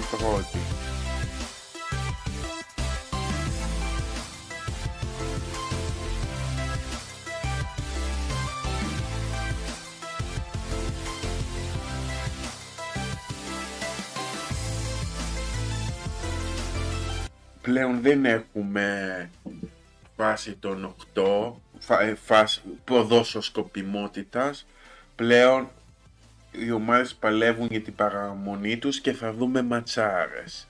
περιμένουν να μπουν οι πρώτοι. Πλέον δεν έχουμε φάση των 8, ε, φάση ποδόσοσκοπιμότητας. Πλέον οι ομάδες παλεύουν για την παραμονή τους και θα δούμε ματσάρες.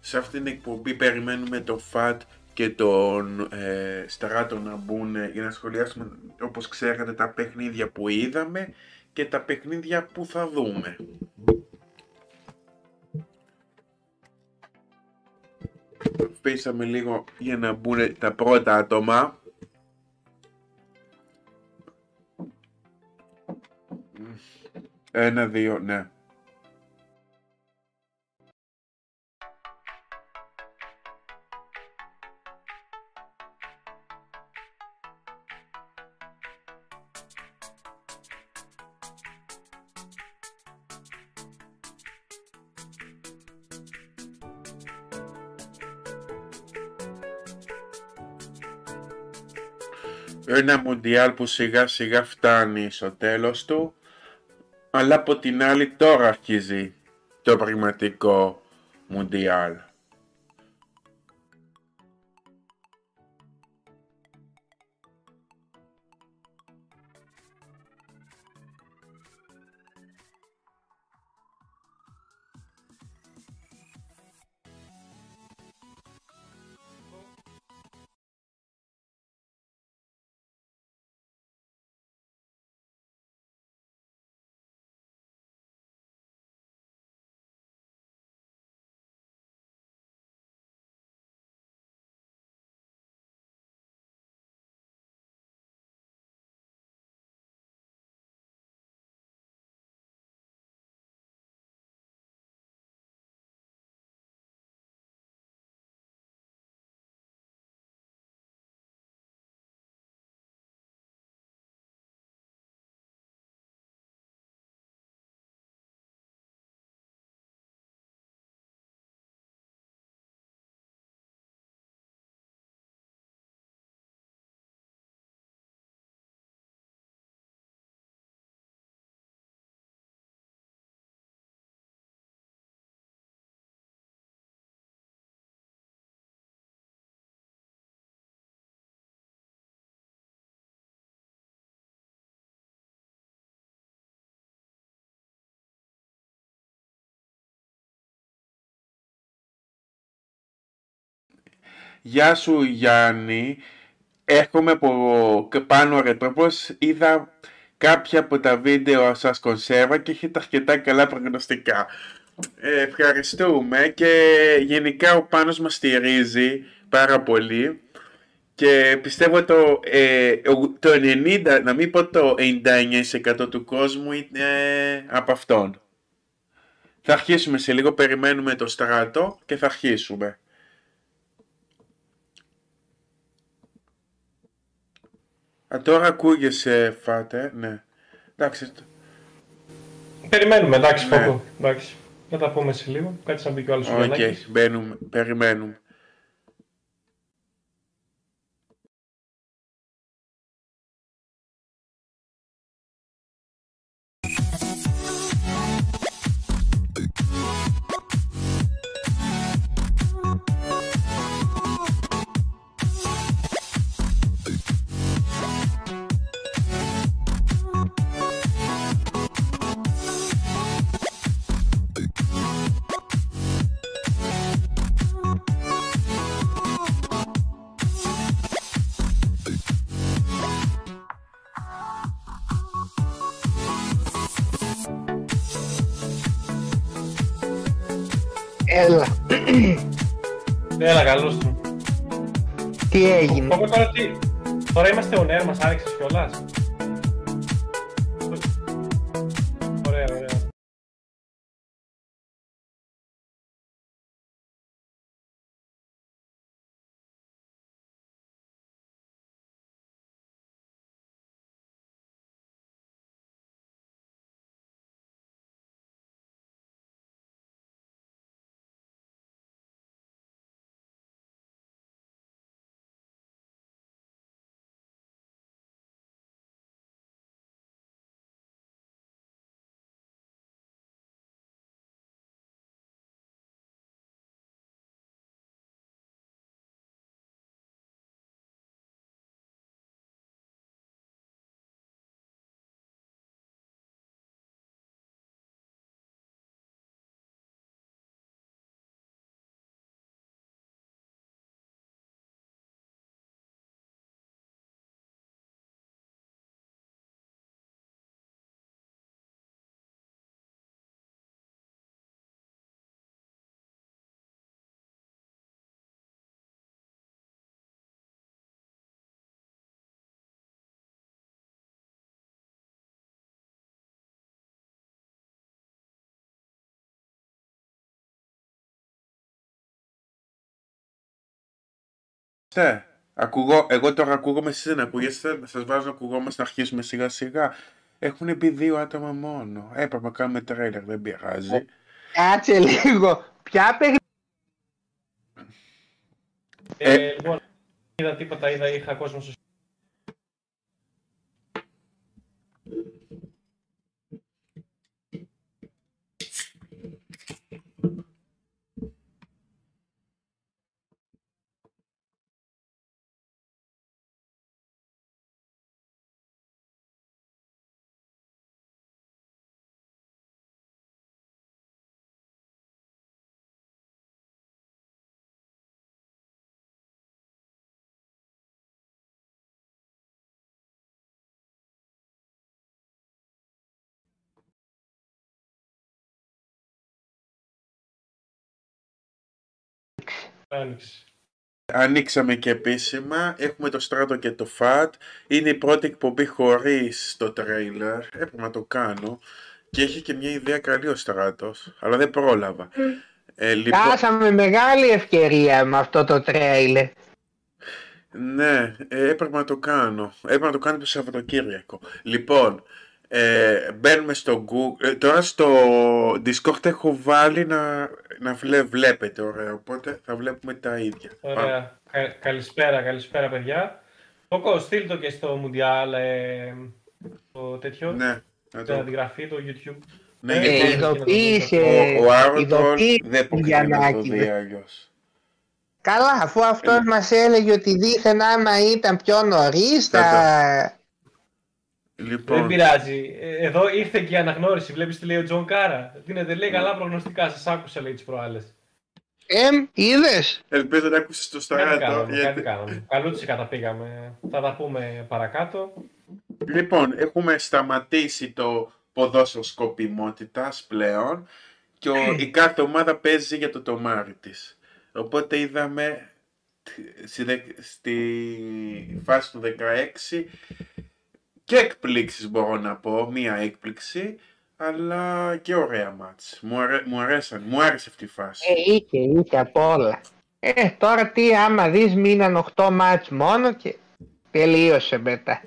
Σε αυτήν την εκπομπή περιμένουμε το ΦΑΤ και τον ε, Στράτο να μπουν για να σχολιάσουμε όπως ξέρετε τα παιχνίδια που είδαμε και τα παιχνίδια που θα δούμε. Πήσαμε λίγο για να μπουν τα πρώτα άτομα. Ένα, δύο, ναι. Ένα μουντιάλ που σιγά σιγά φτάνει στο τέλος του αλλά από την άλλη τώρα αρχίζει το πραγματικό Μουντιάλ. Γεια σου Γιάννη, έρχομαι από πάνω ρετρόπος, είδα κάποια από τα βίντεο σας κονσέρβα και έχετε αρκετά καλά προγνωστικά. Ε, ευχαριστούμε και γενικά ο Πάνος μας στηρίζει πάρα πολύ και πιστεύω το, ε, το 90, να μην πω το 99% του κόσμου είναι από αυτόν. Θα αρχίσουμε σε λίγο, περιμένουμε το στράτο και θα αρχίσουμε. Α, τώρα ακούγεσαι, Φάτε, ναι. Εντάξει. Περιμένουμε, εντάξει, ναι. Φόκο. Εντάξει. Θα τα πούμε σε λίγο. Κάτσε να μπει κι ο άλλος OK, okay, μπαίνουμε, περιμένουμε. Τε, Ακούγω, εγώ τώρα ακούγομαι, εσείς δεν ακούγεστε, σας βάζω να ακουγόμαστε να αρχίσουμε σιγά σιγά. Έχουν μπει δύο άτομα μόνο. Έπρεπε να κάνουμε τρέιλερ, δεν πειράζει. Κάτσε λίγο. Ποια παιχνίδια. Ε, Ε. λοιπόν, είδα τίποτα, είδα, είχα κόσμο στο άνοιξη. Ανοίξαμε και επίσημα, έχουμε το Στράτο και το ΦΑΤ. Είναι η πρώτη εκπομπή χωρίς το τρέιλερ. Έπρεπε να το κάνω. Και έχει και μια ιδέα καλή ο Στράτος, αλλά δεν πρόλαβα. Ε, λοιπόν, Χάσαμε μεγάλη ευκαιρία με αυτό το τρέιλερ. ναι, ε, έπρεπε να το κάνω. Έπρεπε να το κάνω το Σαββατοκύριακο. Λοιπόν, ε, μπαίνουμε στο Google. Ε, τώρα στο Discord έχω βάλει να, να βλέ, βλέπετε, ωραία. Οπότε θα βλέπουμε τα ίδια. Πάμε. Ωραία. Κα- καλησπέρα, καλησπέρα παιδιά. Πόκο, στείλ το και στο Mundial ε, το τέτοιο, Ναι, να την το... αντιγραφή, το YouTube. Ναι, Ε, γιατί Ε, είναι ειδοποίησε, ο, ο Άρωτον ειδοποίησε δεν πρόκειται να το Γιαννάκη. δει αλλιώς. Καλά, αφού αυτός Ε, μας έλεγε ότι δίθεν άμα ήταν πιο νωρίς θα... Δεν Λοιπόν, πειράζει. Ε, Εδώ ήρθε και η αναγνώριση. Βλέπεις τι λέει ο Τζον Κάρα; Δίνετε λέει καλά προγνωστικά. Σας άκουσα λέει τις προάλλες. Εμ, είδες; ελπίζω να ακούσεις το Στράτο. Κάτι κάναμε, κάτι γιατί- κάναμε. Καλούτσικα τα πήγαμε. Θα τα πούμε παρακάτω. Λοιπόν, έχουμε σταματήσει το ποδόσφαιρο σκοπιμότητας πλέον και ο, η κάθε ομάδα παίζει για το τομάρι της. Οπότε είδαμε τ- στη, δεκ- στη φάση του 16 και εκπλήξεις μπορώ να πω, μία έκπληξη, αλλά και ωραία μάτς. Μου, αρέ, μου αρέσαν, μου άρεσε αυτή η φάση. Ε, είχε, είχε από όλα. Ε, τώρα τι άμα δεις μείναν 8 μάτς μόνο και τελείωσε μετά.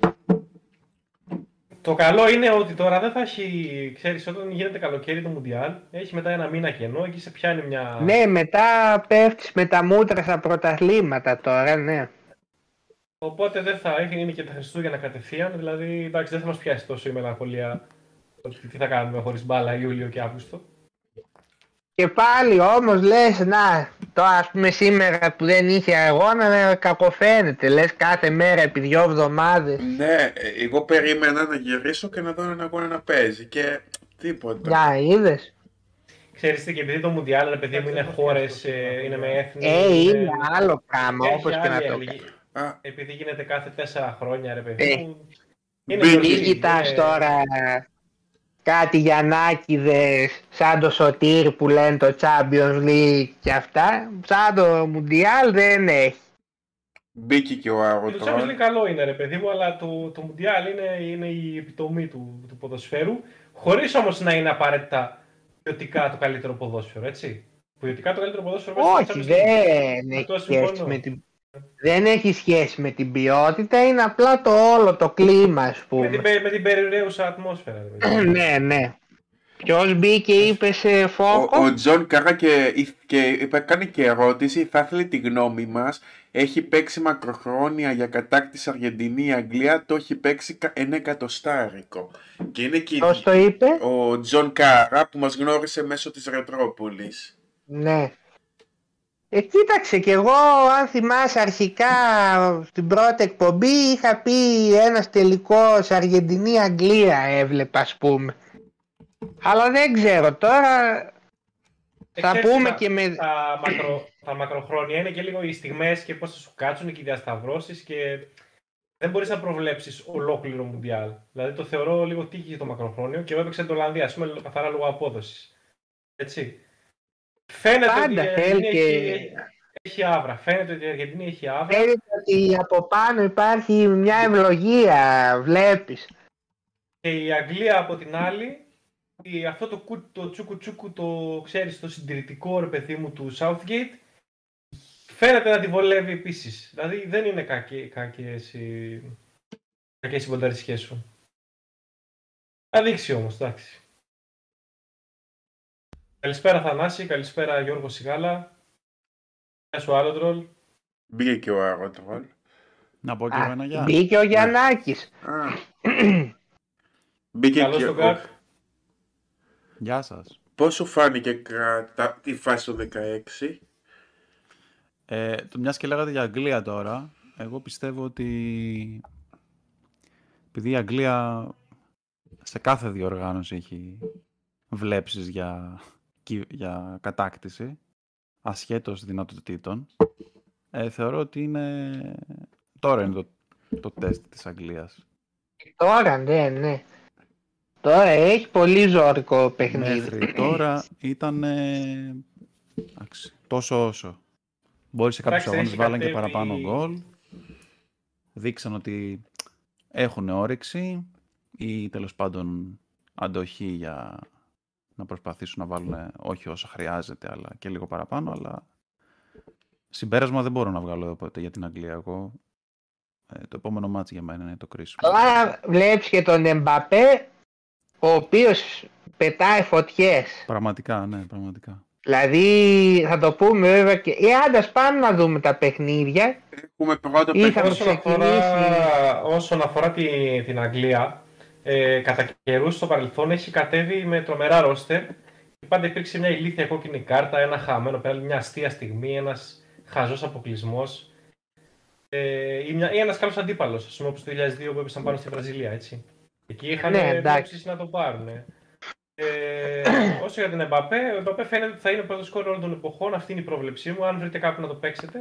Το καλό είναι ότι τώρα δεν θα έχει, ξέρεις, όταν γίνεται καλοκαίρι το Μουντιάλ, έχει μετά ένα μήνα κενό, εκεί σε πιάνει μια... Ναι, μετά πέφτεις με τα μούτρα στα πρωταθλήματα τώρα, ναι. Οπότε δεν θα έχει, είναι και τα Χριστούγεννα κατευθείαν, δηλαδή εντάξει δεν θα μας πιάσει τόσο η μελαγχολία ότι τι θα κάνουμε χωρίς μπάλα Ιούλιο και Αύγουστο. Και πάλι όμως λες, να, το ας πούμε σήμερα που δεν είχε αγώνα, κακοφαίνεται. Λες κάθε μέρα επί δυο εβδομάδες. Ναι, ε, εγώ περίμενα να γυρίσω και να δω έναν αγώνα να παίζει και τίποτα. Για είδες. Ξέρεις τι, και επειδή το Μουντιάλ, ρε παιδί μου, είναι χώρες, ε, είναι με έθνη... Ε, είναι άλλο πράγμα, έχει όπως και να άλλη το αλληλεγγύη. Κάνεις. Α, Επειδή γίνεται κάθε τέσσερα χρόνια, ρε παιδί Ε, μου. Είναι μπήκε. πολύ- Μην κοιτάς είναι- τώρα κάτι Γιαννάκηδες σαν το Σωτήρ που λένε το Champions League και αυτά. Σαν το Μουντιάλ δεν έχει. μπήκε και ο Το Άρωτον. Champions League καλό είναι ρε παιδί μου, αλλά το, το Mundial είναι, είναι η επιτομή του, του ποδοσφαίρου, χωρίς όμως να είναι απαραίτητα ποιοτικά το καλύτερο ποδόσφαιρο, έτσι. Ποιοτικά το καλύτερο ποδόσφαιρο μέσα στο Όχι, Champions League. δεν Αυτό έχει, συμφωνώ. σχέση με την... δεν έχει σχέση με την ποιότητα, είναι απλά το όλο το κλίμα ας Με πούμε. την, πε- με την περιρρέουσα ατμόσφαιρα. Ρε, παιδί μου. ναι, ναι. Ποιος μπήκε είπε σε, Φόκο; Ο, ο Τζον Κάρα και, και είπε, κάνει και ερώτηση, θα ήθελε τη γνώμη μας. Έχει παίξει μακροχρόνια για κατάκτηση Αργεντινή η Αγγλία, το έχει παίξει κα- ένα εκατοστάρικο. Και είναι και Ποιος το είπε; ο Τζον Κάρα που μας γνώρισε μέσω της Ρετρόπολης. Ναι. Ε, κοίταξε κι εγώ αν θυμάσαι αρχικά στην πρώτη εκπομπή είχα πει ένας τελικός Αργεντινή-Αγγλία έβλεπα ας πούμε. Αλλά δεν ξέρω τώρα Ε, θα ξέρεις, πούμε τα- και με... Τα, μακρο, τα μακροχρόνια είναι και λίγο οι στιγμές και πώς θα σου κάτσουν και οι διασταυρώσεις και δεν μπορείς να προβλέψεις ολόκληρο Μουντιάλ. Δηλαδή το θεωρώ λίγο τύχη για το μακροχρόνιο και εγώ έπαιξα την Ολλανδία, ας πούμε, καθαρά λόγω απόδοσης. Έτσι. Φαίνεται Πάντα ότι η θέλει Αργεντινή και- έχει, έχει άβρα. Φαίνεται ότι η Αργεντινή έχει άβρα. Φαίνεται ότι από πάνω υπάρχει μια ευλογία, βλέπεις. Και η Αγγλία από την άλλη, η- αυτό το, κου- το τσούκου τσούκου, το ξέρεις, το συντηρητικό ρε παιδί μου του Southgate, φαίνεται να τη βολεύει επίσης. Δηλαδή δεν είναι κακές οι, κακές οι πονταρισιές σου. Θα δείξει όμως, εντάξει. Καλησπέρα Θανάση, καλησπέρα Γιώργο Σιγάλα. Γεια σου Άλλοντρολ. Μπήκε και ο Άλλοντρολ. Να πω και εγώ ένα γεια. Μπήκε ο Γιαννάκης. Μπήκε και ο... Γεια σας. Πώς σου φάνηκε κατά τη φάση του 16? Ε, μιας και λέγατε για Αγγλία τώρα, εγώ πιστεύω ότι επειδή η Αγγλία σε κάθε διοργάνωση έχει βλέψεις για, για κατάκτηση, ασχέτως δυνατοτήτων, ε, θεωρώ ότι είναι... τώρα είναι το, το τεστ της Αγγλίας. Τώρα, ναι, ναι. Τώρα έχει πολύ ζώρικο παιχνίδι. Μέχρι τώρα ήταν τόσο όσο. Μπορεί σε κάποιους αγώνες βάλαν και παραπάνω γκολ. Δείξαν ότι έχουν όρεξη ή τέλος πάντων αντοχή για να προσπαθήσουν να βάλουν όχι όσα χρειάζεται, αλλά και λίγο παραπάνω, αλλά συμπέρασμα δεν μπορώ να βγάλω εδώ για την Αγγλία. Εγώ, ε, το επόμενο μάτι για μένα είναι το κρίσιμο. Αλλά βλέπεις και τον Εμπαπέ, ο οποίος πετάει φωτιές. Πραγματικά, ναι, πραγματικά. Δηλαδή, θα το πούμε βέβαια και... Ε, άντας, πάμε να δούμε τα παιχνίδια. Έχουμε πρώτο παιχνίδι. Όσον αφορά, όσον αφορά την, την Αγγλία, ε, κατά καιρούς στο παρελθόν έχει κατέβει με τρομερά ρόστερ. Πάντα υπήρξε μια ηλίθια κόκκινη κάρτα, ένα χαμένο πέρα, μια αστεία στιγμή, ένας χαζός αποκλεισμός. Ε, ή, μια, ή ένας καλός αντίπαλος, ας πούμε, όπως το 2002 που έπεσαν πάνω στη Βραζιλία, έτσι. Εκεί είχαν ναι, να το πάρουν. Ε, όσο για την Εμπαπέ, ο Εμπαπέ φαίνεται ότι θα είναι ο πρώτο σκόρ όλων των εποχών. Αυτή είναι η πρόβλεψή μου. Αν βρείτε κάποιον να το παίξετε.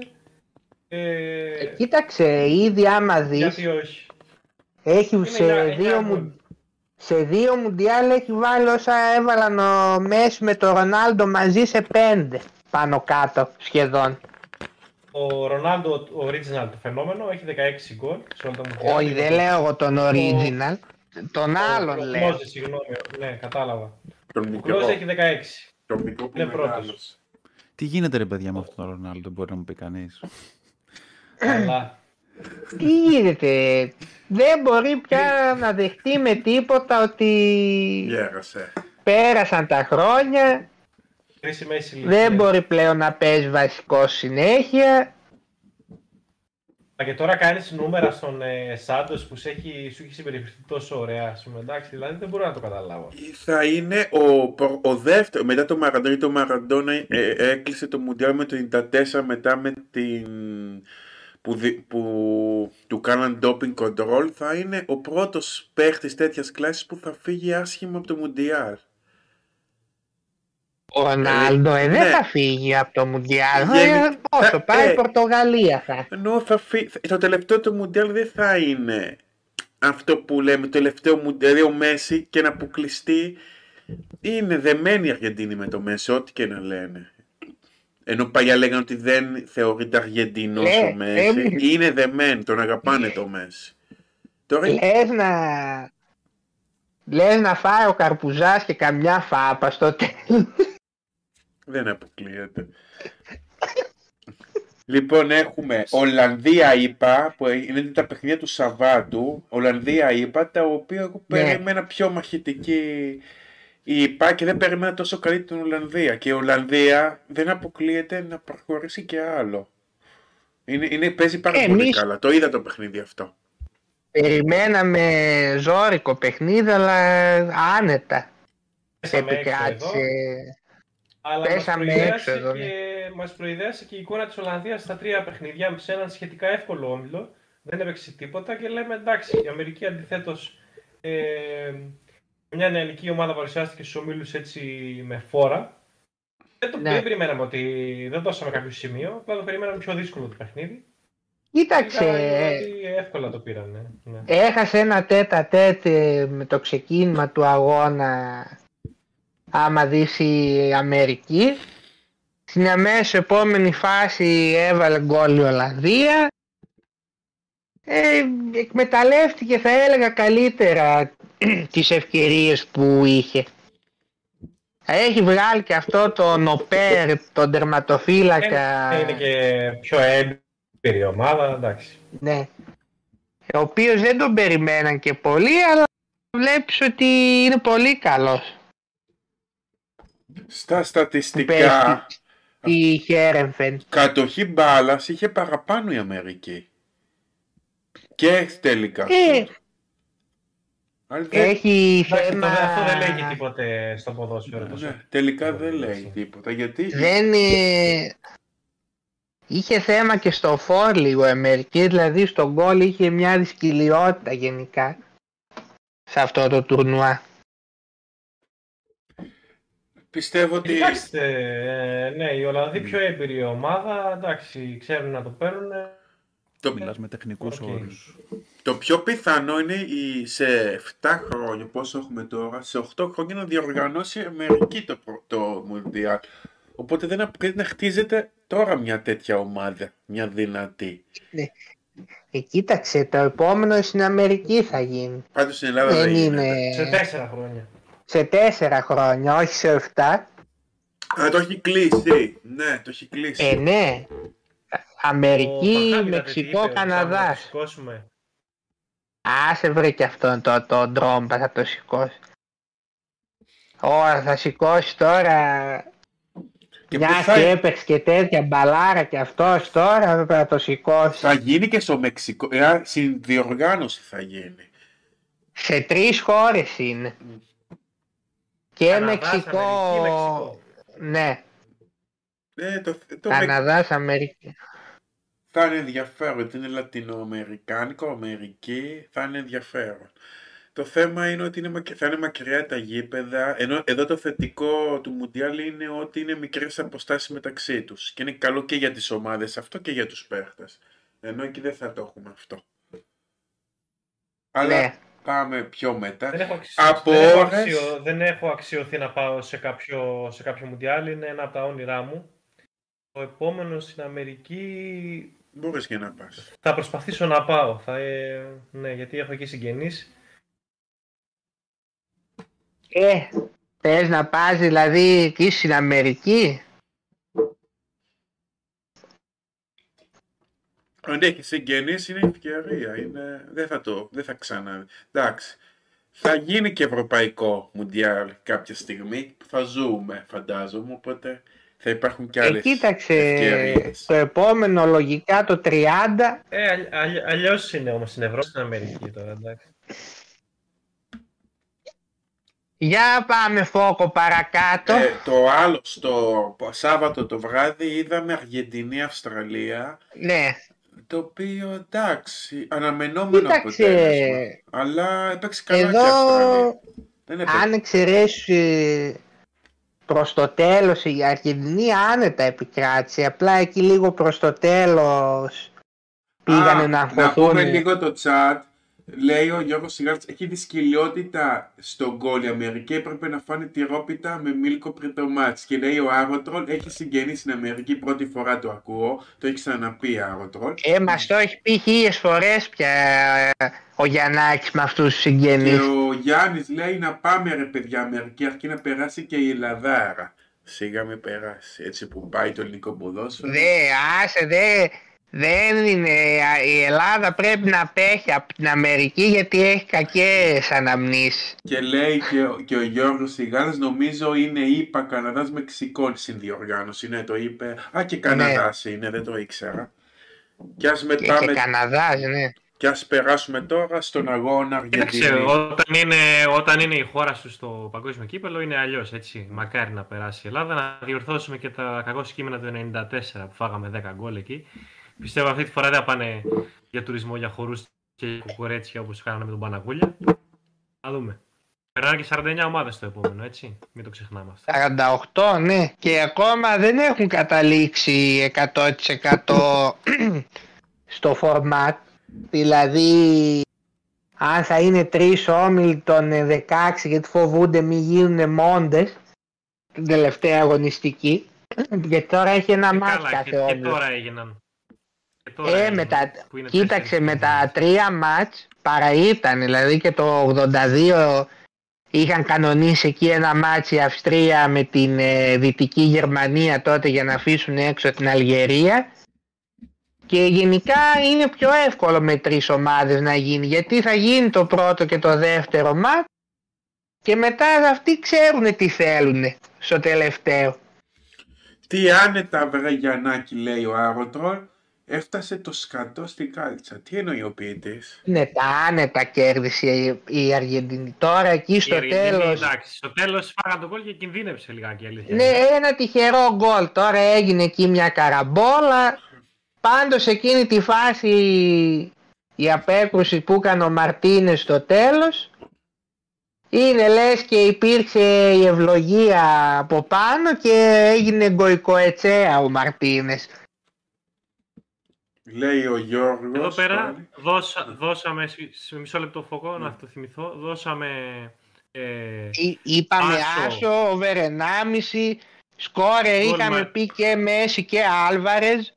Ε, ε, κοίταξε, ήδη άμα δει. Γιατί όχι. Έχει σε, δύο μου, σε δύο μουντιάλ έχει βάλει όσα έβαλαν ο Μέση με τον Ρονάλντο μαζί σε πέντε πάνω κάτω σχεδόν. Ο Ρονάλντο, ο original το φαινόμενο, έχει 16 γκολ σε όλα τα μουντιάλ. Όχι, δεν λέω εγώ τον original. Τον άλλον λέω. Κλώζε, συγγνώμη, ναι, κατάλαβα. Ο Κλώζε έχει 16. Τον μικρό είναι πρώτος. Τι γίνεται ρε παιδιά με αυτόν τον Ρονάλντο, μπορεί να μου πει κανείς. Καλά. Τι γίνεται, δεν μπορεί πια να δεχτεί με τίποτα ότι Γέρασε. πέρασαν τα χρόνια. Δεν μπορεί πλέον να παίζει βασικό συνέχεια. Και τώρα κάνεις νούμερα στον ε, Σάντος που σου έχει, σου έχει συμπεριφερθεί τόσο ωραία, ας πούμε. Εντάξει, δηλαδή δεν μπορώ να το καταλάβω. Θα είναι ο, ο δεύτερο. Μετά το Μαραντόνα, το Μαραντόνα ε, έκλεισε το Μουντιάλ με το 94 μετά με την. Που, που του κάναν doping control θα είναι ο πρώτος παίχτης τέτοιας κλάσης που θα φύγει άσχημα από το Μουντιάλ. Ο Ρονάλντο ε, δεν ναι. θα φύγει από το Μουντιάλ. Γεν... Όσο πάει η ε, Πορτογαλία θα. Ενώ θα φύ... το τελευταίο του Μουντιάλ δεν θα είναι αυτό που λέμε το τελευταίο Μουντιάλ, δηλαδή ο Μέση και να αποκλειστεί. Είναι δεμένη η Αργεντίνη με το Μέση, ό,τι και να λένε. Ενώ παλιά λέγανε ότι δεν θεωρείται Αργεντινός ε, ο Μέση. Ε, είναι δεμένη, τον αγαπάνε το Μέση. Τώρα... Λες να... Λες να φάει ο Καρπουζάς και καμιά φάπα στο τέλος. Δεν αποκλείεται. λοιπόν, έχουμε Ολλανδία είπα, που είναι τα παιχνίδια του Σαββάτου. Ολλανδία είπα, τα οποία εγώ ναι. περίμενα πιο μαχητική είπα και δεν περίμενα τόσο καλή την Ολλανδία. Και η Ολλανδία δεν αποκλείεται να προχωρήσει και άλλο. Είναι, είναι, παίζει πάρα πολύ καλά. Το είδα το παιχνίδι αυτό. Περιμέναμε ζώρικο παιχνίδι, αλλά άνετα. Επικράτησε. Αλλά μας προειδέασε, και, ναι. μας προειδέασε και η εικόνα της Ολλανδίας στα τρία παιχνίδια σε έναν σχετικά εύκολο όμιλο. Δεν έπαιξε τίποτα και λέμε εντάξει, η Αμερική αντιθέτως ε, μια νεανική ομάδα παρουσιάστηκε στους ομίλους έτσι με φόρα. Δεν το ναι. περιμέναμε ότι δεν δώσαμε κάποιο σημείο, απλά το περιμέναμε πιο δύσκολο το παιχνίδι. Κοίταξε. Εύκολα το πήραν. Ναι. Έχασε ένα τέτα τέτ με το ξεκίνημα του αγώνα άμα δεις η Αμερική. Στην αμέσως επόμενη φάση έβαλε γκολ η Ολλανδία. Ε, εκμεταλλεύτηκε θα έλεγα καλύτερα τις ευκαιρίες που είχε. Έχει βγάλει και αυτό το Νοπέρ, τον τερματοφύλακα. Ε, είναι και πιο έμπειρη ομάδα, εντάξει. Ναι. Ο οποίος δεν τον περιμέναν και πολύ, αλλά βλέπεις ότι είναι πολύ καλός. Στα στατιστικά, Η Χέρεμφεν. κατοχή μπάλας είχε παραπάνω η Αμερική. Και τελικά. Ε, Αλλά δεν- έχει Εντάξει, θέμα... τώρα αυτό δεν λέει και τίποτε στο ποδόσφαιρο. τόσο. ναι, τελικά δεν λέει τίποτα. Γιατί Δεν ε, είχε θέμα και στο φορ λίγο η Αμερική, δηλαδή στο γκολ είχε μια δυσκοιλιότητα γενικά σε αυτό το τουρνουά. πιστεύω ότι Κοιτάξτε, ε, ναι, η Ολλανδοί πιο έμπειρη ομάδα, εντάξει, ξέρουν να το παίρνουν. το, Μιλάς με τεχνικούς Οκ. όρους. Το πιο πιθανό είναι η, σε 7 χρόνια, πόσο έχουμε τώρα, σε 8 χρόνια να διοργανώσει η Αμερική το, προ- το Μουντιάλ. Οπότε δεν πρέπει να χτίζεται τώρα μια τέτοια ομάδα, μια δυνατή. Ε, κοίταξε, το επόμενο στην Αμερική θα γίνει. Πάντως στην Ελλάδα Δεν δεν γίνεται. είναι Σε τέσσερα χρόνια. σε τέσσερα χρόνια, όχι σε εφτά. Α, το έχει κλείσει. Ναι, το έχει κλείσει. Ε, ναι. Αμερική, Ο Παχάμι, είδατε τι Μεξικό, είπε, Καναδάς. Να το σηκώσουμε. Άσε βρε και αυτόν το, το ντρόμπα θα το σηκώσει. Ω, θα σηκώσει τώρα Και μια πού θα, και έπαιξε και τέτοια μπαλάρα και αυτός τώρα πρέπει να το σηκώσει. θα γίνει και στο Μεξικό. Ε, συνδιοργάνωση θα γίνει. Σε τρεις χώρες είναι. Και Καναδάς, Μεξικό, Αμερική, Μεξικό. ναι, Ε, το, το Μεξ- Καναδάς, Αμερική. Θα είναι ενδιαφέρον, γιατί είναι λατινοαμερικάνικο, Αμερική, θα είναι ενδιαφέρον. Το θέμα είναι ότι είναι, μακ- θα είναι μακριά τα γήπεδα, ενώ εδώ το θετικό του Μουντιάλ είναι ότι είναι μικρές αποστάσεις μεταξύ τους. Και είναι καλό και για τις ομάδες αυτό και για τους παίχτες. Ενώ εκεί δεν θα το έχουμε αυτό. Αλλά Ναι. πάμε πιο μετά. Δεν έχω, αξι... Από δεν, έχω ώρες- αξιο... δεν έχω αξιωθεί να πάω σε κάποιο, σε κάποιο Μουντιάλ, είναι ένα από τα όνειρά μου. Το επόμενος στην Αμερική Μπορείς και να πας. θα προσπαθήσω να πάω. Θα, ε, ναι, γιατί έχω εκεί συγγενείς. Ε, θες να πας δηλαδή εκεί στην Αμερική; Αν έχει συγγενείς είναι ευκαιρία. Είναι... Δεν θα το, δεν θα ξανά. Εντάξει. Θα γίνει και ευρωπαϊκό μουντιάλ κάποια στιγμή που θα ζούμε φαντάζομαι. Οπότε θα υπάρχουν και Ε, άλλες κοίταξε, ευκαιρίες. το επόμενο λογικά το 30 Ε, αλλ- αλλ- αλλιώς είναι όμως στην Ευρώπη, στην Αμερική τώρα, εντάξει. Για πάμε φόκο παρακάτω. Ε, το άλλο στο Σάββατο το βράδυ είδαμε Αργεντινή-Αυστραλία ναι, το οποίο εντάξει αναμενόμενο Κοίταξε, αποτέλεσμα αλλά έπαιξε καλά και η εδώ Αυστραλία. Δεν έπαιξε. αν εξαιρέσεις προς το τέλος η Αργεντινή άνετα επικράτησε. Απλά εκεί λίγο προς το τέλος πήγανε Α, να Να πούμε αγχωθούν. λίγο το chat. Λέει ο Γιώργος Σιγάρτς, έχει δυσκολιότητα στον γκολ. Η Αμερική έπρεπε να φάνε τυρόπιτα με μίλκο πριν το μάτς. Και λέει ο Άρωτρολ, έχει συγγενείς στην Αμερική, πρώτη φορά το ακούω. Το έχει ξαναπεί Άρωτρολ. Ε, μας το έχει πει χίλιες φορές πια ε, ο Γιαννάκης με αυτούς τους Και συγγενείς. ο Γιάννης λέει να πάμε ρε παιδιά Αμερική, αρκεί να περάσει και η Ελλαδάρα. Σιγά με περάσει, έτσι που πάει το ελληνικό ποδόσφαιρο. Δε, άσε, δε, δεν είναι, η Ελλάδα πρέπει να απέχει από την Αμερική γιατί έχει κακές αναμνήσεις. Και λέει και, ο- και ο Γιώργος Σιγάρας, νομίζω είναι ΙΠΑ Καναδάς Μεξικός συνδιοργάνωση. Ναι, το είπε. Α, και Καναδάς είναι, δεν το ήξερα. Και ας, Και, μετά, και με- Καναδάς, ναι. Και ας περάσουμε τώρα στον αγώνα Κοίταξε, Αργεντινή. όταν είναι, όταν είναι η χώρα σου στο παγκόσμιο κύπελο είναι αλλιώς έτσι. Μακάρι να περάσει η Ελλάδα, να διορθώσουμε και τα κακό κείμενα του 94 που φάγαμε 10 γκολ εκεί. Πιστεύω αυτή τη φορά δεν θα πάνε για τουρισμό, για χορούς και για κουκουρέτσια όπως κάνανε με τον Παναγούλια. Θα δούμε. Περνάνε και 49 ομάδες στο επόμενο, έτσι. Μην το ξεχνάμε αυτό. 48, ναι. Και ακόμα δεν έχουν καταλήξει 100% στο format. Δηλαδή, αν θα είναι τρεις όμιλοι των 16 γιατί φοβούνται μη γίνουν μόντες την τελευταία αγωνιστική. Και τώρα έχει ένα Και ματς καλά, και, κάθε και όμιλο. τώρα έγιναν. Και τώρα Ε, έγιναν, με τα- που είναι Κοίταξε τέσσερις με τα ομάδες. τρία ματς παρά ήταν, δηλαδή και το 82 είχαν κανονίσει εκεί ένα ματς η Αυστρία με την ε, Δυτική Γερμανία τότε για να αφήσουν έξω την Αλγερία και γενικά είναι πιο εύκολο με τρεις ομάδες να γίνει γιατί θα γίνει το πρώτο και το δεύτερο ματς και μετά αυτοί ξέρουν τι θέλουν στο τελευταίο. Τι άνετα βρε Γιαννάκη λέει ο Άρωτρολ Έφτασε το σκατό στην κάλτσα. Τι εννοεί ο ποιητής; Ναι, τα άνετα κέρδισε η, η Αργεντινή. Τώρα εκεί στο τέλο. Εντάξει, στο τέλος φάγανε τον γκολ και κινδύνεψε λιγάκι αλήθεια. Ναι, ένα τυχερό γκολ. Τώρα έγινε εκεί μια καραμπόλα. Πάντως εκείνη τη φάση η απέκρουση που έκανε ο Μαρτίνες στο τέλος είναι λες και υπήρξε η ευλογία από πάνω και έγινε γκοϊκοετσέα ο Μαρτίνες. Λέει ο Γιώργος. Εδώ πέρα δώσα, δώσαμε, σε μισό λεπτό φωκό, να το θυμηθώ, δώσαμε... Ε, είπαμε άσο, άσο over 1,5, σκόρε είχαμε πει και Μέση και Άλβαρες.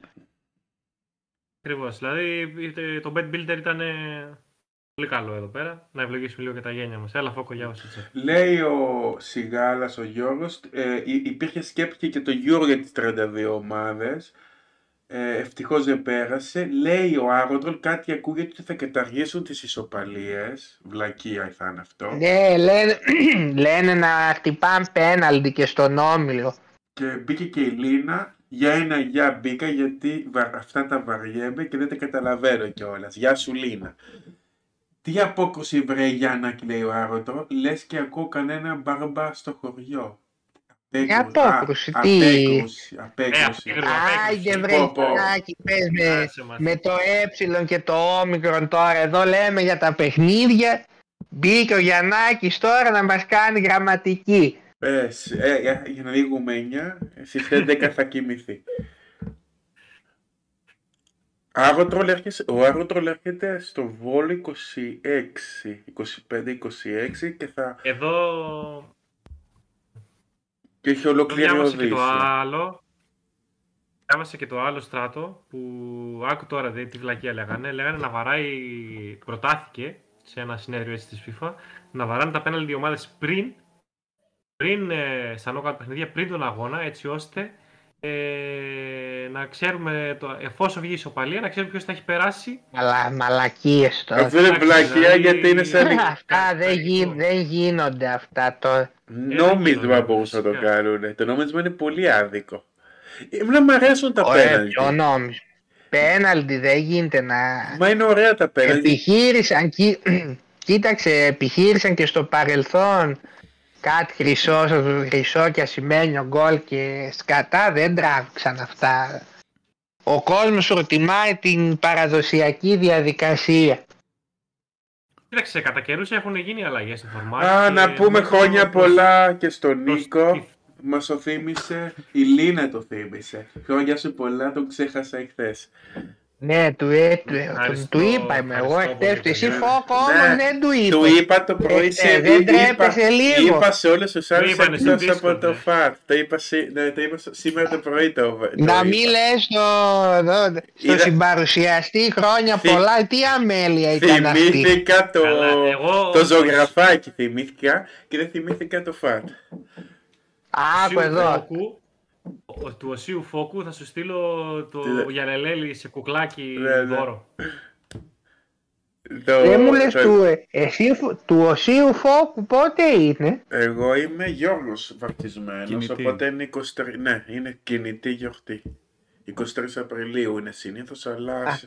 Ακριβώς. Δηλαδή το Bet Builder ήταν πολύ καλό εδώ πέρα. Να ευλογήσουμε λίγο και τα γένια μας. Έλα, φόκο, διάβασε. Λέει ο Σιγάλας, ο Γιώργος, ε, υπήρχε σκέψη και το Euro για τις 32 ομάδες. Ε, Ευτυχώς δεν πέρασε. Λέει ο Άγοντρολ κάτι ακούγεται ότι θα καταργήσουν τις ισοπαλίες. Βλακία θα είναι αυτό. Ναι, λένε, λένε να χτυπάνε πέναλτι και στον όμιλο. Και μπήκε και η Λίνα. Για ένα γεια μπήκα γιατί αυτά τα βαριέμαι και δεν τα καταλαβαίνω κιόλας. Γεια σου Λίνα. Τι απόκρουση βρε Γιάννα, λέει ο Άρωτρο, λες και ακούω κανένα μπαρμπά στο χωριό. Τι απόκρουση, τι; Απέκρουση, απέκρουση. Άιντε βρε Γιάννακι, πες με, με το ε και το όμικρον τώρα. Εδώ λέμε για τα παιχνίδια. Μπήκε ο Γιαννάκης τώρα να μας κάνει γραμματική. Πες, ε, για να λίγουμε 9, στις 11 θα κοιμηθεί. Ο Άγωτρολ έρχεται στο Βόλο 26, 25-26 και θα... Εδώ... Και έχει ολοκληρωθεί. Και το άλλο, Διάβασα και το άλλο στράτο που άκου τώρα δε, τη βλακία λέγανε. Λέγανε να βαράει, προτάθηκε σε ένα συνέδριο έτσι της FIFA, να βαράνε τα πέναλτι ομάδες πριν πριν, ε, στα νόκα παιχνίδια, πριν τον αγώνα, έτσι ώστε ε, να ξέρουμε, το, εφόσον βγει η ισοπαλία, να ξέρουμε ποιος θα έχει περάσει. Μαλα, μαλακίες τώρα. Αυτό είναι βλακία δηλαδή... γιατί είναι σαν... αυτά δεν, γι, δεν γίνονται αυτά τώρα. Νόμισμα μπορούσαν να το κάνουν. Το νόμισμα είναι πολύ άδικο. Εμένα μου αρέσουν τα πέναλτι. Ποιο νόμισμα. Πέναλτι δεν γίνεται να... Μα είναι ωραία τα πέναλτι. Επιχείρησαν, κοίταξε, επιχείρησαν και στο παρελθόν κάτι χρυσό, χρυσό και ασημένιο γκολ και σκατά δεν τράβηξαν αυτά. Ο κόσμος προτιμάει την παραδοσιακή διαδικασία. Κοίταξε, κατά καιρούς έχουν γίνει αλλαγές στο φορμάτι. Α, να πούμε χρόνια πολλά και στον Νίκο. Μας το θύμισε. Η Λίνα το θύμισε. Χρόνια σου πολλά, το ξέχασα εχθές. Ναι, του, ε, του, του είπα είμαι εγώ εχθές, εσύ φόκο όμως ναι, δεν του είπα. Του είπα το πρωί ε, σε Δεν τρέπεσαι λίγο. Είπα σε όλους τους άλλους εκτός από το φατ. Το είπα, ναι, το είπα σήμερα το πρωί το, Να μην λες στο, στο συμπαρουσιαστή χρόνια πολλά, τι αμέλεια ήταν αυτή. Θυμήθηκα το, το ζωγραφάκι θυμήθηκα και δεν θυμήθηκα το φατ. Άκου εδώ του Οσίου Φόκου θα σου στείλω το Γιανελέλη σε κουκλάκι ναι, ναι. δώρο. Δεν μου λες του, ε, εσύ, του Οσίου Φόκου πότε είναι; Εγώ είμαι Γιώργος βαπτισμένος, οπότε είναι 23, ναι, είναι κινητή γιορτή. 23 Απριλίου είναι συνήθως, αλλά Α.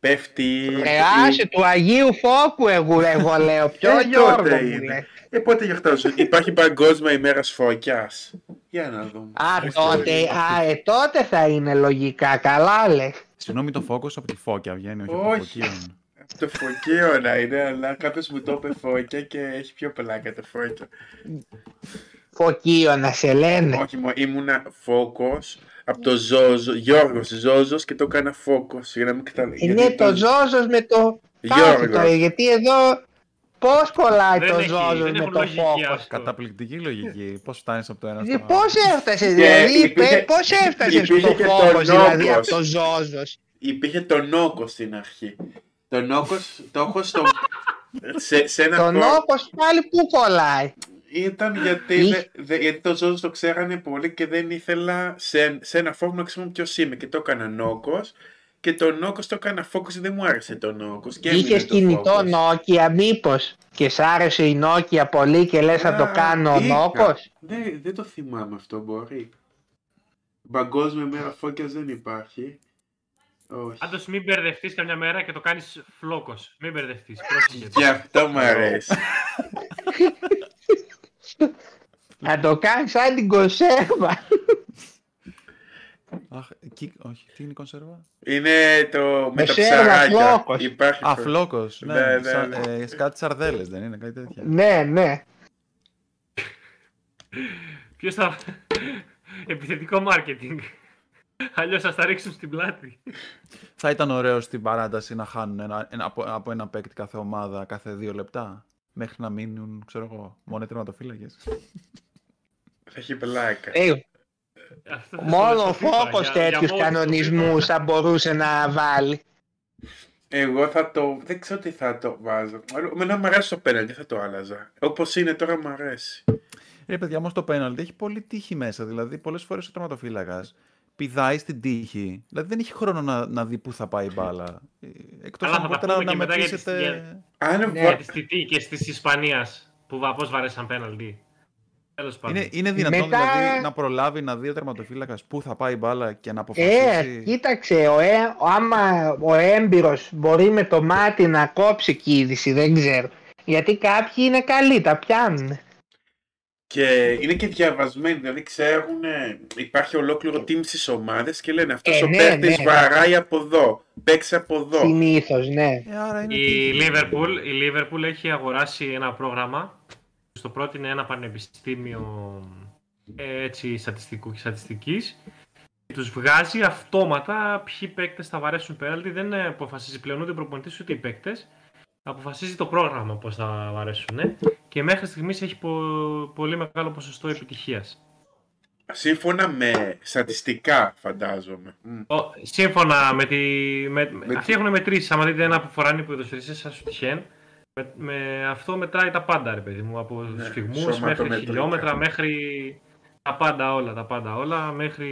πέφτει. Ρε, του Αγίου Φόκου, εγώ, εγώ λέω. Ποιο ε, Γιώργο είναι; Ε, πότε γιορτάζω. Υπάρχει Παγκόσμια ημέρα φώκια. Για να δούμε. Α, τότε, α, ε, τότε θα είναι λογικά. Καλά λες. Συγγνώμη, το φόκο από τη φώκια βγαίνει, όχι, όχι. από το φωκείο. Από το φωκείο να είναι, αλλά κάποιος μου το είπε φώκια και έχει πιο πλάκα το φώκιο. Φωκείο να σε λένε. Όχι, ήμουνα φόκος από το Ζόζο, Γιώργος Ζόζος και το έκανα φόκος για να μην καταλαβαίνει. Είναι το, το Ζόζος με το Γιώργος. γιατί εδώ πώς κολλάει το Ζόζος με το φόκος. Καταπληκτική λογική. Πώς φτάνεις από το ένα στο άλλο; Πώς έφτασες δηλαδή, πώς έφτασες στο φόκος δηλαδή από το Ζόζος. Υπήρχε το Νόκος στην αρχή. Το Νόκος, το έχω στο... σε, σε ένα το Νόκος πάλι πού κολλάει; Ήταν γιατί, δε, γιατί το Ζώζο το ξέρανε πολύ και δεν ήθελα σε, σε ένα φόρμα να ξέρουν ποιος είμαι και το έκανα νόκος και το νόκος το έκανα focus δεν μου άρεσε το νόκος. Είχε κινητό Nokia μήπως και σ' άρεσε η Nokia πολύ και λες να το κάνω νόκος. Ναι, δεν το θυμάμαι αυτό μπορεί. Παγκόσμια μέρα φώκιας δεν υπάρχει. Όχι. Πάντως μην μπερδευτείς καμιά μέρα και το κάνεις φλόκος. Μην μπερδευτείς. Γι' αυτό μου αρέσει. Να το κάνεις σαν την κονσέρβα. Αχ, εκεί, όχι, τι είναι η κονσέρβα; Είναι το με τα ψαράκια. Υπάρχει Α, φλόκος, ναι, ναι, ναι, ναι. Ε, κάτι σαρδέλες δεν είναι, κάτι τέτοια. Ναι, ναι. Ποιος θα... Επιθετικό μάρκετινγκ. Αλλιώς θα τα ρίξουν στην πλάτη. Θα ήταν ωραίο στην παράταση να χάνουν ένα, ένα, από, από ένα παίκτη κάθε ομάδα κάθε δύο λεπτά. Μέχρι να μείνουν, ξέρω εγώ, μόνο τερματοφύλακες. Θα έχει πλάκα. Ε, μόνο ο Φόκο τέτοιους κανονισμούς θα μπορούσε να βάλει. Εγώ θα το. Δεν ξέρω τι θα το βάζω. Εμένα μου αρέσει το πέναλτι, θα το άλλαζα. Όπως είναι τώρα μου αρέσει. Ρε παιδιά, όμως το πέναλτι έχει πολύ τύχη μέσα. Δηλαδή, πολλές φορές ο τερματοφύλακας πηδάει στην τύχη. Δηλαδή δεν έχει χρόνο να, να δει πού θα πάει η μπάλα. Εκτός αν μπορείτε να, να μετρήσετε. Αν ναι, τη και τη Ισπανίας που πώς βαρέσαν πέναλτι. Είναι, είναι δυνατόν Μετά... δηλαδή να προλάβει να δει ο τερματοφύλακας πού θα πάει η μπάλα και να αποφασίσει. Ε, κοίταξε, ο, ε, άμα ο έμπειρος μπορεί με το μάτι να κόψει κίνηση, δεν ξέρω. Γιατί κάποιοι είναι καλοί, τα πιάνουν. Και είναι και διαβασμένοι, δηλαδή ξέρουν, υπάρχει ολόκληρο team στις ομάδες και λένε αυτός ε, ο ναι, παίκτης ναι. βαράει από εδώ, παίξει από εδώ. Συνήθως, ναι. Ε, η, Liverpool, η Liverpool έχει αγοράσει ένα πρόγραμμα. Στο πρότεινε ένα πανεπιστήμιο ε, έτσι, στατιστικού και στατιστικής. Τους βγάζει αυτόματα ποιοι παίκτες θα βαρέσουν πέναλτι. Δεν αποφασίζει πλέον ούτε ο προπονητής ούτε οι παίκτες αποφασίζει το πρόγραμμα πώς θα αρέσουν και μέχρι στιγμής έχει πολύ μεγάλο ποσοστό επιτυχίας. Σύμφωνα με στατιστικά, φαντάζομαι. σύμφωνα με τη... Με, με αυτοί έχουν μετρήσει, άμα δείτε ένα που φοράνε οι ποδοσφαιριστές σας τυχαίν, με, με, αυτό μετράει τα πάντα, ρε παιδί μου, από ναι, σφιγμούς μέχρι χιλιόμετρα, μέχρι τα πάντα όλα, τα πάντα όλα, μέχρι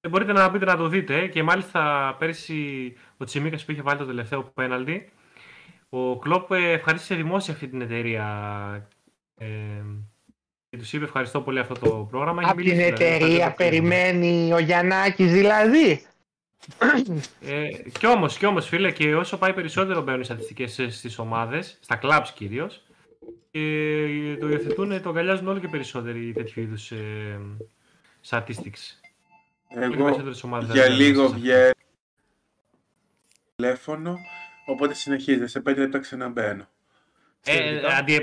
δεν μπορείτε να πείτε να το δείτε και μάλιστα πέρυσι ο Τσιμίκας που είχε βάλει το τελευταίο πέναλτι ο Κλόπ ευχαρίστησε δημόσια αυτή την εταιρεία ε, και τους είπε ευχαριστώ πολύ αυτό το πρόγραμμα. Από την δηλαδή, εταιρεία περιμένει ο Γιαννάκης δηλαδή. Ε, κι όμως, κι όμως φίλε, και όσο πάει περισσότερο μπαίνουν οι στατιστικές στις ομάδες, στα κλαμπς κυρίως, και το υιοθετούν, το αγκαλιάζουν όλο και περισσότεροι τέτοιου είδους ε, statistics. Εγώ για λίγο βγαίνω τηλέφωνο, οπότε συνεχίζεται. Σε πέντε λεπτά ξαναμπαίνω. Ε, αντί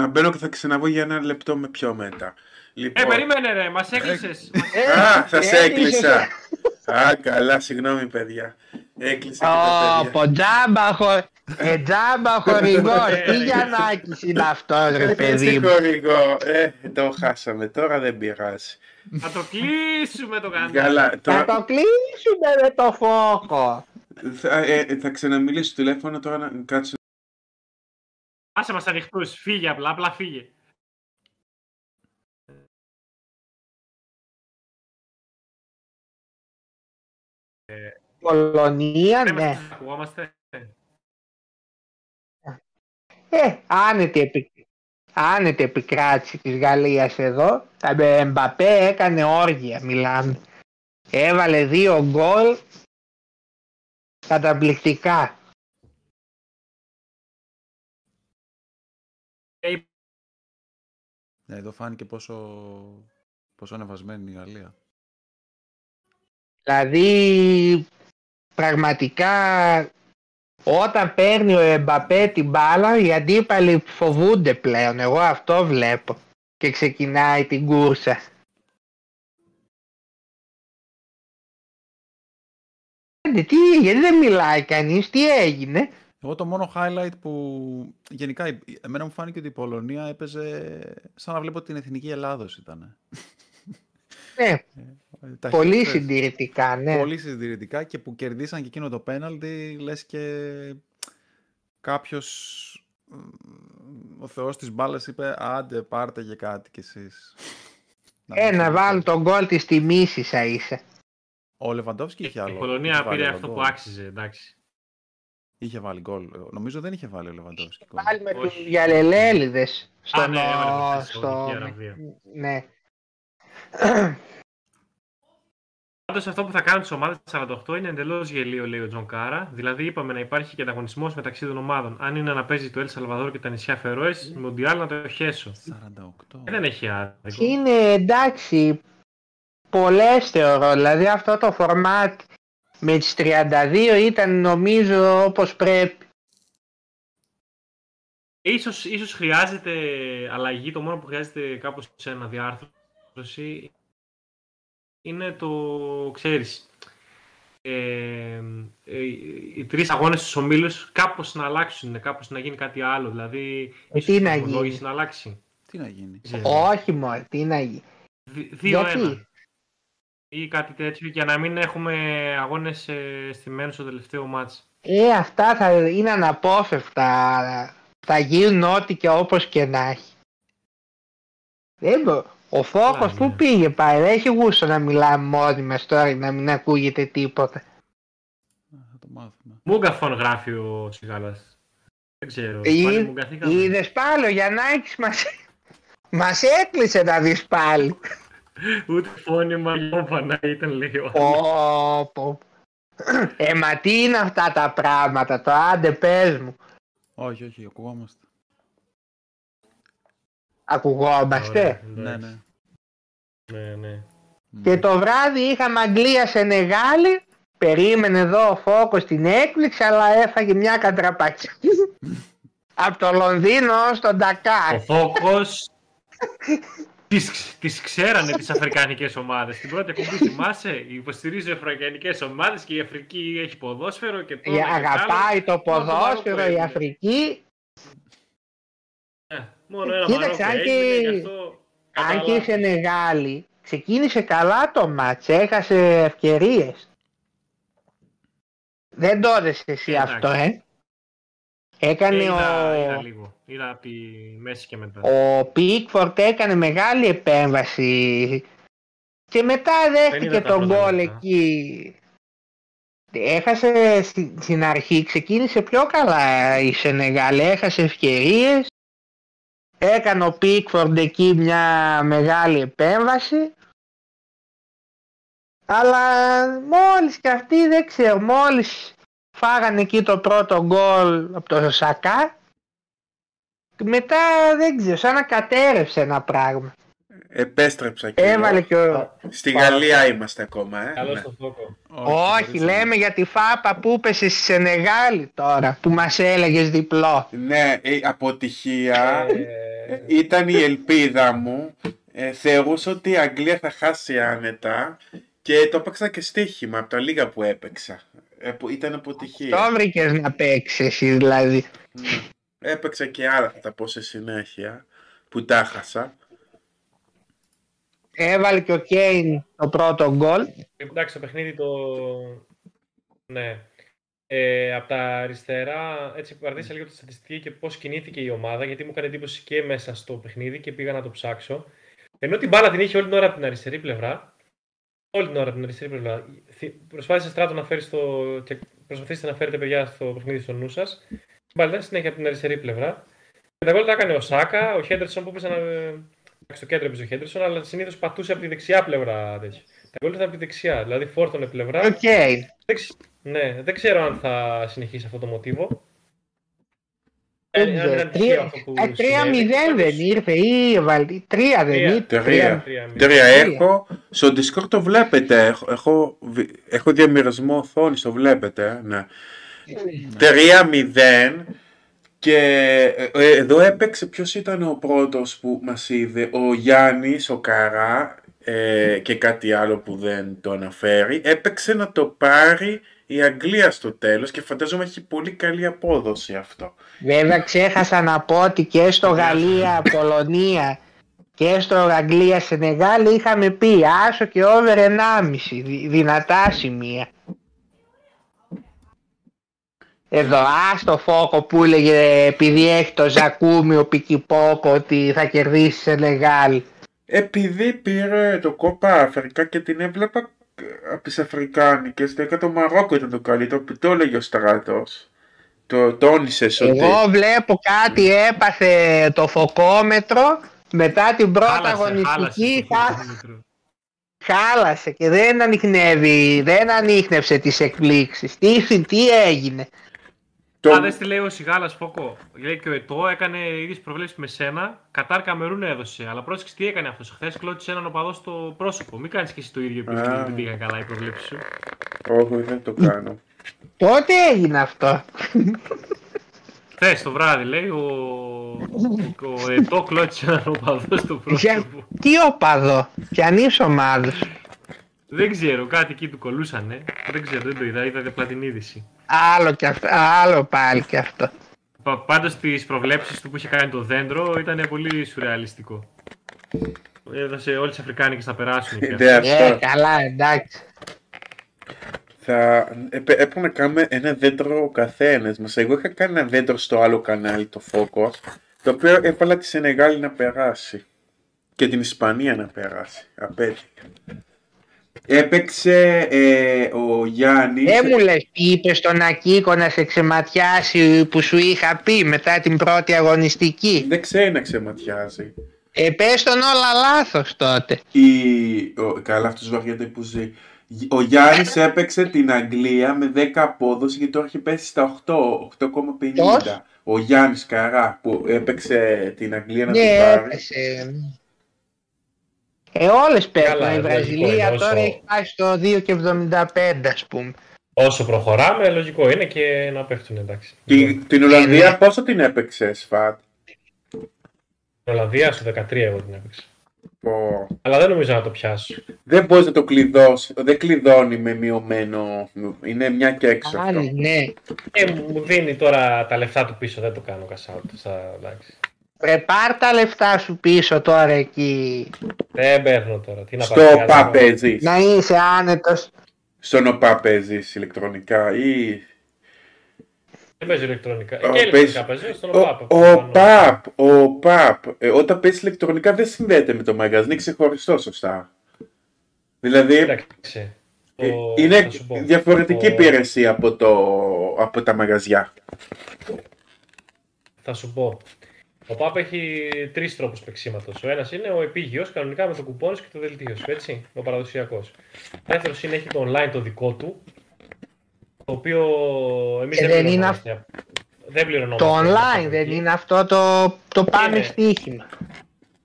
να μπαίνω και θα ξαναβγώ για ένα λεπτό με πιο μετά. Λοιπόν... Ε, περίμενε ρε, μας έκλεισες. Α, θα σε έκλεισα. Α, καλά, συγγνώμη παιδιά. Έκλεισα και τα παιδιά. Πω, τζάμπα, χω... ε, τζάμπα χορηγός. Τι Γιαννάκης είναι αυτό ρε παιδί μου. χορηγό. Ε, το χάσαμε. Τώρα δεν πειράζει. Θα το κλείσουμε το κανάλι. Καλά, τώρα... Θα το κλείσουμε με το φόκο. Θα, ε, θα ξαναμιλήσω στο τηλέφωνο τώρα να κάτσω. Άσε μας ανοιχτούς. Φύγε απλά, απλά φύγε. Πολωνία, ναι. Ε, άνετη, επι... άνετη επικράτηση της Γαλλίας εδώ. Τα Εμπαπέ έκανε όργια, μιλάμε. Έβαλε δύο γκολ καταπληκτικά. Ναι, εδώ φάνηκε πόσο, πόσο ανεβασμένη η Γαλλία. Δηλαδή, πραγματικά όταν παίρνει ο Εμπαπέ την μπάλα, οι αντίπαλοι φοβούνται πλέον. Εγώ αυτό βλέπω. Και ξεκινάει την κούρσα. Τι, γιατί δεν μιλάει κανείς, τι έγινε; Εγώ το μόνο highlight που γενικά εμένα μου φάνηκε ότι η Πολωνία έπαιζε σαν να βλέπω την Εθνική Ελλάδος ήταν. Ναι, ε, πολύ συντηρητικά, ναι. Πολύ συντηρητικά και που κερδίσαν και εκείνο το πέναλτι, λες και κάποιος, ο θεός της μπάλας είπε άντε πάρτε για κάτι κι εσείς. Ε, να βάλει το γκολ της τιμής ίσα ίσα. Ο Λεβαντόφσκι είχε άλλο. Η Πολωνία πήρε αυτό που άξιζε, εντάξει. Είχε βάλει γκολ. Νομίζω δεν είχε βάλει ο Λεβαντόφσκι. Είχε βάλει με τους γυαλελέλιδες. Στο... ναι, στο... ναι. Πάντως αυτό που θα κάνουν τις ομάδες 48 είναι εντελώς γελοίο, λέει ο Τζον Κάρα. Δηλαδή, είπαμε να υπάρχει και ανταγωνισμός μεταξύ των ομάδων. Αν είναι να παίζει το Ελ Σαλβαδόρ και τα νησιά Φερόες, με Μουντιάλ να το χέσω. 48. δεν έχει άδικο. Είναι εντάξει. Πολλές θεωρώ. Δηλαδή, αυτό το format με τις 32 ήταν νομίζω όπως πρέπει. Ίσως, ίσως χρειάζεται αλλαγή, το μόνο που χρειάζεται κάπως σε ένα διάρθρωση είναι το, ξέρεις, ε, ε, οι τρεις αγώνες στους ομίλους κάπως να αλλάξουν, κάπως να γίνει κάτι άλλο, δηλαδή ε, τι να γίνει; να αλλάξει. Τι να γίνει; Όχι μόνο, τι να γίνει; Δύο-ένα. Ή κάτι τέτοιο για να μην έχουμε αγώνες ε, στημένους στο τελευταίο μάτς. Ε, αυτά θα είναι αναπόφευκτα. Θα γίνουν ό,τι και όπως και να έχει. Δεν μπορώ. Ο Φόκος που πήγε πάλι, δεν έχει γούστο να μιλάμε μόνοι μας τώρα να μην ακούγεται τίποτα. Θα το μάθουμε. Μούγκαφον γράφει ο Τσιγάλας. Δεν ξέρω. Είδες πάλι ο Γιαννάκης μας, μας έκλεισε να δεις πάλι. Ούτε φώνημα να ήταν λίγο. Πω, Ε, μα τι είναι αυτά τα πράγματα, το άντε πες μου. Όχι, όχι, ακουγόμαστε. Ακουγόμαστε; ναι, ναι. Ναι, ναι. Και το βράδυ είχαμε Αγγλία σε Νεγάλη. Περίμενε εδώ ο Φόκος την έκπληξη, αλλά έφαγε μια κατραπάκια. Από το Λονδίνο στον Ντακάρ. Ο Φόκος τις, τις ξέρανε τις αφρικανικές ομάδες. Την πρώτη εκπομπή θυμάσαι, υποστηρίζει αφρικανικές ομάδες και η Αφρική έχει ποδόσφαιρο και τώρα... Αγαπάει το ποδόσφαιρο η Αφρική. Ε, μόνο ένα Κοίταξε, αν και, αν και είσαι Νεγάλη, ξεκίνησε καλά το μάτς, έχασε ευκαιρίες. Δεν το εσύ αυτό, ε. Έκανε είδα, ο... Είδα λίγο. Είδα από τη μέση και μετά. Ο Πίκφορτ έκανε μεγάλη επέμβαση και μετά δέχτηκε τον γκολ εκεί. Έχασε στην αρχή, ξεκίνησε πιο καλά η Σενεγάλη, έχασε ευκαιρίες. Έκανε ο Πίκφορντ εκεί μια μεγάλη επέμβαση. Αλλά μόλις και αυτοί δεν ξέρω, μόλις φάγανε εκεί το πρώτο γκολ από το Σακά μετά δεν ξέρω, σαν να κατέρευσε ένα πράγμα. Επέστρεψα και Έβαλε και ο... Στη Γαλλία είμαστε ακόμα, ε. Καλό Ναι. στο φόκο. Όχι, λέμε για τη φάπα που έπεσε στη Σενεγάλη τώρα, που μας έλεγες διπλό. Ναι, η αποτυχία Ε, ήταν η ελπίδα μου. Ε, θεωρούσα ότι η Αγγλία θα χάσει άνετα και το έπαιξα και στοίχημα από τα λίγα που έπαιξα. Ε, που ήταν αποτυχία. Το βρήκες να παίξεις εσύ δηλαδή. Ναι. Έπαιξα και άλλα, θα τα πω σε συνέχεια, που τα χάσα. Έβαλε και ο Κέιν το πρώτο γκολ. Εντάξει, το παιχνίδι το. Ναι. Ε, από τα αριστερά, έτσι παρατήρησα λίγο τη στατιστική και πώς κινήθηκε η ομάδα, γιατί μου έκανε εντύπωση και μέσα στο παιχνίδι και πήγα να το ψάξω. Ενώ την μπάλα την είχε όλη την ώρα από την αριστερή πλευρά. Όλη την ώρα από την αριστερή πλευρά. Θυ- Προσπάθησε στράτο να φέρει στο. και προσπαθήσετε να φέρετε παιδιά στο παιχνίδι στο νου σας. Την μπάλα ήταν συνέχεια από την αριστερή πλευρά. Και τα γκολ τα έκανε ο Σάκα, ο Χέντερσον που έπαιζε να. Στο κέντρο έπαιζε ο Χέντερσον, αλλά συνήθως πατούσε από τη δεξιά πλευρά. τέτοιο. Τα γκολ ήταν από τη δεξιά, δηλαδή φόρτωνε πλευρά. Ο Κέιν. Δεν, ξε- ναι, δεν ξέρω αν θα συνεχίσει αυτό το μοτίβο. Δεν Ε, αν ξέρω. ήταν τυχαίο Τρία- αυτό που ε, 3-0 συνέβη, δεν ήρθε ή έβαλε. Τρία δεν Τρία. ήρθε. Τρία. τρία, μηδέν. Τρία έχω. Στο Discord το βλέπετε. Έχω, έχω, βι- έχω διαμοιρασμό οθόνης, το βλέπετε. ε, Ναι. 3-0. Και ε, ε, εδώ έπαιξε ποιος ήταν ο πρώτος που μας είδε. Ο Γιάννης, ο Καρά ε, και κάτι άλλο που δεν το αναφέρει. Έπαιξε να το πάρει η Αγγλία στο τέλος και φαντάζομαι έχει πολύ καλή απόδοση αυτό. Βέβαια ξέχασα να πω ότι και στο Γαλλία, Πολωνία και στο Αγγλία, Σενεγάλη είχαμε πει άσο και over 1,5 δι- δυνατά σημεία. Εδώ, άστο φόκο που έλεγε επειδή έχει το ζακούμι ο Πικυπόκο ότι θα κερδίσει η Σενεγάλη. Επειδή πήρε το κόπα Αφρικά και την έβλεπα ε, από τις Αφρικάνικες, το το Μαρόκο ήταν το καλύτερο, που το έλεγε ο Στράτος. Το τόνισες ότι... Εγώ βλέπω κάτι έπαθε το φωκόμετρο μετά την πρώτα Χάλασε, αγωνιστική χάλασε το χά- χιλιόμετρο. χάλασε και δεν ανοιχνεύει, δεν ανείχνευσε τις εκπλήξεις. Τι, τι έγινε; Το... Α, δες τι λέει ο Σιγάλας Φόκο. Λέει και ο Ετώ έκανε ίδιες προβλέψεις με σένα. Κατάρ Καμερούν έδωσε. Αλλά πρόσεξε τι έκανε αυτός. Χθες κλώτησε έναν οπαδό στο πρόσωπο. Μην κάνεις και εσύ το ίδιο επειδή Α. δεν πήγαν καλά οι προβλέψεις σου. Όχι, δεν το κάνω. Πότε έγινε αυτό; Χθες το βράδυ λέει ο, ο Ετώ κλώτησε έναν οπαδό στο Για, πρόσωπο. τι οπαδό, ποιανής ομάδος. Δεν ξέρω, κάτι εκεί του κολούσανε. Δεν ξέρω, δεν το είδα. Είδα απλά την είδηση. Άλλο, και αυτό, άλλο πάλι και αυτό. Πα- Πάντως στις προβλέψεις του που είχε κάνει το δέντρο ήταν πολύ σουρεαλιστικό. Έδωσε όλες τις Αφρικάνικες να περάσουν. και Δεν αυτά. Ε, αυτό. καλά, εντάξει. Θα... επέ- Έπρεπε να κάνουμε ένα δέντρο ο καθένας μας. Εγώ είχα κάνει ένα δέντρο στο άλλο κανάλι, το Focus, το οποίο έβαλα τη Σενεγάλη να περάσει. Και την Ισπανία να περάσει. Απέτυχε. Έπαιξε ε, ο Γιάννης... Δεν μου λες τι είπες στον Ακίκο να σε ξεματιάσει που σου είχα πει μετά την πρώτη αγωνιστική. Δεν ξέρει να ξεματιάζει. Ε, πες τον όλα λάθος τότε. Η... Ο... Καλά, αυτός βαριέται που ζει. Ο Γιάννης έπαιξε την Αγγλία με 10 απόδοση και τώρα έχει πέσει στα 8, 8,50. Πώς; Ο Γιάννης Καρά που έπαιξε την Αγγλία να Ναι, την πάρει. έπεσε. Ε, όλες πέφτουν. Καλά, Η λογικό Βραζιλία είναι, τώρα όσο- έχει πάει στο 2,75 ας πούμε. Όσο προχωράμε, λογικό είναι και να πέφτουν εντάξει. Την, την Ναι, Ολλανδία ναι. πόσο την έπαιξε, Σφάτ. Στην Ολλανδία στο 13 εγώ την έπαιξα. Πω. Αλλά δεν νομίζω να το πιάσω. Δεν μπορείς να το κλειδώσεις. Δεν κλειδώνει με μειωμένο. Είναι μια και έξω αυτό. Άλλη, ναι. Ε, μου δίνει τώρα τα λεφτά του πίσω, δεν το κάνω cash out. Στα, εντάξει. Ρε πάρ τα λεφτά σου πίσω τώρα εκεί. Δεν παίρνω τώρα. Τι να Στο πάρω, ΟΠΑ παίζεις. Να είσαι άνετος. Στον ΟΠΑ παίζεις ηλεκτρονικά ή... Δεν παίζω ηλεκτρονικά. Ο, και ηλεκτρονικά παίζω στον Ο, ΟΠΑΠ. ο ΠΑΠ, ο ΠΑΠ, ε, όταν παίζεις ηλεκτρονικά δεν συνδέεται με το μαγαζί, είναι ξεχωριστό σωστά. Δηλαδή, Εντάξει. ε, Το- είναι θα σου πω. διαφορετική Το- υπηρεσία από, το, από τα μαγαζιά. Θα σου πω. Ο ΠΑΠ έχει τρεις τρόπους παίξήματο. Ο ένας είναι ο επίγειος, κανονικά με το κουπόνις και το δελτίο σου, έτσι. Ο παραδοσιακός. Δεύτερος είναι έχει το online το δικό του. Το οποίο εμείς Και δεν, δεν είναι πληρωνόμαστε. Δεν πληρωνόμαστε. Το από online την δεν εκεί. είναι αυτό το, το πάμε Είναι. στοίχημα.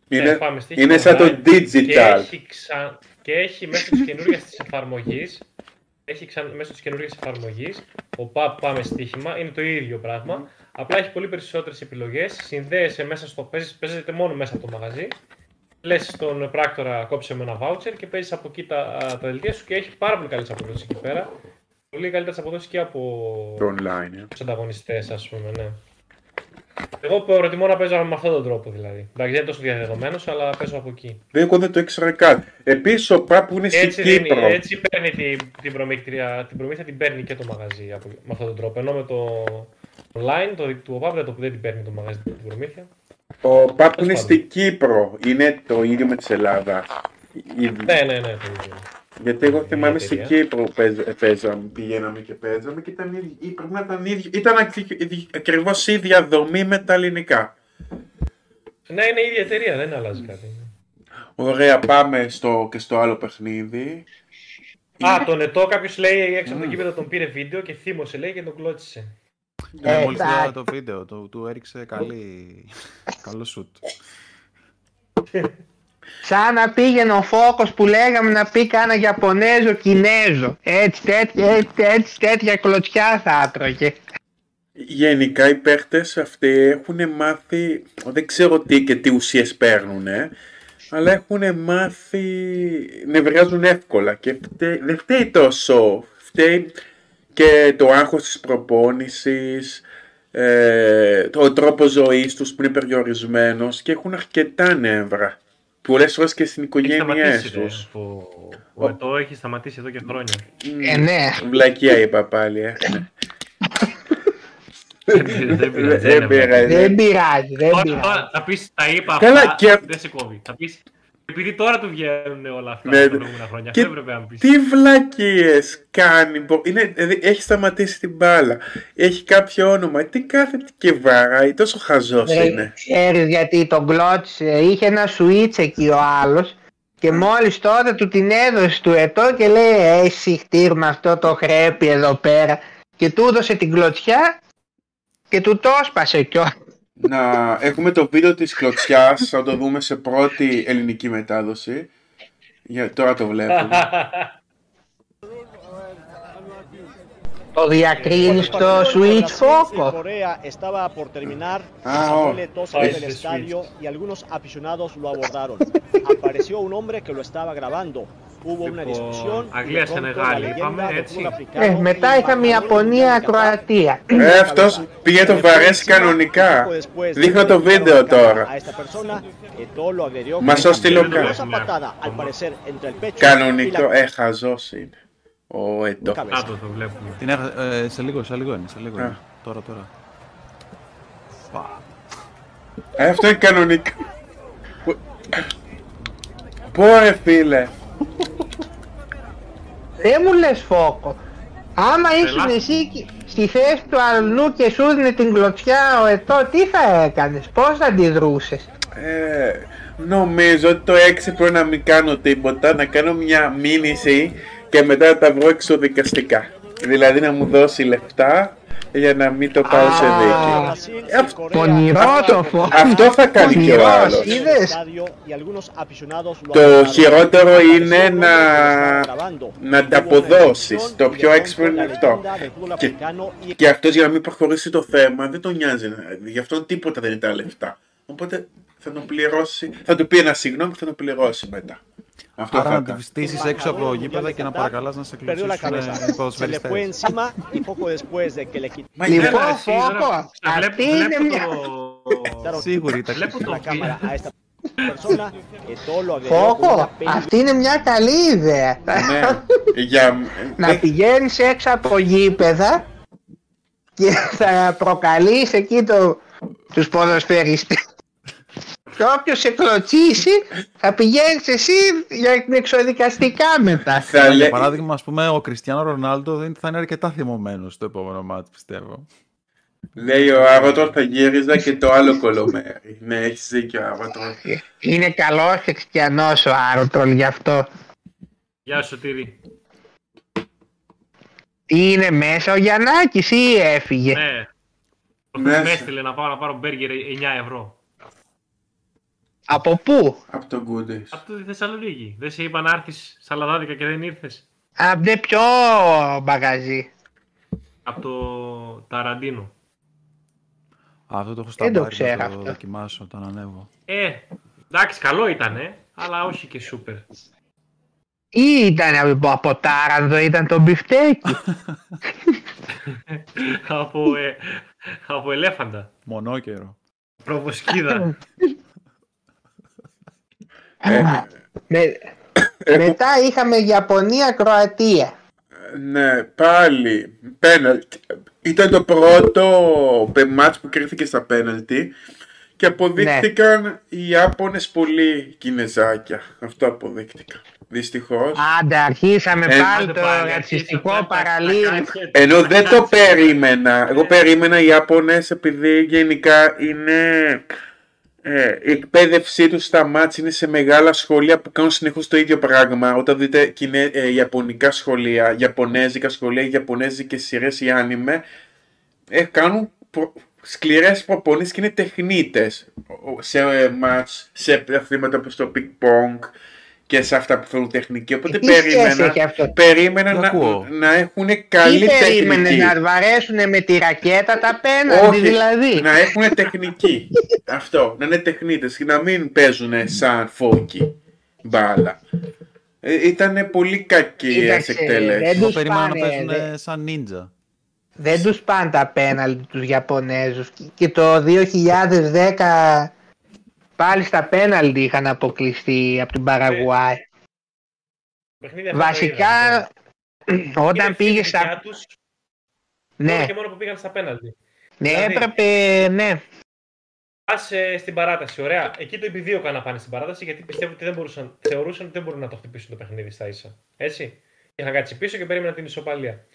Είναι, πάμε στοίχημα είναι σαν το online Και digital. έχει, ξα... και έχει μέσω της καινούργιας της εφαρμογής έχει ξα... μέσω της καινούργιας εφαρμογής ο ΠΑΠ πάμε στοίχημα, είναι το ίδιο πράγμα απλά έχει πολύ περισσότερες επιλογές συνδέεσαι μέσα στο, παίζεις, παίζεται μόνο μέσα από το μαγαζί λες στον πράκτορα κόψε με ένα voucher και παίζεις από εκεί τα, τα δελτία σου και έχει πάρα πολύ καλές αποδόσεις εκεί πέρα πολύ καλύτερες αποδόσεις και από Το online. ε. τους ανταγωνιστές ας πούμε, ναι. Εγώ προτιμώ να παίζω με αυτόν τον τρόπο δηλαδή. Εντάξει, δεν είναι τόσο διαδεδομένος, αλλά παίζω από εκεί. Δεν, εγώ δεν το ήξερα καν. Επίσης, ο Πάπου είναι στην Έτσι, δίνει, Κύπρο. έτσι παίρνει την, την, προμήθεια, την προμήθεια την παίρνει και το μαγαζί από, με αυτόν τον τρόπο. Ενώ με το online, το του ΟΠΑΠ δεν, το, δεν την παίρνει το μαγαζί την προμήθεια. Ο Πάπου είναι πάντων. στην Κύπρο. Είναι το ίδιο με της Ελλάδα. Ναι, ναι, ναι, το ίδιο. Γιατί εγώ Η θυμάμαι στην εταιρεία. Κύπρο παίζ- παίζαμε, πηγαίναμε και παίζαμε και ήταν, ίδι- ή πρέπει να ήταν, ίδιο, ήταν ακριβώς η ίδια δομή με τα ελληνικά. Ναι, είναι η ίδια εταιρεία, δεν αλλάζει κάτι. Ωραία, πάμε στο, και στο άλλο παιχνίδι. Α, τον Ετώ κάποιος λέει έξω από το κήπεδο τον πήρε βίντεο και θύμωσε λέει και τον κλώτσισε. Ε, Ε, μόλις εντάξει. είδα το βίντεο, το, του έριξε καλή, καλό σουτ. Σαν να πήγαινε ο Φόκος που λέγαμε να πει κάνα Ιαπωνέζο Κινέζο. Έτσι, τέτοια, έτσι, έτσι, τέτοια κλωτσιά θα άτρωγε. Γενικά οι παίχτες αυτοί έχουν μάθει, δεν ξέρω τι και τι ουσίες παίρνουν, αλλά έχουν μάθει, νευριάζουν εύκολα και φταίει- δεν φταίει τόσο, φταίει και το άγχος της προπόνησης, ε, το τρόπος ζωής τους που είναι περιορισμένος και έχουν αρκετά νεύρα. Πολλές φορές και στην Έχει οικογένειά σταματήσει. ρε, τους. Ο, ο Ετώ έχει σταματήσει εδώ και χρόνια. Ε, ναι. Βλακία είπα πάλι, ε. Δεν πειράζει, δεν πειράζει, Δεν δεν πειράζει. Δεν πειράζει, δεν Τώρα, πειράζει. τώρα θα πεις, τα είπα Καλά, αυτά, και- δεν σε κόβει. Θα πεις, επειδή τώρα του βγαίνουν όλα αυτά Ναι, τα ναι. προηγούμενα χρόνια. Και Αυτό έπρεπε να πεις. Τι βλακίες κάνει, μπο- είναι, δηλαδή, έχει σταματήσει την μπάλα, έχει κάποιο όνομα, τι κάθεται και βαράει, τόσο χαζός Ρε, είναι. Ξέρεις γιατί τον κλώτσε, είχε ένα σουίτς εκεί ο άλλος και μόλις τότε του την έδωσε του ετώ και λέει «Ε, εσύ χτύρ με αυτό το χρέπι εδώ πέρα και του έδωσε την κλωτσιά και του το έσπασε κιόλας. Να έχουμε το βίντεο της κλωτσιάς, θα το δούμε σε πρώτη ελληνική μετάδοση. Για, τώρα το βλέπουμε. Το διακρίνει στο El partido entre Switch Brasil y Foco. Corea estaba por terminar. Ah, se oh. fue tos Ah, en ese el es estadio y algunos aficionados lo abordaron. Apareció un hombre que lo estaba grabando. Hubo una Λοιπόν, discusión. y de Αγγλία, pronto Σενεγάλη, la leyenda πάμε del έτσι. fútbol africano Ε, μετά y είχαμε el Ιαπωνία, Qatar Κροατία. Ε, αυτός πήγε το βαρέσει κανονικά. Poco después de Δείχνω que το le quitaron βίντεο la cámara τώρα. A esta persona, Eto'o lo agredió Μας con το una στείλω poderosa κα- patada, al parecer entre el pecho y Κανονικό, la ε, χαζός είναι. Ο Ετώ. cabeza. Κάτω το βλέπουμε. Την έχα... ε, σε λίγο, σε λίγο είναι, σε λίγο Α. είναι. Τώρα, τώρα. Πα. Ε, αυτό είναι κανονικό. Πόρε φίλε. Δεν μου λες Φόκο. Άμα ήσουν Τρελά. εσύ κι- στη θέση του αλλού και σου δίνει την κλωτσιά ο ετώ, τι θα έκανες, πώς θα αντιδρούσες. Ε, νομίζω ότι το έξυπνο είναι να μην κάνω τίποτα, να κάνω μια μήνυση και μετά να τα βρω εξοδικαστικά. Δηλαδή να μου δώσει λεφτά για να μην το πάω σε Α. δίκαιο. Brasil Ε, y Corea Πονηρό estaban το por Φόκο. Αυτό θα κάνει και ο Πονηρός, άλλος. en el είδες. estadio y algunos aficionados lo Το abordaron. χειρότερο είναι Apareció un hombre να, que lo estaba grabando. να Hubo una ανταποδώσεις. discusión Το y πιο de έξυπνο pronto είναι la αυτό. leyenda del fútbol Και, africano y και αυτός για να μην προχωρήσει το θέμα δεν τον νοιάζει. να- Γι' αυτό τίποτα δεν είναι τα λεφτά. Οπότε θα τον πληρώσει, θα του πει ένα συγγνώμη και θα τον πληρώσει μετά. Αυτό Άρα θα να τη κάνει. στήσεις έξω από το γήπεδο και να παρακαλάς να σε perdió la cabeza. κλεισίσουν οι Se le fue ποδοσφαιριστές. encima y poco después de que le Μα Λοιπόν, είναι- Έλα, εσύ, Φόκο, τώρα- αυτή βλέπω- είναι βλέπω μια- το- Σίγουρη ήταν. Βλέπω quitaron το la cámara a esta persona que todo lo agredió con Φόκο, una peli- αυτή είναι μια καλή ιδέα. Ναι, για... να πηγαίνεις έξω από γήπεδα και θα προκαλείς εκεί το, τους ποδοσφαιριστές. Και όποιος σε κλωτσίσει θα πηγαίνεις εσύ για την εξοδικαστικά μετά. Θα Για λέ... παράδειγμα, ας πούμε, ο Κριστιανό Ρονάλντο δεν θα είναι αρκετά θυμωμένος στο επόμενο μάτι, πιστεύω. Λέει ο Άβατορ θα γύριζα και το άλλο κολομέρι. Ναι, έχεις δίκιο Άβατορ. Είναι καλός χριστιανός ο Άρωτολ γι' αυτό. Γεια σου Σωτήρη. Τι είναι μέσα ο Γιαννάκης ή έφυγε; Ναι. Μέσα. Με έστειλε να πάω να πάρω μπέργκερ 9 ευρώ. Από πού; Από το Goodies. Από τη Θεσσαλονίκη. Δεν σε είπα να έρθεις στα Λαδάδικα και δεν ήρθες. Από δε ποιο μπαγαζί. Από το Ταραντίνο. Α, αυτό το έχω Δεν το στα ξέρω να το αυτό. δοκιμάσω όταν ανέβω. Ε, εντάξει, καλό ήταν, αλλά όχι και σούπερ. Ή ήταν από, από τάρανδο, ήταν το μπιφτέκι. από, ε, από ελέφαντα. Μονόκερο. Προβοσκίδα. Ε, Με- έχω- μετά είχαμε Ιαπωνία-Κροατία. Ναι, πάλι. Πέναλτι. Ήταν το πρώτο μάτς που κρίθηκε στα πέναλτι και αποδείχτηκαν οι Ιάπωνες πολύ κινεζάκια. Αυτό αποδείχτηκαν. Δυστυχώς. Άντε, αρχίσαμε Ε, πάλι Άντε το πάλι, ρατσιστικό αρχίσαμε τα- τα παραλήρημα. κάτσια. Ενώ δεν το περίμενα. Εγώ περίμενα οι Ιάπωνες επειδή γενικά είναι... Ε, η εκπαίδευσή τους στα μάτς είναι σε μεγάλα σχολεία που κάνουν συνεχώς το ίδιο πράγμα. Όταν δείτε κινε, ε, ιαπωνικά σχολεία, ιαπωνέζικα σχολεία, ιαπωνέζικες σειρές ή άνιμε, ε, κάνουν προ, σκληρές προπονήσεις και είναι τεχνίτες Ο- σε ε, μάτς, σε αθλήματα όπως το ping pong και σε αυτά που θέλουν τεχνική. Οπότε Τι σχέση περίμενα, έχει αυτό. περίμενα Δεν να, ακούω. να έχουν Τι καλή περίμενες τεχνική. να βαρέσουν με τη ρακέτα τα πέναντι Όχι, δηλαδή; να έχουν τεχνική. Αυτό, να είναι τεχνίτες και να μην παίζουν σαν φόκι μπάλα. Ε, ήταν πολύ κακή Κοίταξε, εκτέλεση. δεν Εγώ τους περίμενα να πάνε, παίζουν δε- σαν νίντζα. Δεν τους πάνε τα πέναλτι τους Ιαπωνέζους. Και το 2010 πάλι στα πέναλτι είχαν αποκλειστεί από την Παραγουάη. Παιχνίδι αυτά τα Βασικά, είδα, όταν Είναι πήγες ευθύνη στα... δικιά τους, μόνο Ναι, και μόνο που πήγαν στα πέναλτι. ναι, δηλαδή- έπρεπε, ναι. Πα ε, στην παράταση, ωραία. Εκεί το επιδίωκαν να πάνε στην παράταση γιατί πιστεύω ότι δεν μπορούσαν, θεωρούσαν ότι δεν μπορούν να το χτυπήσουν το παιχνίδι στα ίσα. Έτσι. Και είχαν κάτσει πίσω και περίμεναν την ισοπαλία.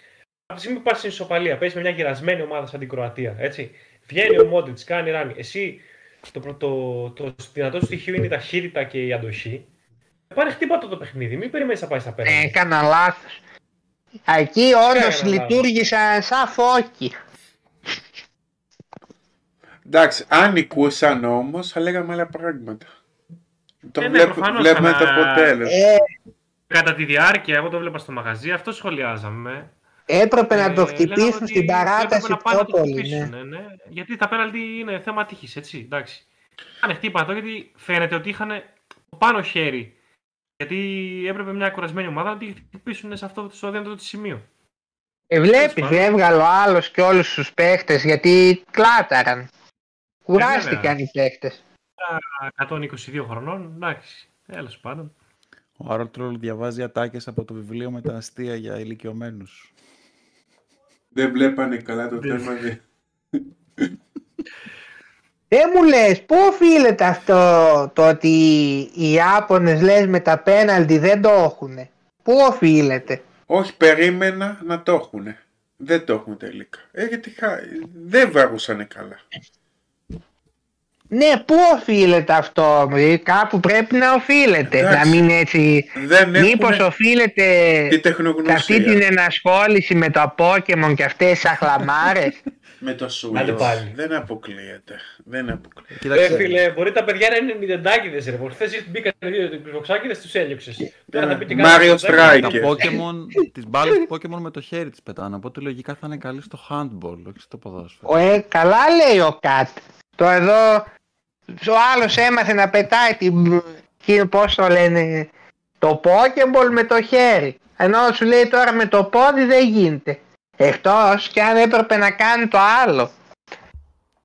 Από τη στιγμή που πας στην ισοπαλία, παίζεις με μια γυρασμένη ομάδα σαν την Κροατία. Έτσι. Βγαίνει ο Μόντριτ, κάνει ράνι. Εσύ το, προ- το, το, το δυνατό σου στοιχείο είναι η ταχύτητα και η αντοχή. Πάρε χτύπα το, το παιχνίδι. Μην περιμένεις να πάει στα Ναι, πέναλτι. έκανα λάθος. Εκεί όντως Έκανα λάθος. λειτουργήσαν σαν φώκι. Εντάξει, αν νικούσαν όμως, θα λέγαμε άλλα πράγματα. Το Ε, ναι, βλέπ- προφανώς, βλέπουμε αλλά- το αποτέλεσμα. Ε, Κατά τη διάρκεια, εγώ το βλέπα στο μαγαζί, αυτό σχολιάζαμε. Έπρεπε να Ε, το λέγαμε χτυπήσουν ότι στην παράταση έπρεπε να πάνε πιο να το πολύ. χτυπήσουν, Ναι. ναι, ναι. Γιατί τα πέναλτι είναι θέμα τύχη, έτσι. Εντάξει. Κάνε χτύπα εδώ γιατί φαίνεται ότι είχαν το πάνω χέρι. Γιατί έπρεπε μια κουρασμένη ομάδα να τη χτυπήσουν σε αυτό το αδύνατο τη σημείο. Ε, βλέπεις, Τέλος πάντων. έβγαλε ο άλλος και όλους τους παίχτες γιατί κλάταραν. Κουράστηκαν οι παίχτες. 122 χρονών, εντάξει. Τέλος πάντων. Ο Άρολτρολ διαβάζει ατάκες από το βιβλίο με τα αστεία για ηλικιωμένους. Δεν βλέπανε καλά το Δεν- θέμα. δε- Δεν μου λες, πού οφείλεται αυτό το ότι οι Ιάπωνες λες με τα πέναλτι δεν το έχουνε; Πού οφείλεται; Όχι, περίμενα να το έχουν. Δεν το έχουν τελικά. Ε, γιατί χα... δεν βαρούσανε καλά. Ναι, πού οφείλεται αυτό, δηλαδή κάπου πρέπει να οφείλεται. Εντάξει. Να μην έτσι. Δεν Μήπως έχουν οφείλεται τη σε αυτή τεχνογνωσία. την ενασχόληση με το Pokemon και αυτές τις αχλαμάρες. Με το Άντε Switch. πάλι. Δεν αποκλείεται. Δεν αποκλείεται. Ε, Κοίταξε, φίλε, μπορεί τα παιδιά να είναι νιδεντάκιδε, ρε. Χθες μπήκαν δύο του τους έλειωξες. Τώρα θα πει και Mario κάτι τα Striker. Pokemon, τις μπάλες του Pokemon με το χέρι τις πετάνε, οπότε λογικά θα είναι καλή στο handball, όχι στο ποδόσφαιρο. Ο, ε, καλά λέει ο Κατ. Το εδώ ο άλλος έμαθε να πετάει την, τι- πώς το λένε, το Pokeball με το χέρι. Ενώ σου λέει τώρα με το πόδι δεν γίνεται. Εκτός και αν έπρεπε να κάνει το άλλο.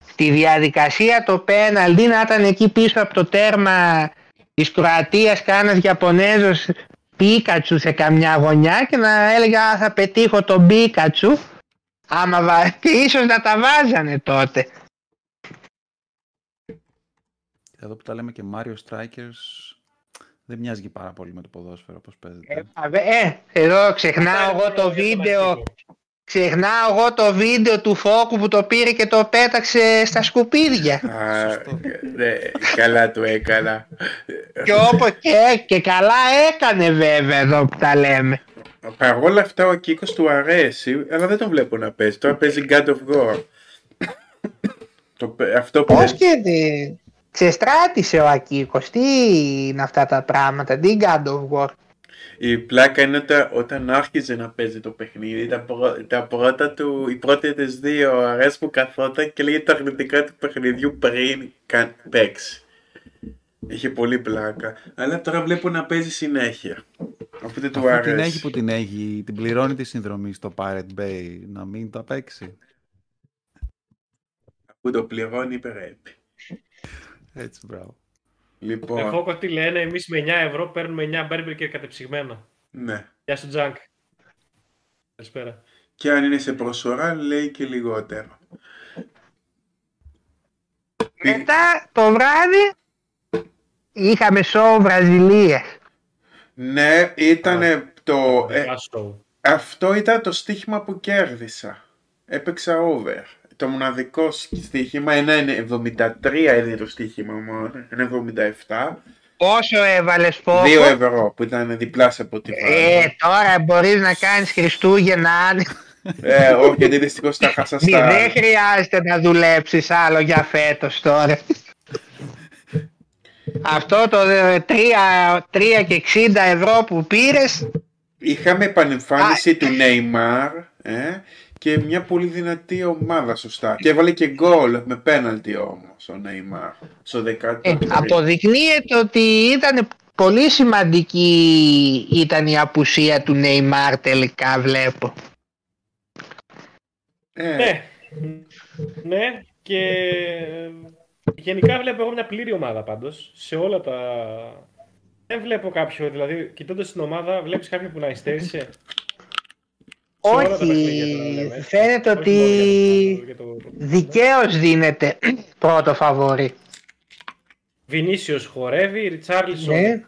Στη διαδικασία το πέναλτι να ήταν εκεί πίσω από το τέρμα της Κροατίας κάνας Ιαπωνέζος Πίκατσου σε καμιά γωνιά και να έλεγε «Α, θα πετύχω τον Πίκατσου Άμα βα... και ίσως να τα βάζανε τότε. Εδώ που τα λέμε και Mario Strikers, δεν μοιάζει και πάρα πολύ με το ποδόσφαιρο όπως Ε, παίζεται. βαβε- ε, εδώ ξεχνάω εγώ το βίντεο, ξεχνάω εγώ το βίντεο του Φόκου που το πήρε και το πέταξε στα σκουπίδια. Α, Σωστό. ναι, καλά το έκανα. και όπως και, και καλά έκανε βέβαια εδώ που τα λέμε. Παρ' όλα αυτά ο Κίκος του αρέσει, αλλά δεν τον βλέπω να παίζει. Τώρα παίζει God of War. Το, παι- αυτό που Πώς και δεν... ξεστράτησε ο Ακίκος. Τι είναι αυτά τα πράγματα, τι God of War; Η πλάκα είναι όταν, όταν άρχιζε να παίζει το παιχνίδι, τα, πρω, τα πρώτα του, οι πρώτες τις δύο ώρες που καθόταν και λέγε τα αρνητικά του παιχνιδιού πριν καν παίξει. Είχε πολύ πλάκα. Αλλά τώρα βλέπω να παίζει συνέχεια. Οπότε του Αφού αρέσει. την έχει που την έχει, την πληρώνει τη συνδρομή στο Pirate Bay, να μην τα παίξει. Που το πληρώνει πρέπει. Έτσι, μπράβο. Λοιπόν, Εγώ τι λένε, εμείς με 9 ευρώ παίρνουμε 9 μπέρμπερ και κατεψυγμένα. ναι. Γεια σου Τζάνκ. Καλησπέρα. Και αν είναι σε προσφορά λέει και λιγότερο. Μετά το βράδυ είχαμε σοου Βραζιλίας. Ναι, ήταν το... ε, Μεγάλο show. αυτό ήταν το στοίχημα που κέρδισα. Έπαιξα over. Το μοναδικό στοίχημα, ένα είναι 73 είναι το στοίχημα μόνο, ένα 77. Πόσο έβαλες πόπο. 2 ευρώ που ήταν διπλάς από τη Ε, τώρα μπορείς να κάνεις Χριστούγεννα αν... ε, όχι, γιατί δυστυχώς τα χάσα Μη, στα... δεν χρειάζεται να δουλέψεις άλλο για φέτος τώρα. Αυτό το 3, 3 και 60 ευρώ που πήρες Είχαμε επανεμφάνιση του Neymar ε, και μια πολύ δυνατή ομάδα σωστά. Και έβαλε και γκολ με πέναλτι όμως ο Neymar στο 13. ε, αποδεικνύεται ότι ήταν πολύ σημαντική ήταν η απουσία του Neymar τελικά βλέπω. Ε, Ναι. ναι, και γενικά βλέπω εγώ μια πλήρη ομάδα πάντως. Σε όλα τα... Δεν βλέπω κάποιο, δηλαδή κοιτώντας την ομάδα βλέπεις κάποιον που να ειστέρισε. Σε όλα τα παιχνίδια τώρα Όχι, λέμε. φαίνεται Όχι ότι μόνο για το- για το- δικαίως δίνεται πρώτο φαβόρι. Βινίσιος χορεύει, Ριτσάρλισον Ναι.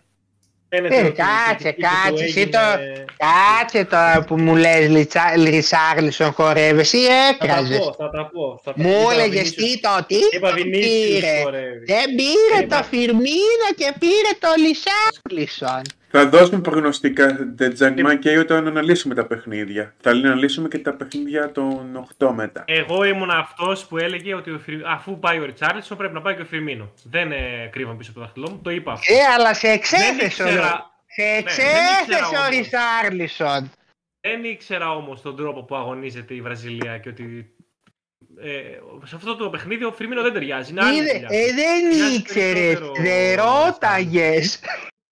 φαίνεται Ε, ότι η κάτσε, κριτική που του κάτσε, εσύ έγινε- το- Κάτσε τώρα που μου λες Λιτσα- Ρισάρλισον χορεύει, εσύ Θα τα έκραζες. πω, θα τα πω. θα τα- Μου είπα έλεγες Βινίσιος- τι το τι Είπα το Βινίσιος πήρε. χορεύει. Δεν πήρε Είπα- το Φιρμίνο και πήρε το Λισάρλισον. Θα δώσουμε προγνωστικά Τζαγκμά και όταν αναλύσουμε τα παιχνίδια. Θα αναλύσουμε και τα παιχνίδια των 8 μετά. Εγώ ήμουν αυτός που έλεγε ότι ο Φιρ- αφού πάει ο Ριτσάρλισον πρέπει να πάει και ο Φιρμίνο. Δεν ε, κρύβαν πίσω από το δάχτυλό μου, το είπα αυτό. Ε, αλλά σε δεν εξέθεσε ο, ήξερα, σε δεν εξέθεσε ήξερα ο όμως. Ρισάρλισον. δεν ήξερα όμως τον τρόπο που αγωνίζεται η Βραζιλία και ότι ε, σε αυτό το παιχνίδι ο Φιρμίνο δεν ταιριάζει. Είναι άλλη Είδε, δουλειά. ε, δεν Μοιάζει ήξερες, περισσότερο δεν ο ρώταγες.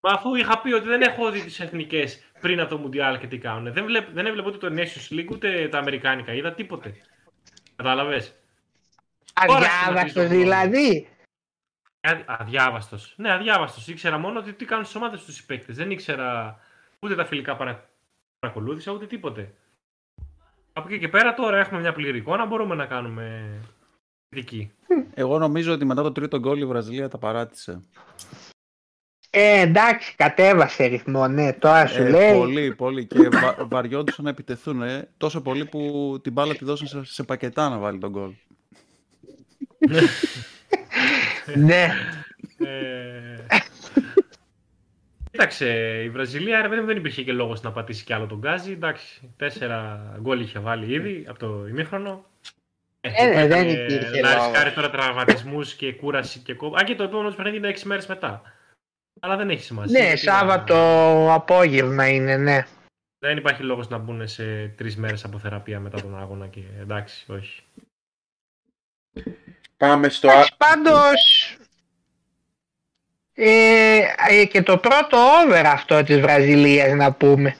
Μα αφού είχα πει ότι δεν έχω δει τις εθνικές πριν από το Μουντιάλ και τι κάνουν. Δεν, βλέπ, δεν έβλεπα ούτε το Nations League ούτε τα Αμερικάνικα. Είδα τίποτε. Κατάλαβες; Τώρα Αδιάβαστος συναντήσω δηλαδή. Α- Αδιάβαστος. Ναι, αδιάβαστος. Ήξερα μόνο ότι τι κάνουν στις ομάδες τους οι παίκτες. Δεν ήξερα ούτε τα φιλικά παρα... παρακολούθησα ούτε τίποτε. Από εκεί και πέρα τώρα έχουμε μια πλήρη εικόνα, μπορούμε να κάνουμε κριτική. Εγώ νομίζω ότι μετά το τρίτο γκολ η Βραζιλία τα παράτησε. Ε, εντάξει, κατέβασε ρυθμό, ναι, τώρα σου Ε, λέει. πολύ, πολύ. Και βα, βαριόντουσαν να επιτεθούν. Ε. Τόσο πολύ που την μπάλα τη δώσαν σε, σε πακετά να βάλει τον γκολ. ναι. Ε... Κοίταξε, η Βραζιλία ρε, παιδί μου, δεν υπήρχε και λόγος να πατήσει κι άλλο τον Γκάζι. Εντάξει, τέσσερα γκολ είχε βάλει ήδη από το ημίχρονο. Ε, ναι, δεν έπρεπε υπήρχε Να λόγος. ρισκάρει τώρα τραυματισμούς και κούραση και κόμμα. Αν και το επόμενο του παιχνίδι είναι 6 μέρες μετά. Αλλά δεν έχει σημασία. Ναι, γιατί Σάββατο να- απόγευμα είναι, ναι. Δεν υπάρχει λόγος να μπουν σε τρεις μέρες από θεραπεία μετά τον αγώνα και εντάξει, όχι. Πάμε στο... α- Εντάξει, πάντως ε, ε, και το πρώτο over αυτό της Βραζιλίας να πούμε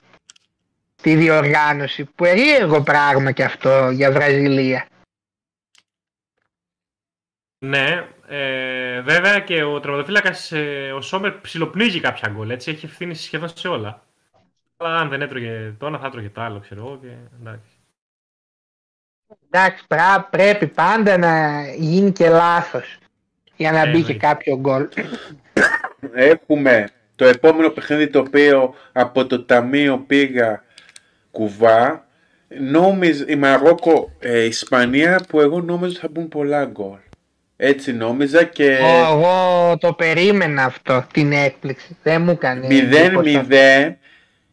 τη διοργάνωση περίεργο πράγμα και αυτό για Βραζιλία Ναι, ε, βέβαια και ο τερματοφύλακας ο Σόμερ ψιλοπνίγει κάποια γκολ. Έτσι έχει ευθύνη σχεδόν σε όλα. Αλλά αν δεν έτρωγε το ένα, θα έτρωγε το άλλο, ξέρω εγώ. Και, εντάξει. εντάξει πρά- πρέπει πάντα να γίνει και λάθος για να Ε, μπει και εννοείται. κάποιο γκολ Έχουμε το επόμενο παιχνίδι το οποίο από το ταμείο πήγα κουβά. Νόμιζ, η Μαρόκο, ε, Ισπανία που εγώ νόμιζα θα μπουν πολλά γκολ. Έτσι νόμιζα και εγώ το περίμενα αυτό την έκπληξη δεν μου έκανε εντύπωση αυτό. 0-0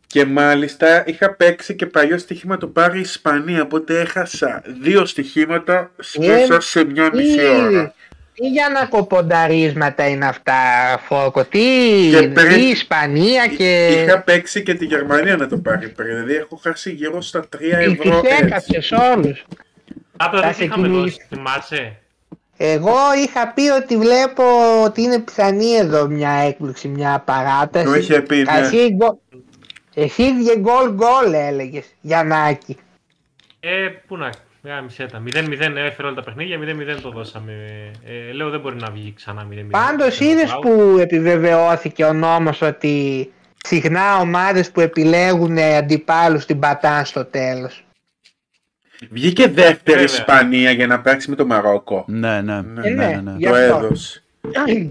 και μάλιστα είχα παίξει και παλιό στοίχημα το πάρει η Ισπανία οπότε έχασα δύο στοιχήματα μέσα σε μια μισή ώρα. Τι, Τι για να κοπονταρίσματα είναι αυτά, Φόκο. Τι, Και πριν- τι Ισπανία και... Είχα παίξει και τη Γερμανία να το πάρει πριν. Δηλαδή έχω χάσει γύρω στα 3 Τις ευρώ έτσι. έκαψες όλους. Άπλα Θα δεν σε είχαμε κυνηγήσει. δώσει, θυμάσαι; Εγώ είχα πει ότι βλέπω ότι είναι πιθανή εδώ μια έκπληξη, μια παράταση. Το είχε πει, ναι. Εσύ, γκο- εσύ για γκολ γκολ έλεγες, Γιαννάκη. Ε, πού να γάμισε τα. 0-0 έφερε όλα τα παιχνίδια, 0-0 το δώσαμε. Ε, λέω δεν μπορεί να βγει ξανά 0-0. Πάντως Δεν το είδες πάω. που επιβεβαιώθηκε ο νόμος ότι συχνά ομάδες που επιλέγουν αντιπάλους την πατάν στο τέλος. Βγήκε δεύτερη Βέβαια. Ισπανία για να παίξει με το Μαρόκο. Ναι, ναι, Ε, ναι, ναι, ναι, ναι. για- Το αυτό. έδωσε.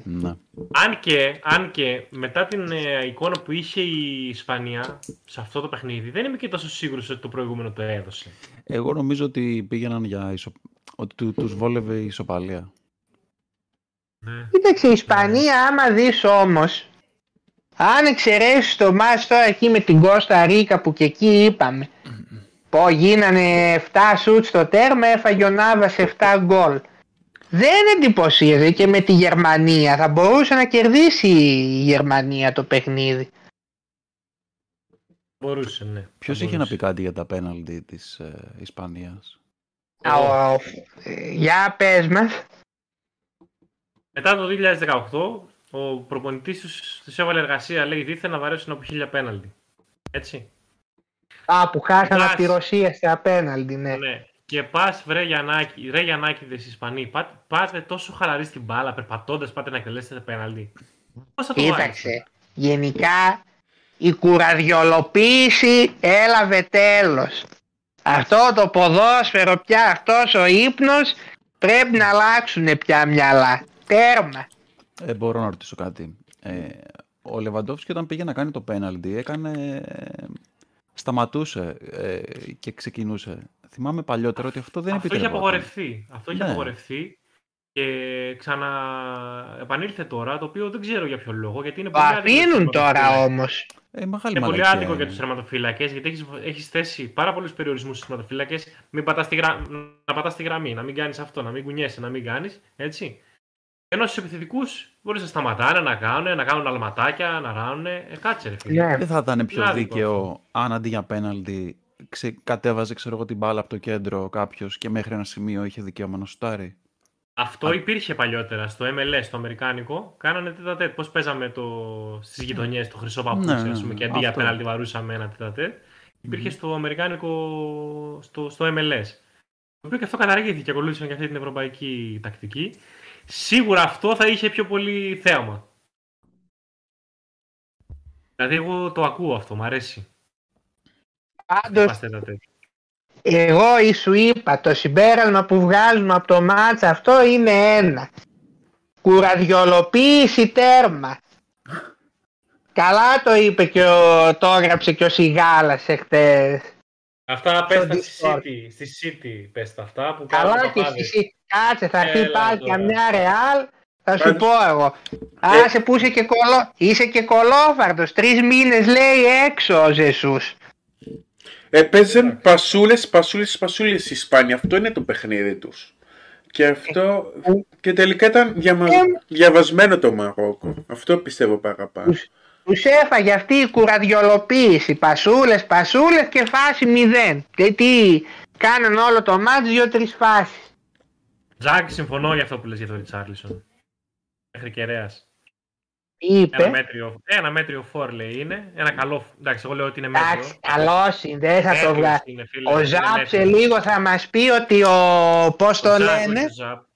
ναι. Αν και, αν και μετά την ε, εικόνα που είχε η Ισπανία σε αυτό το παιχνίδι, δεν είμαι και τόσο σίγουρος ότι το προηγούμενο το έδωσε. Εγώ νομίζω ότι πήγαιναν για ισο... ότι του, τους βόλευε η ισοπαλία. Ναι. Κοίταξε η Ισπανία άμα δεις όμως, αν εξαιρέσεις το μάτς τώρα εκεί με την Κώστα Ρίκα που και εκεί είπαμε, πω γίνανε 7 σουτ στο τέρμα, έφαγε ο Νάβας 7 γκολ. Δεν εντυπωσίαζε και με τη Γερμανία, θα μπορούσε να κερδίσει η Γερμανία το παιχνίδι. Μπορούσε, ναι. Ποιος Θα είχε να πει μπορούσε. κάτι για τα πέναλτι της ε, Ισπανίας; Α, ο- ε, Για πες μας. Μετά το 2018, ο προπονητής τους, τους έβαλε εργασία, λέει, δίθεν να βαρέσουν από χίλια πέναλτι. Έτσι. Α, που χάσαμε Πας. από τη Ρωσία στα απέναντι, ναι. Ναι. Και πας, βρε Γιαννάκη, ρε Γιαννάκη, Ισπανοί, πάτε, πάτε τόσο χαλαροί στην μπάλα, περπατώντας, πάτε να εκτελέσετε πέναλτι. Πώ θα το βάλεις. Κοίταξε, γενικά η κουραδιολοποίηση έλαβε τέλος. Αυτό το ποδόσφαιρο πια, αυτός ο ύπνος πρέπει να αλλάξουν πια μυαλά. Τέρμα. Ε, μπορώ να ρωτήσω κάτι. Ε, ο Λεβαντόφσκι όταν πήγε να κάνει το πέναλτι έκανε... ε, σταματούσε ε, και ξεκινούσε. Θυμάμαι παλιότερα ότι αυτό δεν Αυτό είχε επιτρεπόταν. απογορευτεί. Αυτό είχε Ναι. απογορευτεί και ξανα επανήλθε τώρα, το οποίο δεν ξέρω για ποιο λόγο. Γιατί είναι Το πολύ άδικο για τους αφήνουν τώρα τερματοφύλακες. όμως. Ε, μεγάλη Είναι πολύ μαλακία άδικο για είναι. τους τερματοφύλακες γιατί έχεις έχεις θέσει πάρα πολλούς περιορισμούς στους τερματοφύλακες. Μην πατάς τη γρα... Να πατάς τη γραμμή, να μην κάνεις αυτό, να μην κουνιέσαι, να μην κάνεις. Έτσι. Ενώ στους επιθετικούς μπορεί να σταματάνε, να κάνουν, να κάνουν αλματάκια, να ράνουν. Ε, κάτσε ρε φίλε. Ναι. Δεν θα ήταν πιο Είναι άδικο δίκαιο αν αντί για πέναλτι ξε... κατέβαζε ξέρω εγώ, την μπάλα από το κέντρο κάποιος και μέχρι ένα σημείο είχε δικαίωμα να σουτάρει. Αυτό υπήρχε παλιότερα στο MLS, το αμερικάνικο. Κάνανε τέτα τέτ. Πώς παίζαμε το... στις γειτονιές, το χρυσό παπούτσι, Ναι, ας ναι, πούμε, και αντί για αυτό. πέναλτι βαρούσαμε ένα τέτα τέτ. Υπήρχε στο αμερικάνικο, στο, στο MLS. Το οποίο και αυτό καταργήθηκε και ακολούθησαν και αυτή την ευρωπαϊκή τακτική. Σίγουρα αυτό θα είχε πιο πολύ θέαμα. Δηλαδή, εγώ το ακούω αυτό, μου αρέσει. Πάντως Πας τέτα τέτ. εγώ ή σου είπα το συμπέρασμα που βγάζουμε από το μάτς αυτό είναι ένα. Κουραδιολοποίηση τέρμα. Καλά το είπε και ο, το έγραψε και ο Σιγάλας εχθές. Αυτά πες τα Discord. στη City, στη City πες τα αυτά που Καλά κάνουν και παπάδες. Εσύ, κάτσε θα έρθει Έλα πάλι τώρα. καμιά ρεάλ, θα σου Πάντως- πω εγώ. Άσε που είσαι και, κολο... είσαι και κολόφαρτος, τρεις μήνες λέει έξω ο Ζεσούς. Έπαιζαν πασούλες, πασούλες, πασούλες η Ισπανία. Αυτό είναι το παιχνίδι τους. Και αυτό. Και τελικά ήταν διαμα... Ε, διαβασμένο το Μαρόκο. Αυτό πιστεύω παραπάνω. Τους έφαγε αυτή η κουραδιολοποίηση, πασούλες, πασούλες και φάση μηδέν. Και τι, κάναν όλο το μάτς δύο-τρεις φάσεις. Τζακ, συμφωνώ για αυτό που λες για τον Ριτσάρλισον. Μέχρι κεραίας. Τι Ένα είπε, μέτριο, ένα μέτριο φορ λέει είναι. Ένα καλό. Εντάξει, εγώ λέω ότι είναι μέτριο. εντάξει, καλός είναι, δεν θα το Μέτριος βγάλει. είναι, φίλε, Ο είναι Ζαπ σε μέτριος. λίγο θα μας πει ότι ο, πώς το Ο Τζακ, λένε, όχι ο Ζαπ.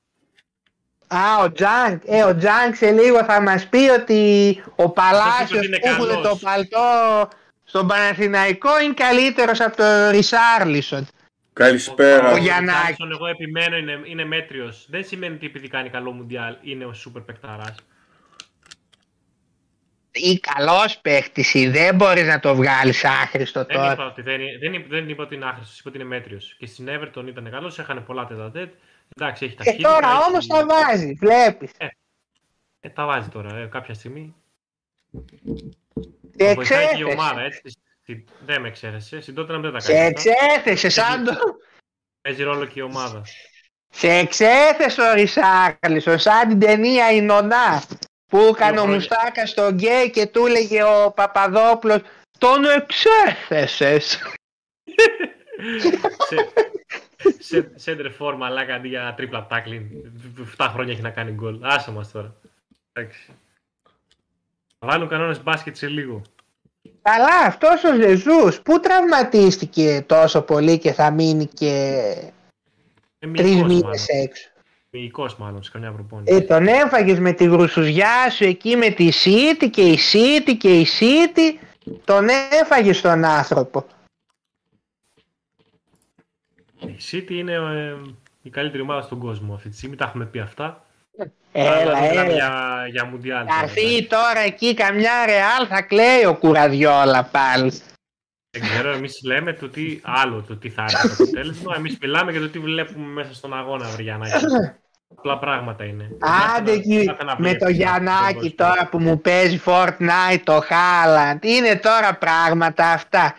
Α, ο Τζακ. Ε, ο Τζακ σε λίγο θα μας πει ότι ο Παλάσιος ότι είναι που έχουν καλός. το παλτό στον Παναθηναϊκό είναι καλύτερος από τον Ριτσάρλισον. Καλησπέρα. Ο Ο Γιαννάκης. Ριτσάρλισον, εγώ επιμένω, είναι, είναι μέτριος. Δεν σημαίνει ότι επειδή κάνει καλό μουντιάλ είναι ο σούπερ παικταράς. Ή καλός παίχτης ή δεν μπορείς να το βγάλεις άχρηστο Δεν τώρα. είπα, ότι δεν, είναι- δεν, είπα- δεν είπα ότι είναι άχρηστος, είπα ότι είναι μέτριος. Και στην Everton ήταν καλός, έχανε πολλά τετατέτ. Εντάξει, έχει Και ταχύτητα. τώρα έχει- όμως τα βάζει, βλέπεις. Ε, τα βάζει τώρα, ε, κάποια στιγμή. Σε Βοηθάει και η εξέθεσε. ομάδα, έτσι. Στη- Δεν με εξέθεσε. Στην τότε δεν τα Σε κάνεις. αυτά. εξέθεσε σαν το... Παίζει ρόλο και η ομάδα. Σε εξέθεσε ο Ρισάρλισον σαν την ταινία η Νονά που έκανε ο Μουστάκας στο γκέι και του έλεγε ο Παπαδόπουλος τον εξέθεσες. Σέντερ φόρ μαλάκα αντί για τρίπλα τάκλιν. 7 χρόνια έχει να κάνει γκολ. Άσε μας τώρα. Εντάξει. Θα βάλουν κανόνες μπάσκετ σε λίγο. Καλά, αυτός ο Ζεζούς πού τραυματίστηκε τόσο πολύ και θα μείνει και Ε, τρεις μυϊκός μήνες μάλλον. έξω. Μυϊκός μάλλον σε καμιά προπόνηση. Ε, τον έφαγες με τη γρουσουζιά σου εκεί με τη City και η City και η City. Τον έφαγες τον άνθρωπο. Η City είναι ε, η καλύτερη ομάδα στον κόσμο αυτή τη στιγμή. Τα έχουμε πει αυτά. Έλα, Αλλά μιλάμε έλα. Για, για Μουντιάλ. Θα τώρα, έρθει εντάξει. τώρα εκεί καμιά ρεάλ θα κλαίει ο κουραδιόλα πάλι. Δεν ξέρω, εμείς λέμε το τι άλλο, το τι θα έρθει το αποτέλεσμα. Εμείς μιλάμε για το τι βλέπουμε μέσα στον αγώνα, Βριανάκη. Απλά πράγματα είναι. Άντε Κάθε εκεί κάθε να με βλέπει το τον Γιαννάκη κόσμο. τώρα που μου παίζει Fortnite το Χάλαντ. Είναι τώρα πράγματα αυτά.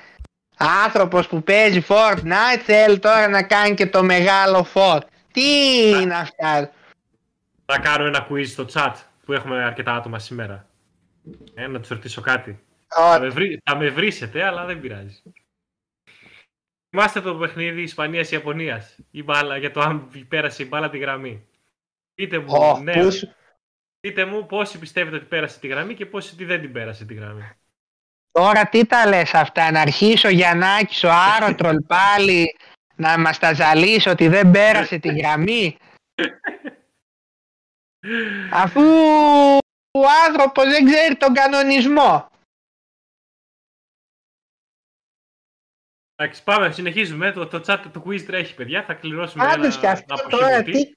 Άνθρωπος που παίζει Fortnite θέλει τώρα να κάνει και το μεγάλο φωτ. Τι είναι αυτά; Θα κάνω ένα quiz στο chat που έχουμε αρκετά άτομα σήμερα. Ε, να τους ρωτήσω κάτι. Θα με, βρει, θα με βρίσετε, αλλά δεν πειράζει. Θυμάστε το παιχνίδι Ισπανίας-Ιαπωνίας η μπάλα, για το αν πέρασε η μπάλα τη γραμμή. Πείτε μου, Ω, ναι, πούς σου- πείτε μου πόσοι πιστεύετε ότι πέρασε τη γραμμή και πόσοι ότι δεν την πέρασε τη γραμμή. Τώρα τι τα λες αυτά, να αρχίσει ο Γιαννάκης, ο Άρωτρολ πάλι να μας τα ζαλίσει ότι δεν πέρασε τη γραμμή; Αφού ο άνθρωπος δεν ξέρει τον κανονισμό. Εντάξει, πάμε, συνεχίζουμε. Το, το chat του quiz τρέχει, παιδιά. Θα κληρώσουμε Πάντως και ένα αυτό τώρα αποχημωτή. τι,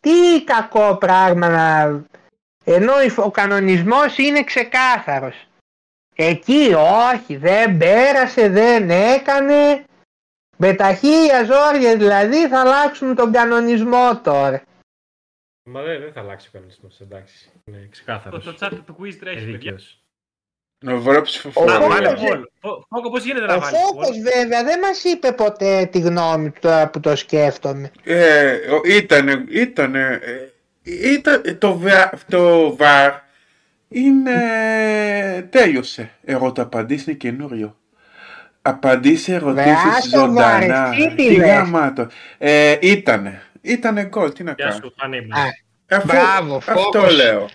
τι κακό πράγμα να... Ενώ ο κανονισμός είναι ξεκάθαρος. Εκεί όχι, δεν πέρασε, δεν έκανε. Με τα χίλια ζόρια δηλαδή θα αλλάξουν τον κανονισμό τώρα. Μα δεν, δεν θα αλλάξει ο κανονισμός, εντάξει. Είναι ξεκάθαρος. Το, το chat του quiz τρέχει, παιδιά. Να βρω Ο ψηφοφόρο. Φόκος- Βάλε Φόκος- πόλ. Φο- Φόκο, πώς γίνεται να Ο βάλεις Φόκος πόλ. βέβαια δεν μας είπε ποτέ τη γνώμη του τώρα που το σκέφτομαι. Ε, ο- ήτανε, ήτανε, ε, ήταν, το, βα, το βαρ είναι, τέλειωσε. Ερωταπαντήσεις είναι καινούριο. Απαντήσει ερωτήσεις άστο βαρ, ζωντανά. εσύ τι Τι λες; γαμάτο. Ε, ήτανε. Ήτανε γκολ, τι να Γεια κάνω. σου, Φανή. Α, Αφού, μπράβο, αυτό Φόκος. λέω.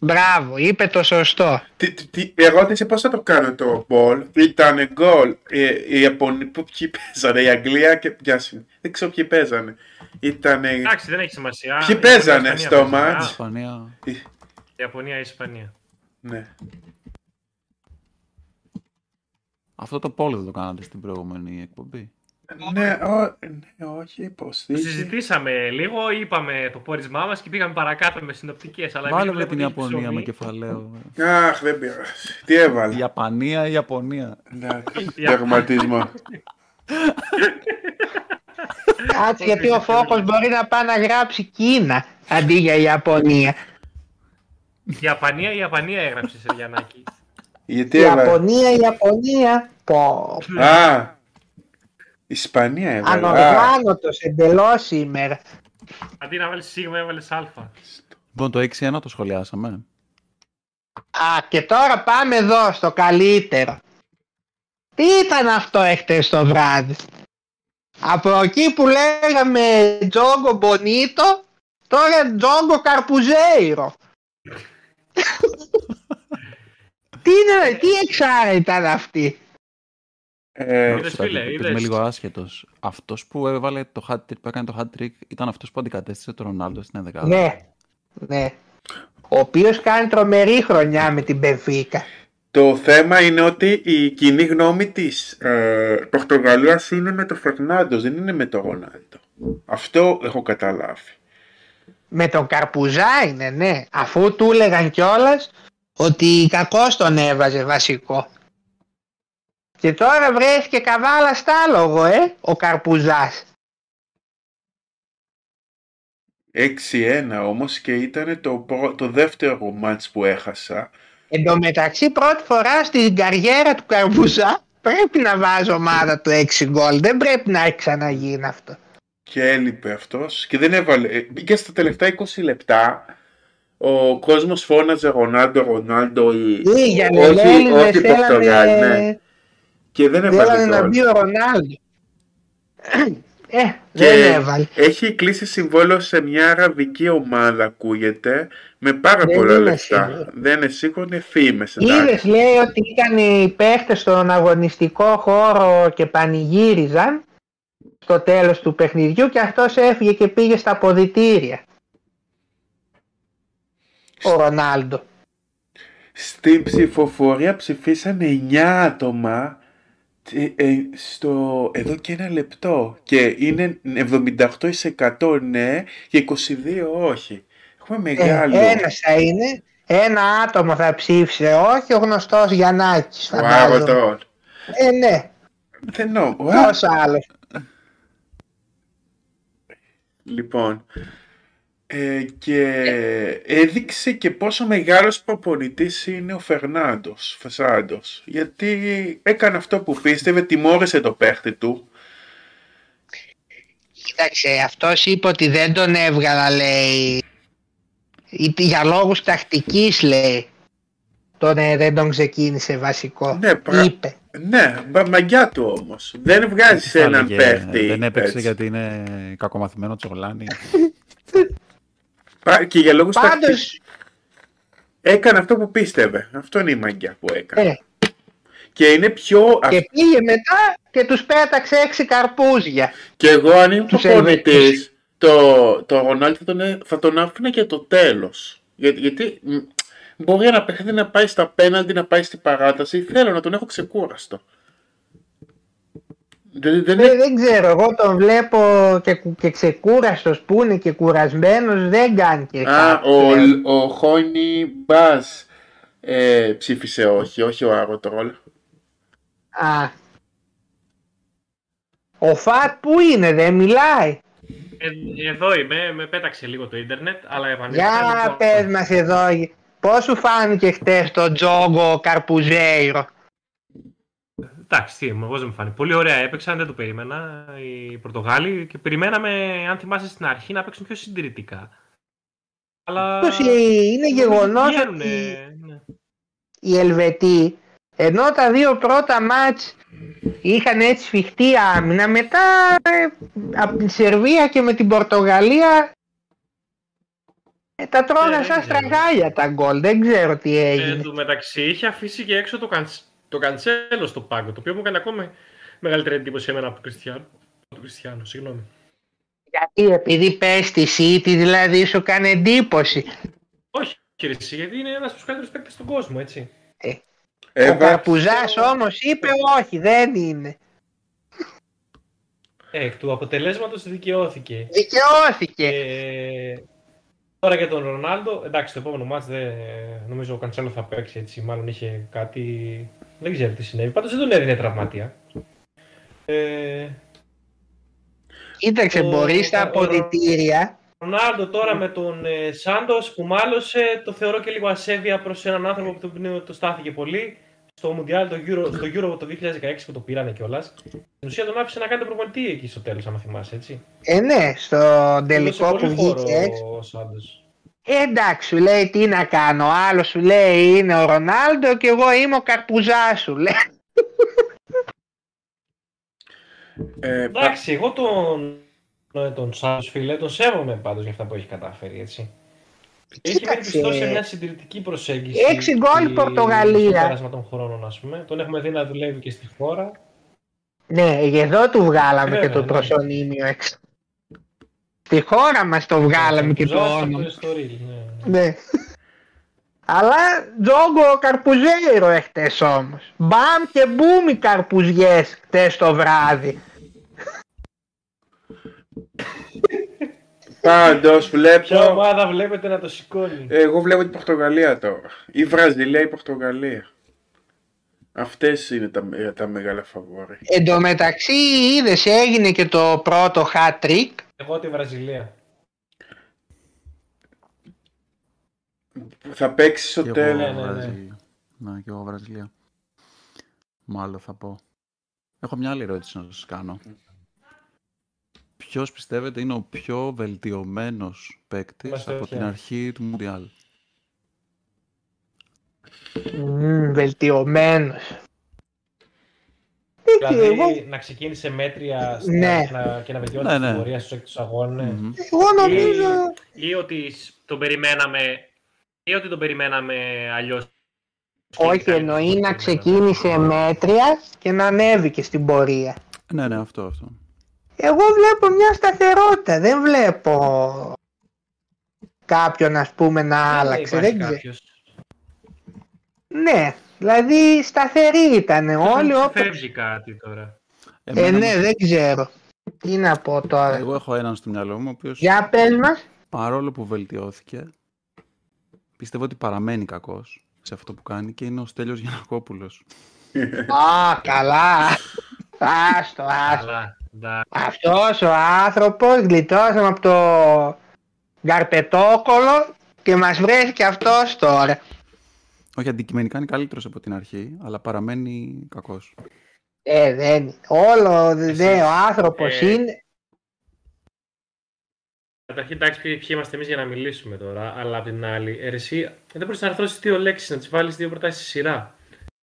μπράβο, είπε το σωστό. Τι, τι, τι, ερώτησε πώς θα το κάνω το μπολ; Ήταν γκολ. Ε, οι Ιαπωνοί που ποιοι παίζανε, η Αγγλία και πιάσουν. Δεν ξέρω ποιοι παίζανε. Ήτανε... Εντάξει, δεν έχει σημασία. Ποιοι Ιαπωνία, παίζανε Ισπανία στο παίζανε. μάτς; Α, Ισπανία. Ιαπωνία ή Ισπανία. Ναι. Αυτό το πόλο δεν το κάνατε στην προηγούμενη εκπομπή. Ναι, ο, ναι, όχι, Το υποστήριξη. συζητήσαμε λίγο, είπαμε το πόρισμά μας και πήγαμε παρακάτω με συνοπτικές. Αλλά Βάλε εμείς με την βλέπουμε Ιαπωνία ψωμί. με κεφαλαίο. Αχ, δεν πειράζει. Τι έβαλε; Η Ιαπωνία, η Ιαπωνία. Εντάξει, τερματισμό. Κάτσε γιατί ο Φόκος μπορεί να πάει να γράψει Κίνα αντί για Ιαπωνία. Η Ιαπωνία, η Ιαπωνία έγραψε σε Γιαννάκη. Γιατί έβαλε; Ιαπωνία, Ιαπωνία. Πω. Α, Ισπανία έβαλε. Α, Ανοργάνωτος εντελώς σήμερα. Αντί να βάλεις σίγμα, έβαλες Α. Λοιπόν, το 6-1 το σχολιάσαμε. Α, και τώρα πάμε εδώ στο καλύτερο. Τι ήταν αυτό εχθές το βράδυ; Από εκεί που λέγαμε Τζόγκο Μπονίτο, τώρα Τζόγκο Καρπουζέιρο. τι, είναι, τι εξάρα ήταν αυτή; Ε, Είδες, φίλε, Είμαι είδες. λίγο άσχετος. Αυτός που έβαλε το hat trick, που έκανε το hat trick, ήταν αυτός που αντικατέστησε τον Ρονάλντο στην 11. Ναι, ναι. Ο οποίος κάνει τρομερή χρονιά με την Μπενφίκα. το θέμα είναι ότι η κοινή γνώμη της ε, Πορτογαλίας είναι με το Φερνάντος, δεν είναι με το Ρονάλντο. Αυτό έχω καταλάβει. Με τον Καρπουζά είναι, ναι. Αφού του έλεγαν κιόλας ότι κακός τον έβαζε βασικό. Και τώρα βρέθηκε καβάλα στάλογο, ε, ο Καρπουζάς. 6-1 όμως και ήταν το, πρω- το δεύτερο μάτς που έχασα. Εν τω μεταξύ πρώτη φορά στην καριέρα του Καρπουζά πρέπει να βάζει ομάδα του 6 γκολ. Δεν πρέπει να έχει ξαναγίνει αυτό. Και έλειπε αυτός και δεν έβαλε. ε, Μπήκε στα τελευταία 20 λεπτά. Ο κόσμος φώναζε Ρονάλντο, Ρονάλντο ή... Ή για όχι, Έλληνες όχι Πορτογάλ, ναι. θέλανε, Και δεν θέλανε έβαλε να γκολ. μπει ο Ρονάλντο. Ε, Και δεν έβαλε. έχει κλείσει συμβόλαιο σε μια αραβική ομάδα, ακούγεται, με πάρα Δεν πολλά είμαι λεφτά. σίγουρη. Δεν είναι σίγουρο, είναι φήμες. Είδες εντάξει. λέει ότι ήταν οι παίχτες στον αγωνιστικό χώρο και πανηγύριζαν στο τέλος του παιχνιδιού και αυτός έφυγε και πήγε στα ποδητήρια. Ο Ρονάλντο. Στην ψηφοφορία ψηφίσαν 9 άτομα ε, ε, στο, εδώ και ένα λεπτό και είναι 78% ναι και 22% όχι. Έχουμε Ε, μεγάλο. ένας θα είναι, ένα άτομο θα ψήφισε όχι, ο γνωστός Γιαννάκης Wow, φαντάζομαι. τώρα. Ε, ναι, Δεν νο- Wow. ποιος άλλος; Λοιπόν, ε, και έδειξε και πόσο μεγάλος προπονητής είναι ο Φερνάντος, Φεσάντος. Γιατί έκανε αυτό που πίστευε, τιμώρησε το παίχτη του. Κοίταξε, αυτός είπε ότι δεν τον έβγαλα, λέει, ή- για λόγους τακτικής, λέει. Τον, ε, δεν τον ξεκίνησε βασικό. Ναι, πρα- Είπε. Ναι, μα- μαγιά του όμως. Δεν βγάζει Θα έναν έλεγε, παίχτη. Δεν έπαιξε έτσι. γιατί είναι κακομαθημένο τσογλάνι. Πα- Και για λόγους τακτικής. Πάντως, Έκανε αυτό που πίστευε. Αυτό είναι η μαγιά που έκανε. ε, Και είναι πιο... και πήγε μετά και τους πέταξε έξι καρπούζια. Και εγώ αν ήμουν Τους προπονητής, το, το Ρονάλντο θα τον, ε- θα τον άφηνα και το τέλος. Για, γιατί μ, μπορεί ένα παιχνίδι να πάει στα πέναλτι, να πάει στην παράταση. Θέλω να τον έχω ξεκούραστο. Δεν, δεν Ε, είναι- δεν ξέρω, εγώ τον βλέπω και, κου- και ξεκούραστος που είναι και κουρασμένος, δεν κάνει και Α, κάτι. ο, πλέον. ο Χόνι Μπάζ ε, ψήφισε όχι, όχι ο Άρωτρολ. Α. Ο Φατ που είναι, δεν μιλάει. Ε, εδώ είμαι, με πέταξε λίγο το ίντερνετ, αλλά επανήλθα. Για λοιπόν. πες μας εδώ, πώς σου φάνηκε χτες το Τζόγκο Καρπουζέιρο; Εντάξει, τι, εγώ δεν μου φάνηκε. Πολύ ωραία έπαιξαν, δεν το περίμενα οι Πορτογάλοι και περιμέναμε, αν θυμάσαι στην αρχή, να παίξουν πιο συντηρητικά. Αλλά. Πώς είναι γεγονός βγαίνουνε, ότι ναι. οι Ελβετοί, ενώ τα δύο πρώτα μάτς είχαν έτσι σφιχτή άμυνα, μετά ε, από τη Σερβία και με την Πορτογαλία ε, τα τρώνε Ε, σαν δεν ξέρω. στραγάλια τα γκολ, δεν ξέρω τι Ε, έγινε. Εν τω μεταξύ είχε αφήσει και έξω το, καντσ... το καντσέλο στο πάγκο, το οποίο μου έκανε ακόμα μεγαλύτερη εντύπωση εμένα από τον Κριστιανό. Τον Κριστιανό, συγγνώμη. Γιατί επειδή πες στη City δηλαδή σου κάνει εντύπωση. Όχι, κύριε εσύ, γιατί είναι ένας από τους καλύτερους παίκτες στον κόσμο, έτσι. Ο Έβα- Καρπουζάς όμως είπε όχι δεν είναι. Ε, εκ του αποτελέσματος δικαιώθηκε. Δικαιώθηκε. Ε, τώρα για τον Ρονάλντο, εντάξει, το επόμενο μάτς δεν, νομίζω ο Καντσέλο θα παίξει έτσι. Μάλλον είχε κάτι. Δεν ξέρω τι συνέβη. Πάντως δεν τον έδινε τραυματία. Ε, Κοίταξε ο- μπορείς στα ο- αποδητήρια Ρονάλντο τώρα με τον ε, Σάντος που μάλωσε, το θεωρώ και λίγο ασέβεια προς έναν άνθρωπο που το, πνεύμα το στάθηκε πολύ. Στο Mundial, το Euro, στο Euro το 2016 που το πήρανε κιόλας. Στην ουσία τον άφησε να κάνει το προπονητή εκεί στο τέλος, άμα θυμάσαι, έτσι. Ε, ναι, στο Έδωσε τελικό που πολύ χώρο βγήκε έξω. ο Σάντος. Ε, εντάξει, σου λέει τι να κάνω. Ο άλλος σου λέει είναι ο Ρονάλντο και εγώ είμαι ο Καρπουζά σου. Λέει. ε, πα- Εντάξει, εγώ τον, ε, τον Σάντος φίλε, τον σέβομαι πάντως για αυτά που έχει καταφέρει, έτσι. Έχει μείνει Κοίταξε. πιστός σε μια συντηρητική προσέγγιση. Έξι γκολ στη- Πορτογαλία. Στο πέρασμα των χρόνων, ας πούμε. Τον έχουμε δει να δουλεύει και στη χώρα. Ναι, εδώ του βγάλαμε Βέβαια, και το ναι. προσωνύμιο έξω. Στη χώρα μας το βγάλαμε και το Ζώσα όνομα. το ιστορί, ναι. Ναι. Αλλά τζόγκο καρπουζέιρο εχθές όμως. Μπαμ και μπούμ οι καρπουζιές χτες το βράδυ. Πάντως Ποια βλέπω... ομάδα βλέπετε να το σηκώνει; Εγώ βλέπω την Πορτογαλία τώρα. Η Βραζιλία, η Πορτογαλία. Αυτές είναι τα, με- τα μεγάλα φαβόρη. Εν τω μεταξύ είδες έγινε και το πρώτο hat trick. Εγώ τη Βραζιλία. Θα παίξεις στο Και εγώ τέλος. Ναι, ναι, ναι. Βραζιλία. Να, και εγώ Βραζιλία. Μάλλον θα πω. Έχω μια άλλη ερώτηση να σας κάνω. Ποιος πιστεύετε είναι ο πιο βελτιωμένος παίκτης από την αρχή του Μουντιάλ; Mm, βελτιωμένος. Δηλαδή εγώ... να ξεκίνησε μέτρια στα... ναι. και να, και να βελτιώσει ναι, ναι. την πορεία στους έκτους αγώνες. Mm-hmm. Εγώ νομίζω... Ή, ή, ότι τον περιμέναμε, ή ότι τον περιμέναμε αλλιώς. Όχι, εννοεί να ξεκίνησε μέτρια και να ανέβηκε στην πορεία. Ναι, ναι, αυτό, αυτό. Εγώ βλέπω μια σταθερότητα, δεν βλέπω κάποιον ας πούμε να δεν άλλαξε. Δεν ξέρω. Ναι, δηλαδή σταθερή ήταν όλοι. Όπως... Φεύγει κάτι τώρα. Ε, ναι, δεν ξέρω. Τι να πω τώρα. Εγώ έχω έναν στο μυαλό μου, ο οποίος... Για πες μας. Παρόλο που βελτιώθηκε, πιστεύω ότι παραμένει κακός σε αυτό που κάνει και είναι ο Στέλιος Γιανακόπουλος. Α, καλά. Άστο, άστο. Αυτός ο άνθρωπος γλιτώσαμε από το γαρπετόκολο και μας βρέθηκε αυτός τώρα. Όχι, αντικειμενικά είναι καλύτερος από την αρχή, αλλά παραμένει κακός. Ε, δεν Όλο, δε, ο άνθρωπος ε, είναι... Καταρχήν, εντάξει, ποιοι είμαστε εμείς για να μιλήσουμε τώρα, αλλά απ' την άλλη, ε, εσύ δεν μπορείς να αρθρώσεις δύο λέξεις, να τις βάλεις δύο προτάσει στη σειρά.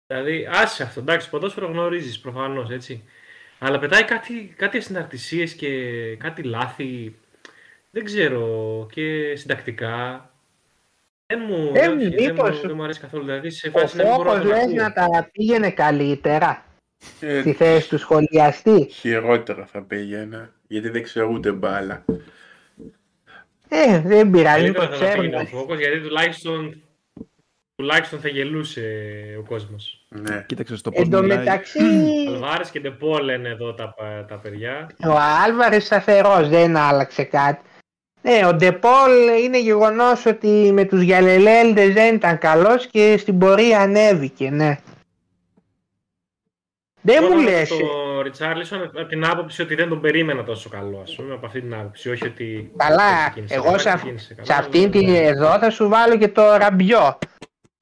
Δηλαδή, άσε αυτό, εντάξει, ποδόσφαιρο γνωρίζεις προφανώς, έτσι. Αλλά πετάει κάτι, κάτι ασυναρτησίες και κάτι λάθη, δεν ξέρω, και συντακτικά. Δεν μου, ε, δεν, μήπως, δεν, μου, δεν μου αρέσει καθόλου. Δηλαδή, σε φάση δεν μπορώ να λες να τα πήγαινε καλύτερα ε, στη θέση του σχολιαστή; Χειρότερα θα πήγαινε, γιατί δεν ξέρω ούτε μπάλα. Ε, δεν πειράζει, το ξέρουμε. γιατί τουλάχιστον Τουλάχιστον θα γελούσε ο κόσμος. Ναι. Κοίταξε στο πώς Εν τω μεταξύ... Αλβάρες και Ντεπόλ λένε εδώ τα, τα παιδιά. Ο Άλβαρες σταθερός, δεν άλλαξε κάτι. Ναι, ο Ντεπόλ είναι γεγονός ότι με τους Γιαλελέλντες δεν ήταν καλός και στην πορεία ανέβηκε, ναι. Δεν μου λες. Το Ριτσάρλισον από την άποψη ότι δεν τον περίμενα τόσο καλό, ας πούμε, από αυτή την άποψη, όχι ότι... Καλά, εγώ σε, σε αυτήν την εδώ θα σου βάλω και το Ραμπιό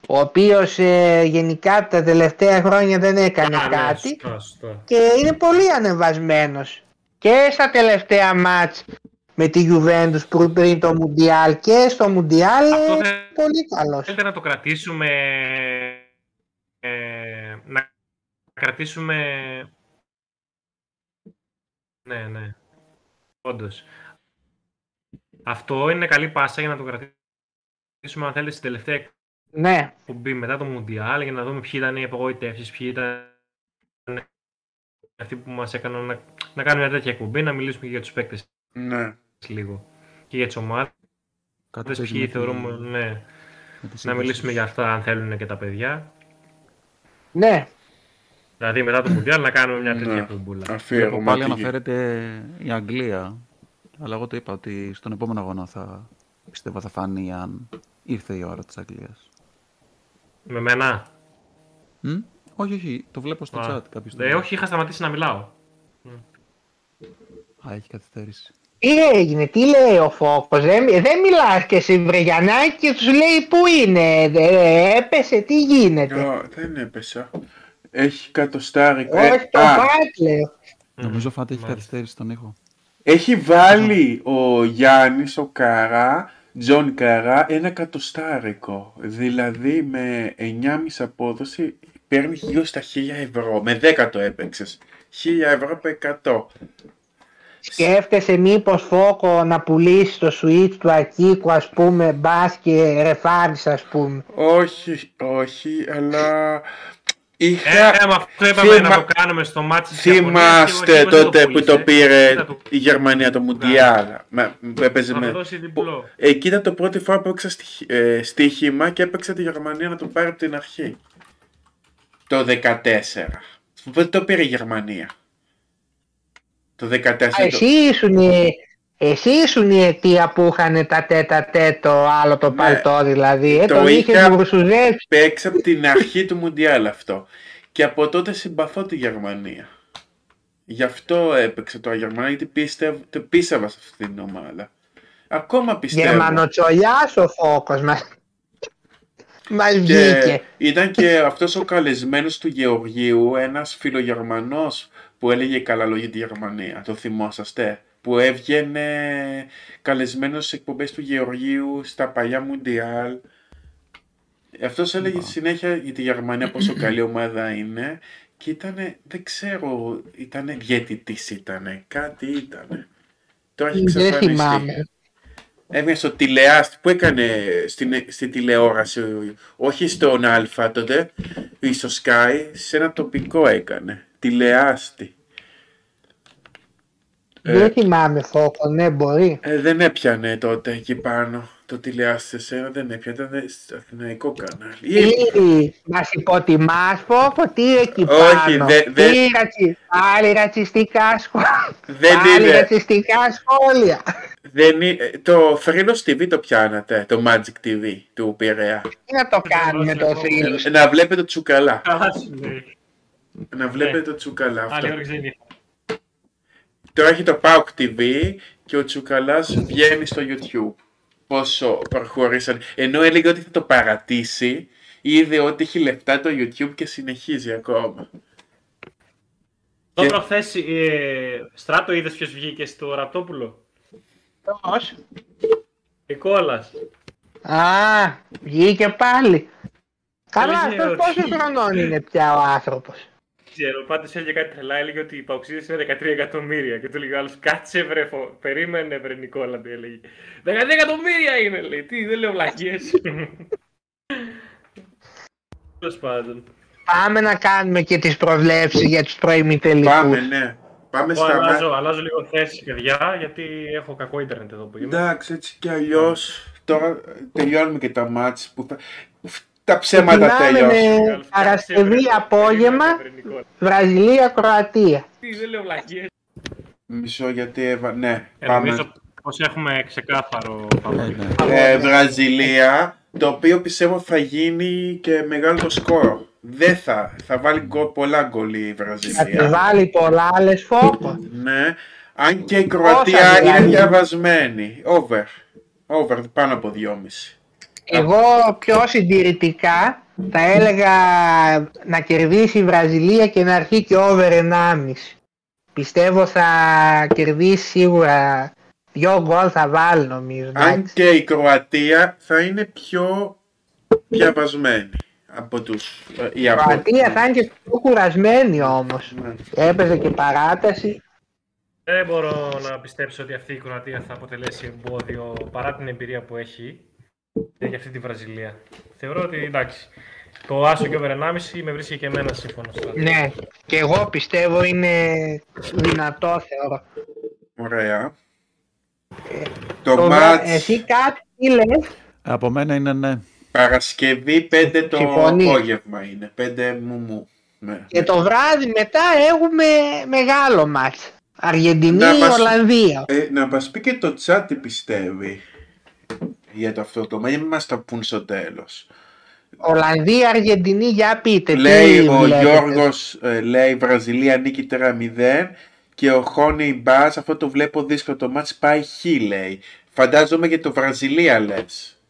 ο οποίος ε, γενικά τα τελευταία χρόνια δεν έκανε ναι, κάτι και είναι πολύ ανεβασμένος. Και στα τελευταία μάτς με τη Juventus πριν το Μουντιάλ και στο Μουντιάλ πολύ καλός. Θέλετε να το κρατήσουμε ε, να κρατήσουμε ναι ναι. Όντως. Αυτό είναι καλή πάσα για να το κρατήσουμε αν θέλετε στην τελευταία ναι. μπει μετά το Μουντιάλ για να δούμε ποιοι ήταν οι απογοητεύσεις, ποιοι ήταν αυτοί που μας έκαναν να, να κάνουμε μια τέτοια εκπομπή, να μιλήσουμε και για τους παίκτες. Ναι. Λίγο. Και για τις ομάδες. Κάτι ποιοι θεωρούμε, ναι. Να μιλήσουμε για αυτά αν θέλουν και τα παιδιά. Ναι. Δηλαδή μετά το Μουντιάλ να κάνουμε μια τέτοια ναι. εκπομπούλα. Αφιέρωμα. Πάλι αναφέρεται η Αγγλία. Αλλά εγώ το είπα ότι στον επόμενο αγώνα θα πιστεύω θα φανεί αν ήρθε η ώρα της Αγγλίας. Με μένα; Mm? Όχι, όχι, το βλέπω στο chat κάποιος. Ε, όχι, είχα σταματήσει να μιλάω. Α, έχει καθυστέρηση. Τι έγινε, τι λέει ο Φόκος, δεν, δεν μιλάς και σε Βρεγιανάκη και τους λέει πού είναι, έπεσε, τι γίνεται. Ω, δεν έπεσα. Έχει κατοστάρικο. Όχι, το Φάτ Νομίζω Φάτ έχει καθυστέρηση στον ήχο. Έχει βάλει ο Γιάννης, ο Καρά, Τζον Καρά ένα κατοστάρικο. Δηλαδή με 9,5 απόδοση παίρνει γύρω στα 1000 ευρώ. Με 10 το έπαιξες. 1000 ευρώ από 100. Σκέφτεσαι μήπως Φόκο να πουλήσεις το switch του Ακίκου ας πούμε μπας και ρεφάρεις ας πούμε; Όχι, όχι, αλλά Είχα... Ε, ε, αυτό είπαμε Θυμα... να το κάνουμε στο μάτι της Θυμάστε τότε που το πήρε η Γερμανία το Μουντιάλ. Με, έπαιζε με... Εκεί ήταν το πρώτη φορά που έπαιξα ε, στοίχημα και έπαιξα τη Γερμανία να το πάρει από την αρχή. Το 14. Δεν το πήρε η Γερμανία. Το 14. εσύ ήσουν εσύ ήσουν η αιτία που είχαν τα τέτα τέτο άλλο το ναι, παλτό δηλαδή. Ε, το τον είχες Παίξει από την αρχή του Μουντιάλ αυτό. Και από τότε συμπαθώ τη Γερμανία. Γι' αυτό έπαιξε το Γερμανία γιατί πίστευ, πίστευα σε αυτή την ομάδα. Ακόμα πιστεύω. Γερμανοτσολιάς ο φόκος μας. Μας βγήκε. Ήταν και αυτός ο καλεσμένος του Γεωργίου, ένας φιλογερμανός που έλεγε καλά λόγια τη Γερμανία. Το θυμόσαστε; Που έβγαινε καλεσμένος σε εκπομπές του Γεωργίου στα παλιά Μουντιάλ. Αυτός έλεγε συνέχεια για τη Γερμανία πόσο καλή ομάδα είναι και ήταν, δεν ξέρω, ήταν διαιτητής ήτανε, κάτι ήτανε. Τώρα έχει Δεν εξαφανιστεί. θυμάμαι. Έβγαινε στο τηλεάστη που έκανε στην, στη τηλεόραση, όχι στον Α τότε, ή στο Sky, σε ένα τοπικό έκανε. Τηλεάστη. Δεν θυμάμαι φόκο, ναι μπορεί. Ε, δεν έπιανε τότε εκεί πάνω το τηλεάστη εσένα, δεν έπιανε, ήταν στο αθηναϊκό κανάλι. Ή- Τι, μας υποτιμάς φόκο, τι εκεί Όχι, πάνω. δε- δε- Τι ρατσι... Πάλι ρατσιστικά σχόλια. Δεν Πάλι είναι. ρατσιστικά σχόλια. Δεν είναι, ε, το Θρύλος TV το πιάνατε, το Magic TV του Πειραιά. Τι να το κάνουμε το εγώ. θρύλος. Ε, Να βλέπετε τσουκαλά. Καλά σου λέει. Να βλέπετε το τσουκαλά Άλλη αυτό. όρεξη δεν είχα. Τώρα έχει το PAOK TV και ο Τσουκαλάς βγαίνει στο YouTube. Πόσο προχωρήσαν. Ενώ έλεγε ότι θα το παρατήσει, είδε ότι έχει λεφτά το YouTube και συνεχίζει ακόμα. Το Και- προχθές, ε, Στράτο είδες ποιος βγήκε στο Ραπτόπουλο; Πώς. Νικόλας. Α, βγήκε πάλι. Καλά, Δεν ξέρω αυτός τι. πόσο χρονών είναι πια ο άνθρωπος; Ξέρω, πάντως έλεγε κάτι τρελά, έλεγε ότι οι παοξίδες είναι 13 εκατομμύρια. Και του έλεγε ο άλλος, κάτσε βρε, φο... περίμενε βρε Νικόλα, τι έλεγε. 13 εκατομμύρια είναι, λέει, τι, δεν λέω βλακίες. Τέλος πάντων. Πάμε να κάνουμε και τις προβλέψεις για τους προημιτελικούς. Πάμε, ναι. Πάμε Εγώ στα αλλάζω, μάτια. αλλάζω λίγο θέση, παιδιά, γιατί έχω κακό ίντερνετ εδώ που είμαι. Εντάξει, έτσι κι αλλιώς. Τώρα τελειώνουμε και τα μάτς που θα... Τα ψέματα Ξεκινάμε τελειώσουν. με Παρασκευή απόγευμα, Βραζιλία-Κροατία. Τι, δεν λέω βλακίες. Μισό γιατί έβα... Ναι, Ε, πάμε. νομίζω πως έχουμε ξεκάθαρο Ε, φαβορί. ναι. Ε, Βραζιλία, το οποίο πιστεύω θα γίνει και μεγάλο το σκόρο. Δεν θα, θα βάλει γκολ, πολλά γκολ η Θα τη Βραζιλία. βάλει πολλά άλλες φόκο. Ναι, αν και η Κροατία είναι δηλαδή; διαβασμένη. Over. Over, πάνω από 2,5. Εγώ πιο συντηρητικά θα έλεγα να κερδίσει η Βραζιλία και να αρχίσει και over 1,5. Πιστεύω θα κερδίσει σίγουρα δυο γκολ θα βάλει νομίζω. Αν εντάξει. και η Κροατία θα είναι πιο διαβασμένη από τους ε, Η Ιαπωνούς. Κροατία θα είναι και πιο κουρασμένη όμως. Ναι. Έπαιζε και παράταση. Δεν μπορώ να πιστέψω ότι αυτή η Κροατία θα αποτελέσει εμπόδιο παρά την εμπειρία που έχει για αυτή τη Βραζιλία. Θεωρώ ότι εντάξει. Το Άσο και over 1,5 με βρίσκει και εμένα σύμφωνο. Ναι, και εγώ πιστεύω είναι δυνατό θεωρώ. Ωραία. Το Το βρα- μάτς Εσύ κάτι τι λες; Από μένα είναι ναι. Παρασκευή 5 το Συμφωνείς; απόγευμα είναι. 5 μου μου. Ναι. Και το βράδυ μετά έχουμε μεγάλο μάτς. Να Αργεντινή, μας- Ολλανδία. Ε, να μας πει και το chat τι πιστεύει για το αυτό το μην μας τα πούν στο τέλος. Ολλανδία, Αργεντινή, για πείτε. τι Λέει ο βλέπετε. Γιώργος, ε, λέει Βραζιλία νίκη 3-0 και ο Χόνι Μπάς, αυτό το βλέπω δύσκολο το μάτς πάει χ λέει. Φαντάζομαι και το Βραζιλία λες.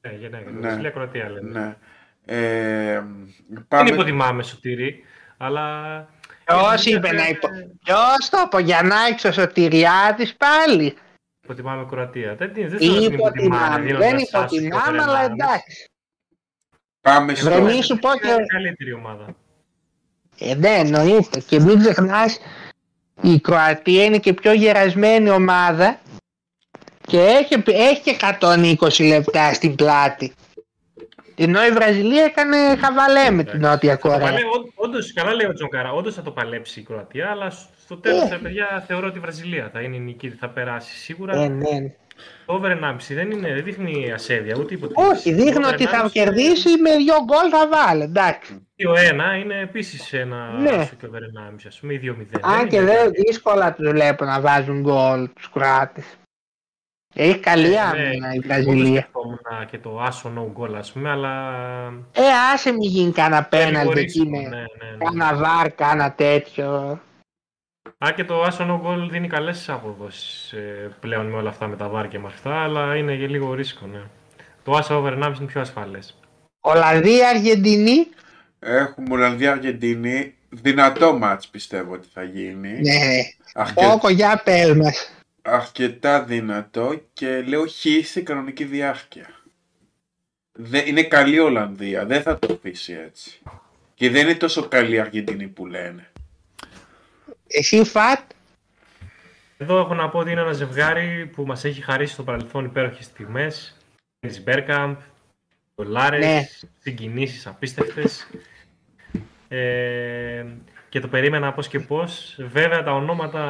Ναι, ναι, ναι. Ναι. Βραζιλία Κροατία λέμε. Ναι. Ε, Δεν πάμε... υποτιμάμε σωτήρι, αλλά. Ποιος είπε να υπο... Ποιος το είπε, ο Γιαννάκης ο Σωτηριάδης πάλι. Υποτιμάμε Κροατία. Δεν, δεν θέλω να την Υποτιμάμε, δίνοντας δεν άσο και υποτιμάμε, over αλλά 1,5. εντάξει. Πάμε στο... Βρε, μη σου πω και... Είναι καλύτερη ομάδα. Ε, ναι, εννοείται. Και μην ξεχνάς, η Κροατία είναι και πιο γερασμένη ομάδα και έχει, έχει και 120 λεπτά στην πλάτη. Ενώ η Βραζιλία έκανε χαβαλέ με την Νότια Κορέα. Καλά, ό- όντως, καλά λέει ο Τζονκάρα, όντως θα το παλέψει η Κροατία, αλλά στο τέλος, Ε. ε. παιδιά, θεωρώ ότι η Βραζιλία θα είναι η νικήτρια, θα περάσει. Σίγουρα Ε, ναι. το over 1,5 δεν, είναι, δεν δείχνει ασέβεια, ούτε υποτίμηση. Όχι, δείχνει Το over ότι θα 1,5 κερδίσει με δυο γκολ θα βάλει. Εντάξει. 2-1 είναι επίσης ένα Ναι. άσο και over 1,5, ας πούμε, ή 2-0. Αν και είναι δεν κάτι. δύσκολα τους βλέπω να βάζουν γκολ τους Κροάτες. Έχει καλή Ναι, άμυνα η όντως Βραζιλία. σκεφτόμουν και το άσο no goal, ας πούμε, αλλά... Ε, άσε μη γίνει κανένα πέναλτι λίγο εκεί ρίσκο, με ναι, ναι, ναι. κάνα βάρ, κάνα τέτοιο. Α, και το άσο no goal δίνει καλές αποδόσεις ε, πλέον με όλα αυτά με τα βάρ και με αυτά, αλλά είναι και λίγο ρίσκο, ναι. Το άσο over 1,5 είναι πιο ασφαλές. Ολλανδία, Αργεντινή. Έχουμε Ολλανδία Αργεντινή. δυνατό μάτς πιστεύω ότι θα γίνει. Ναι. Αρκε... Όκο, για πες μας. Αρκετά δυνατό και λέω χ σε κανονική διάρκεια. Δε... Είναι καλή Ολλανδία, δεν θα το αφήσει έτσι. Και δεν είναι τόσο καλή η Αργεντινή που λένε. Εσύ Φατ; Εδώ έχω να πω ότι είναι ένα ζευγάρι που μας έχει χαρίσει στο παρελθόν υπέροχες στιγμές. Της Μπέρκαμπ, δολάρες, Ναι. συγκινήσεις απίστευτες. Ε, και το περίμενα πώς και πώς. Βέβαια τα ονόματα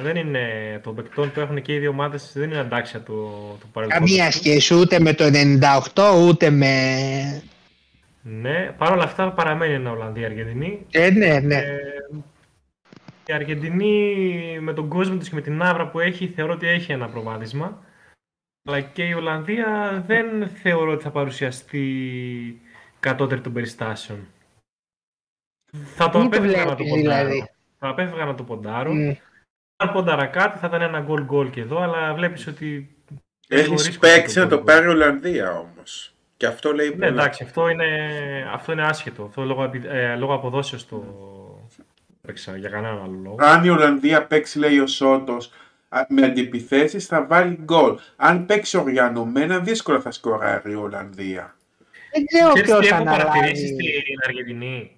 δεν είναι των παικτών που έχουν και οι δύο ομάδες δεν είναι αντάξια του, του παρελθόν. Καμία σχέση ούτε με το 98 ούτε με... Ναι, παρόλα αυτά παραμένει ένα Ολλανδία-Αργεντινή. Ε, ναι, ναι. Ε, η Αργεντινή με τον κόσμο της και με την άβρα που έχει θεωρώ ότι έχει ένα προβάδισμα. Αλλά και η Ολλανδία δεν θεωρώ ότι θα παρουσιαστεί κατώτερη των περιστάσεων. Θα το Μην το απέφευγα να το βλέπεις, ποντάρω. δηλαδή. Θα απέφευγα να το ποντάρω. Μμ. Αν πόνταρα κάτι θα ήταν ένα γκολ γκολ και εδώ, αλλά βλέπεις ότι... λίγο Έχεις ρίσκο παίξει να γκολ το γκολ. πάρει η Ολλανδία όμως. Και αυτό λέει Ναι, πολλά. εντάξει, αυτό είναι, αυτό είναι άσχετο. Αυτό λόγω, επι- ε, λόγω αποδόσεως το έπαιξα για κανέναν άλλο λόγο. Αν η Ολλανδία παίξει, λέει ο Σότο, με αντιπιθέσεις θα βάλει γκολ. Αν παίξει οργανωμένα, δύσκολα θα σκοράρει η Ολλανδία. Δεν ξέρω Ξέρεις τι ποιος έχω παρατηρήσει αναλάβει. στην Αργεντινή;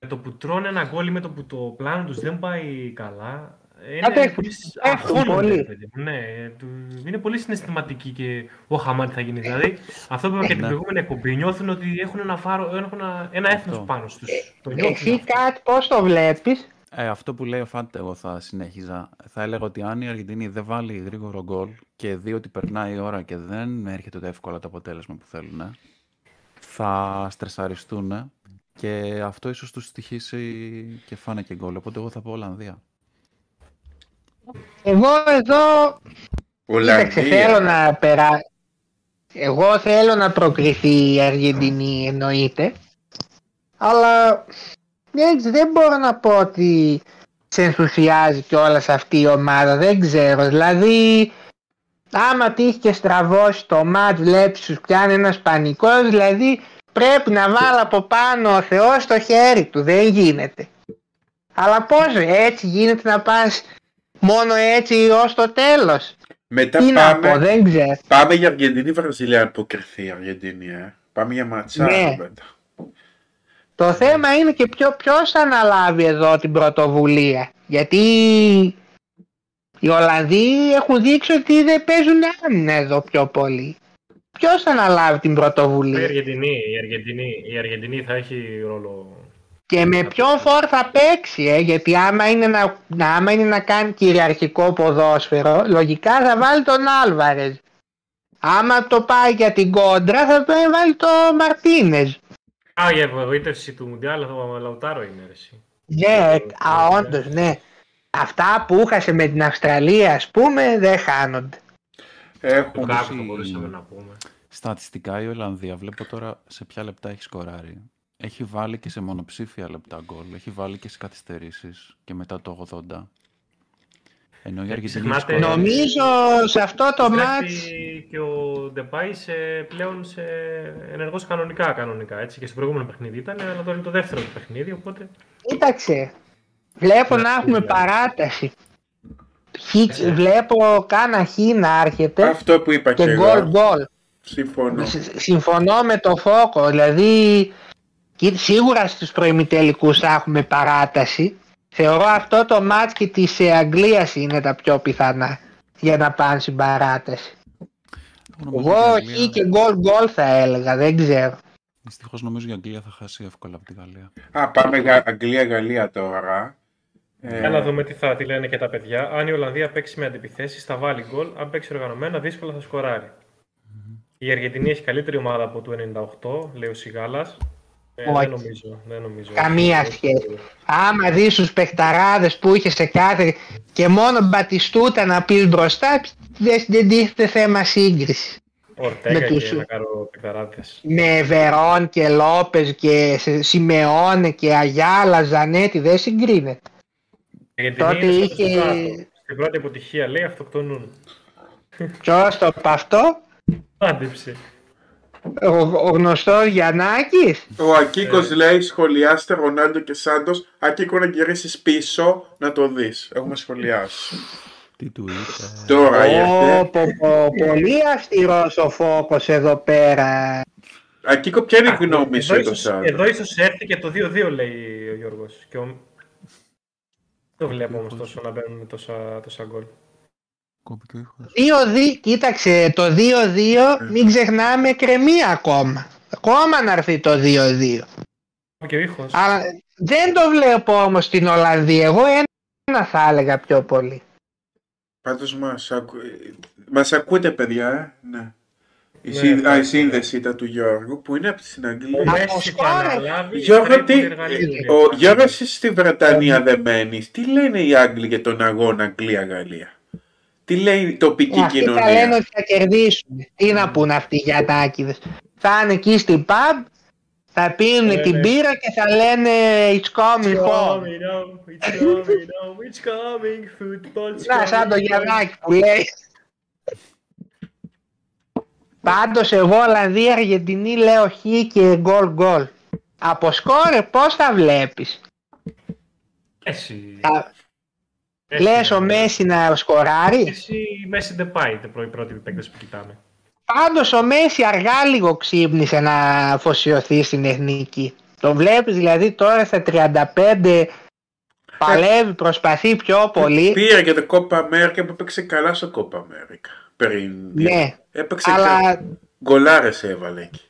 Με το που τρώνε ένα γκολ ή με το που το πλάνο τους δεν πάει καλά. Είναι Απέχουν, πολύ απέχουν αγχώνονται, πολύ. ρε παιδί μου. Ναι, του- είναι πολύ συναισθηματικοί και ο χαμάτι θα γίνει. Δηλαδή, αυτό που είπα και την Ναι. προηγούμενη εκπομπή, νιώθουν ότι έχουν ένα, φάρο, έχουν ένα, ένα έθνος Αυτό. πάνω στους. Το νιώθουν Εσύ αυτό. κάτι πώς το βλέπεις; Ε, αυτό που λέει ο Φάντε, εγώ θα συνέχιζα. Θα έλεγα ότι αν η Αργεντινή δεν βάλει γρήγορο γκολ και δει ότι περνάει η ώρα και δεν έρχεται το εύκολα το αποτέλεσμα που θέλουν, ε, θα στρεσαριστούν και αυτό ίσως τους στοιχήσει και φάνε και γκολ. Οπότε εγώ θα πω Ολλανδία. Εγώ εδώ Κοίταξε, θέλω Ολλανδία. να περά... Εγώ θέλω να προκριθεί η Αργεντινή εννοείται. Αλλά δεν, δεν μπορώ να πω ότι σε ενθουσιάζει κιόλας αυτή η ομάδα. Δεν ξέρω. Δηλαδή, άμα τύχει και στραβώσει το μάτς, βλέπεις σου πιάνει ένας πανικός, δηλαδή πρέπει να βάλει από πάνω ο Θεός το χέρι του. Δεν γίνεται. Αλλά πώς έτσι γίνεται να πας μόνο έτσι ως το τέλος. Μετά Τι να πω, πάμε, δεν ξέρω. πάμε για Αργεντινή-Βραζιλία αν αποκριθεί η Αργεντινή. Ε. Πάμε για ματσάκι Ναι. μετά. Το θέμα είναι και ποιο, ποιος θα αναλάβει εδώ την πρωτοβουλία. Γιατί οι Ολλανδοί έχουν δείξει ότι δεν παίζουν άμυνα εδώ πιο πολύ. Ποιος θα αναλάβει την Η πρωτοβουλία Αργεντινή, η, Αργεντινή, η Αργεντινή θα έχει ρόλο. και με ποιον φόρ θα παίξει. Ε, γιατί άμα είναι, να, άμα είναι να κάνει κυριαρχικό ποδόσφαιρο, λογικά θα βάλει τον Άλβαρες. Άμα το πάει για την κόντρα θα πάει βάλει τον Μαρτίνες. Α, η απογοήτευση του Μουντιάλ, ο Λαουτάρο είναι ρε, εσύ. Ναι, α, όντως, ναι. Αυτά που είχασε με την Αυστραλία, ας πούμε, δεν χάνονται. Του Έχουμε Κάκου θα η- μπορούσαμε να πούμε. Στατιστικά η Ολλανδία, βλέπω τώρα σε ποια λεπτά έχει σκοράρει. Έχει βάλει και σε μονοψήφια λεπτά γκολ, έχει βάλει και σε καθυστερήσεις και μετά το 80. Ενώ η Ε, Αργεντινή ξεχνάτε- έχει σκοράρει. Νομίζω σε αυτό το Επιστρέφει μάτς... και ο Ντεπάη σε, πλέον σε ενεργός κανονικά, κανονικά, έτσι. Και στο προηγούμενο παιχνίδι ήταν, αλλά τώρα είναι το δεύτερο του παιχνίδι, οπότε... Κοίταξε, βλέπω Ναι, να έχουμε ναι. παράταση. Χ, Ναι. βλέπω κάνα χ να έρχεται αυτό που είπα και, και γκολ εγώ. γκολ. Συμφωνώ. Συ- Συμφωνώ με το Φόκο, δηλαδή κοι- σίγουρα στους προημιτελικούς θα έχουμε παράταση. Θεωρώ αυτό το μάτς και της ε, Αγγλίας είναι τα πιο πιθανά για να πάνε στην παράταση. Νομίζω Εγώ η χ Αγγλία- και γκολ γκολ θα έλεγα, δεν ξέρω. Δυστυχώς νομίζω η Αγγλία θα χάσει εύκολα από τη Γαλλία. Α, πάμε για Αγγλία-Γαλλία τώρα. Ε, Για να δούμε τι θα τι λένε και τα παιδιά. Αν η Ολλανδία παίξει με αντιπιθέσεις, θα βάλει γκολ. Αν παίξει οργανωμένα, δύσκολα θα σκοράρει. Η Αργεντινή έχει καλύτερη ομάδα από το 98, λέει ο Σιγάλας. Ε, Όχι. δεν νομίζω, δεν νομίζω. Καμία Όχι. σχέση. Άμα δεις τους παιχταράδες που είχε σε κάθε και μόνο μπατιστούτα να πεις μπροστά, δεν, δεν τίθεται θέμα σύγκριση. Ορτέγα με τους- και να κάνω παικταράδες. Με Βερόν και Λόπες και Σε- Σιμεώνε και Αγιάλα, Ζανέτη δεν συγκρίνεται. Η Αργεντινή Τότε είναι είχε- στο κάτω. Στην πρώτη αποτυχία λέει αυτοκτονούν. Ποιος το είπε αυτό, Άντυψε. Ο, ο γνωστός Γιαννάκης; Ο Ακίκος λέει σχολιάστε Ρονάλντο και Σάντος. Ακίκο να γυρίσεις πίσω να το δεις. Έχουμε σχολιάσει. Τι του είπε. Τώρα Ω, ήρθε. πω, πω, πολύ αυστηρός ο φόκος εδώ πέρα. Ακίκο, ποια είναι η Α, γνώμη σου εδώ για το ίσως- Σάντο; Εδώ ίσως έρθει και το 2-2 λέει ο Γιώργος. Και ο... Δεν το βλέπω όμως τόσο να μπαίνουν τόσα, τόσα γκολ. Κόπηκε ο ήχος. 2-2, κοίταξε, το 2-2 μην ξεχνάμε κρεμεί ακόμα. Ακόμα να έρθει το 2-2. Και ο ήχος. Αλλά δεν το βλέπω όμως στην Ολλανδία. Εγώ ένα θα έλεγα πιο πολύ. Πάντως μας, ακου... μας ακούτε παιδιά, ε; Ναι. Η, Ναι, σύνδε- Α, η εντάξει, σύνδεση ήταν του Γιώργου που είναι από την Ο Αγγλία. Από Μέση που σκόρε. αναλάβει Γιώργο, πρέπει τι- να εργαλεία. Ο Γιώργος εσύ στη Βρετανία δεν μένεις. Τι λένε οι Άγγλοι για τον αγώνα Αγγλία-Γαλλία. Τι λέει η τοπική Ε, Αυτοί θα λένε κοινωνία. ότι θα κερδίσουν. Τι να πούν αυτοί οι γιατάκιδες. Θα είναι εκεί στην pub, θα πίνουν Ναι, την ναι. πύρα και θα λένε It's coming It's home. coming home, it's coming home, it's coming, football's Να, σαν το coming home. Γιαννάκη που λέει. Πάντως εγώ Ολλανδία Αργεντινή λέω χ και γκολ γκολ. Από σκόρε πώς θα βλέπεις; Μέση. Θα... Μέση, Λες ο ναι. Μέση να σκοράρει; Μέση, Μέση δεν πάει, δεν πρώτη πρώτη παίκτες που κοιτάμε. Πάντως ο Μέση αργά λίγο ξύπνησε να αφοσιωθεί στην εθνική. Τον βλέπεις δηλαδή τώρα στα 35 παλεύει, προσπαθεί πιο πολύ. Πήρε και το Κόπα Αμέρικα που έπαιξε καλά στο Κόπα Αμέρικα. Πριν. Ναι, Έπαιξε αλλά καλά. Γκολάρες έβαλε εκεί.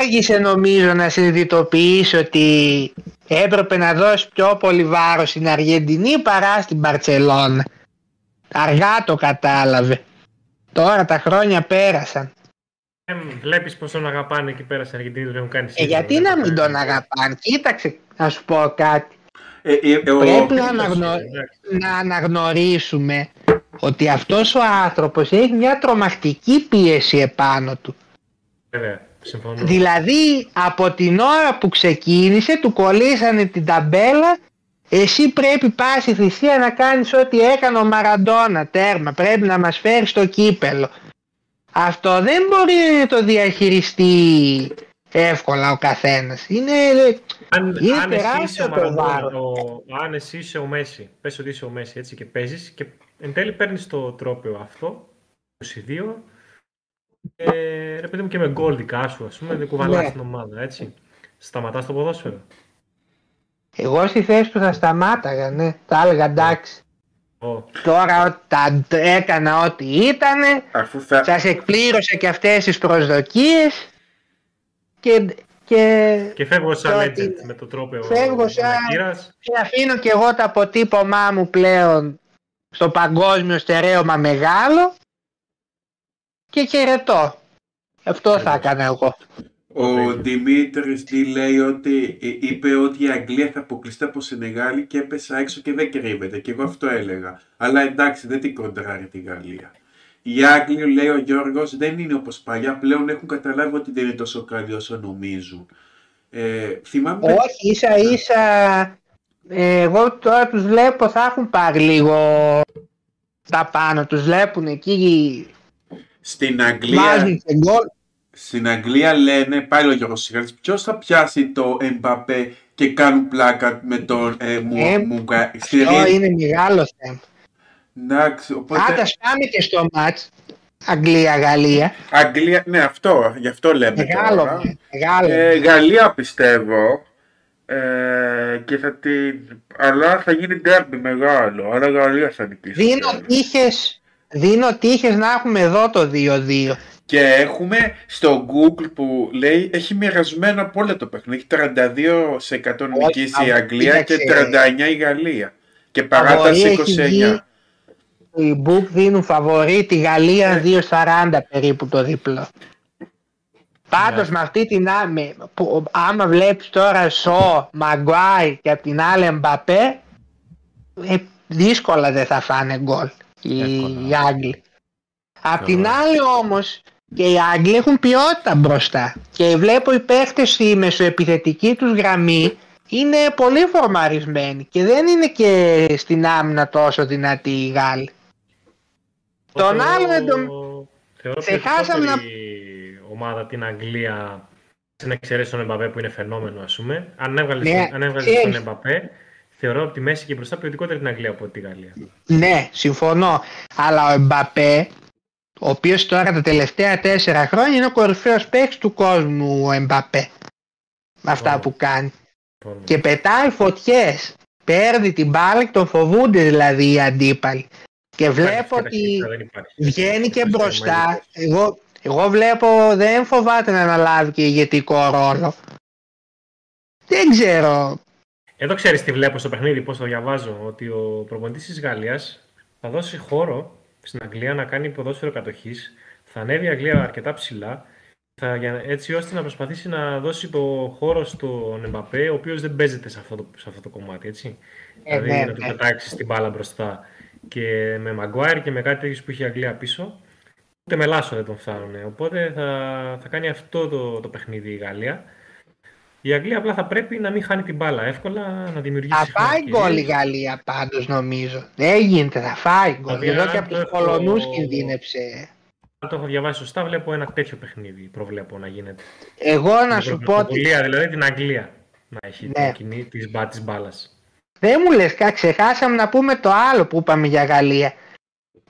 άργησε νομίζω να συνειδητοποιήσει ότι έπρεπε να δώσει πιο πολύ βάρος στην Αργεντινή παρά στην Μπαρτσελώνα. Αργά το κατάλαβε. Τώρα τα χρόνια πέρασαν. Ε, βλέπεις πως τον αγαπάνε εκεί πέρα στην Αργεντινή, τον έχουν κάνει Ε, σύνδρομο, γιατί δεν να το μην κάνει. τον αγαπάνε; Κοίταξε να σου πω κάτι. Ε, ε, ο- Πρέπει να, Εντάξει, αναγνω... εντάξει. να αναγνωρίσουμε ότι αυτός ο άνθρωπος έχει μια τρομακτική πίεση επάνω του. Βέβαια, συμφωνώ. Δηλαδή από την ώρα που ξεκίνησε του κολλήσανε την ταμπέλα εσύ πρέπει πάση θυσία να κάνεις ό,τι έκανε ο Μαραντόνα τέρμα πρέπει να μας φέρεις στο κύπελο αυτό δεν μπορεί να το διαχειριστεί εύκολα ο καθένας είναι Αν, Είναι αν, εσύ τεράστιο είσαι ο το Μαραντόνα, βάρος. ο- αν εσύ είσαι ο Μέση, πες ότι είσαι ο Μέση έτσι και παίζεις και εν τέλει παίρνεις το τρόπαιο αυτό, 22, ε, ρε παιδί μου και με γκολ δικά σου, ας πούμε, δεν κουβαλάς Ναι. την ομάδα, έτσι. Σταματάς το ποδόσφαιρο. εγώ στη θέση του θα σταμάταγα ναι θα έλεγα εντάξει Ω, τώρα ό- τα έκανα ό,τι ήτανε Αφού θα, σας εκπλήρωσα και αυτές τις προσδοκίες και, και, Και φεύγω σαν Τώρα legend τι- με το τρόπαιο Φεύγω σαν- Ανακύρας. και αφήνω και εγώ το αποτύπωμά μου πλέον στο παγκόσμιο στερέωμα μεγάλο και χαιρετώ. Αυτό θα έκανα εγώ. ο Δημήτρης τι λέει ότι ε, είπε ότι η Αγγλία θα αποκλειστεί από Σενεγάλη και έπεσα έξω και δεν κρύβεται. Και εγώ αυτό έλεγα. Αλλά εντάξει, δεν την κοντράρει τη Γαλλία. Οι Άγγλοι, λέει ο Γιώργος, δεν είναι όπως παλιά. Πλέον έχουν καταλάβει ότι δεν είναι τόσο καλοί όσο νομίζουν. Ε, θυμάμαι... Όχι, ίσα ίσα ε, εγώ τώρα τους βλέπω θα έχουν πάρει λίγο τα πάνω. Τους βλέπουν εκεί, Στην Αγγλία, βάζουν και γκολ. στην Αγγλία λένε, πάλι ο Γιώργος Σιγάρης, ποιος θα πιάσει το Εμπαπέ και κάνουν πλάκα με τον ε, μου, Ε, Μουγκα- στη Αυτό Ρή- είναι μεγάλο θέμα. Εντάξει, οπότε... Άντα πάμε και στο μάτς Αγγλία-Γαλλία. Αγγλία, ναι αυτό, γι' αυτό λέμε Μεγάλο, τώρα. μεγάλο. Ε, Γαλλία πιστεύω. Ε, και θα την... Αλλά θα γίνει ντέρμπι μεγάλο. Αλλά Γαλλία θα νικήσει. το Δίνω ντέρμπι. τύχες, δίνω τύχες να έχουμε εδώ το 2-2. Και έχουμε στο Google που λέει έχει μοιρασμένο από όλα το παιχνίδι. Έχει 32% νικήσει η α, Αγγλία και κοίταξε. 39% η Γαλλία. Και Φαβορί παράταση έχει 29. βγει. Οι Book δίνουν φαβορή τη Γαλλία 2.40 περίπου το διπλό. Πάντως με αυτή την άμε, που, άμα βλέπεις τώρα Σο, Μαγκουάι και απ' την άλλη Εμπαπέ, ε, δύσκολα δεν θα φάνε γκολ οι, Εύκολα. οι Άγγλοι. Απ' την Θεωρώ. άλλη όμως και οι Άγγλοι έχουν ποιότητα μπροστά και βλέπω οι παίχτες στη μεσοεπιθετική τους γραμμή είναι πολύ φορμαρισμένοι και δεν είναι και στην άμυνα τόσο δυνατοί οι Γάλλοι. Τον Όσο- άλλο δεν τον- Θεωρώ Ξεχάσαμε ποιοτικότεροι ομάδα την Αγγλία να εξαιρέσει τον Εμπαπέ που είναι φαινόμενο, ας πούμε. Αν έβγαλες Ναι, τον ξέρεις. Εμπαπέ, θεωρώ από τη μέση και μπροστά ποιοτικότερη την Αγγλία από τη Γαλλία. Ναι, συμφωνώ. Αλλά ο Εμπαπέ, ο οποίος τώρα τα τελευταία τέσσερα χρόνια είναι ο κορυφαίος παίκτης του κόσμου, ο Εμπαπέ. Με αυτά Ω. που κάνει. Λοιπόν, Και πετάει φωτιές. Παίρνει την μπάλα και τον φοβούνται δηλαδή οι αντίπαλοι. Και βλέπω αυτή η ότι ταχύτητα δεν υπάρχει. βγαίνει και Στο μπροστά. σύστημα Εγώ, εγώ βλέπω δεν φοβάται να αναλάβει και ηγετικό ρόλο. Δεν ξέρω. Εδώ ξέρεις τι βλέπω στο παιχνίδι, πώς το διαβάζω. Ότι ο προπονητής της Γαλλίας θα δώσει χώρο στην Αγγλία να κάνει ποδόσφαιρο κατοχής. Θα ανέβει η Αγγλία αρκετά ψηλά. Θα, για, έτσι ώστε να προσπαθήσει να δώσει το χώρο στον Εμπαπέ, ο οποίος δεν παίζεται σε αυτό το, σε αυτό το κομμάτι. Έτσι. Ε, δηλαδή ναι, να του ναι. πετάξει την μπάλα μπροστά. Και με Μαγκουάιρ και με κάτι τέτοιο που έχει η Αγγλία πίσω, ούτε με Λάσο δεν τον φτάνουν. Οπότε θα, θα κάνει αυτό το, το παιχνίδι η Γαλλία. Η Αγγλία απλά θα πρέπει να μην χάνει την μπάλα εύκολα, να δημιουργήσει. Θα φάει ευκαιρίες. γκολ η Γαλλία πάντως νομίζω. Δεν γίνεται, θα φάει γκολ. Δηλαδή, Εδώ αν και από το τους έχω- Πολωνούς κινδύνεψε. Αν το έχω διαβάσει σωστά, βλέπω ένα τέτοιο παιχνίδι. Προβλέπω να γίνεται. Εγώ να Την σου πω ότι πρωτοβουλία, δηλαδή την Αγγλία να έχει Ναι. την κοινή της, μπα, της μπάλας. δεν μου λες κα, ξεχάσαμε να πούμε το άλλο που είπαμε για Γαλλία.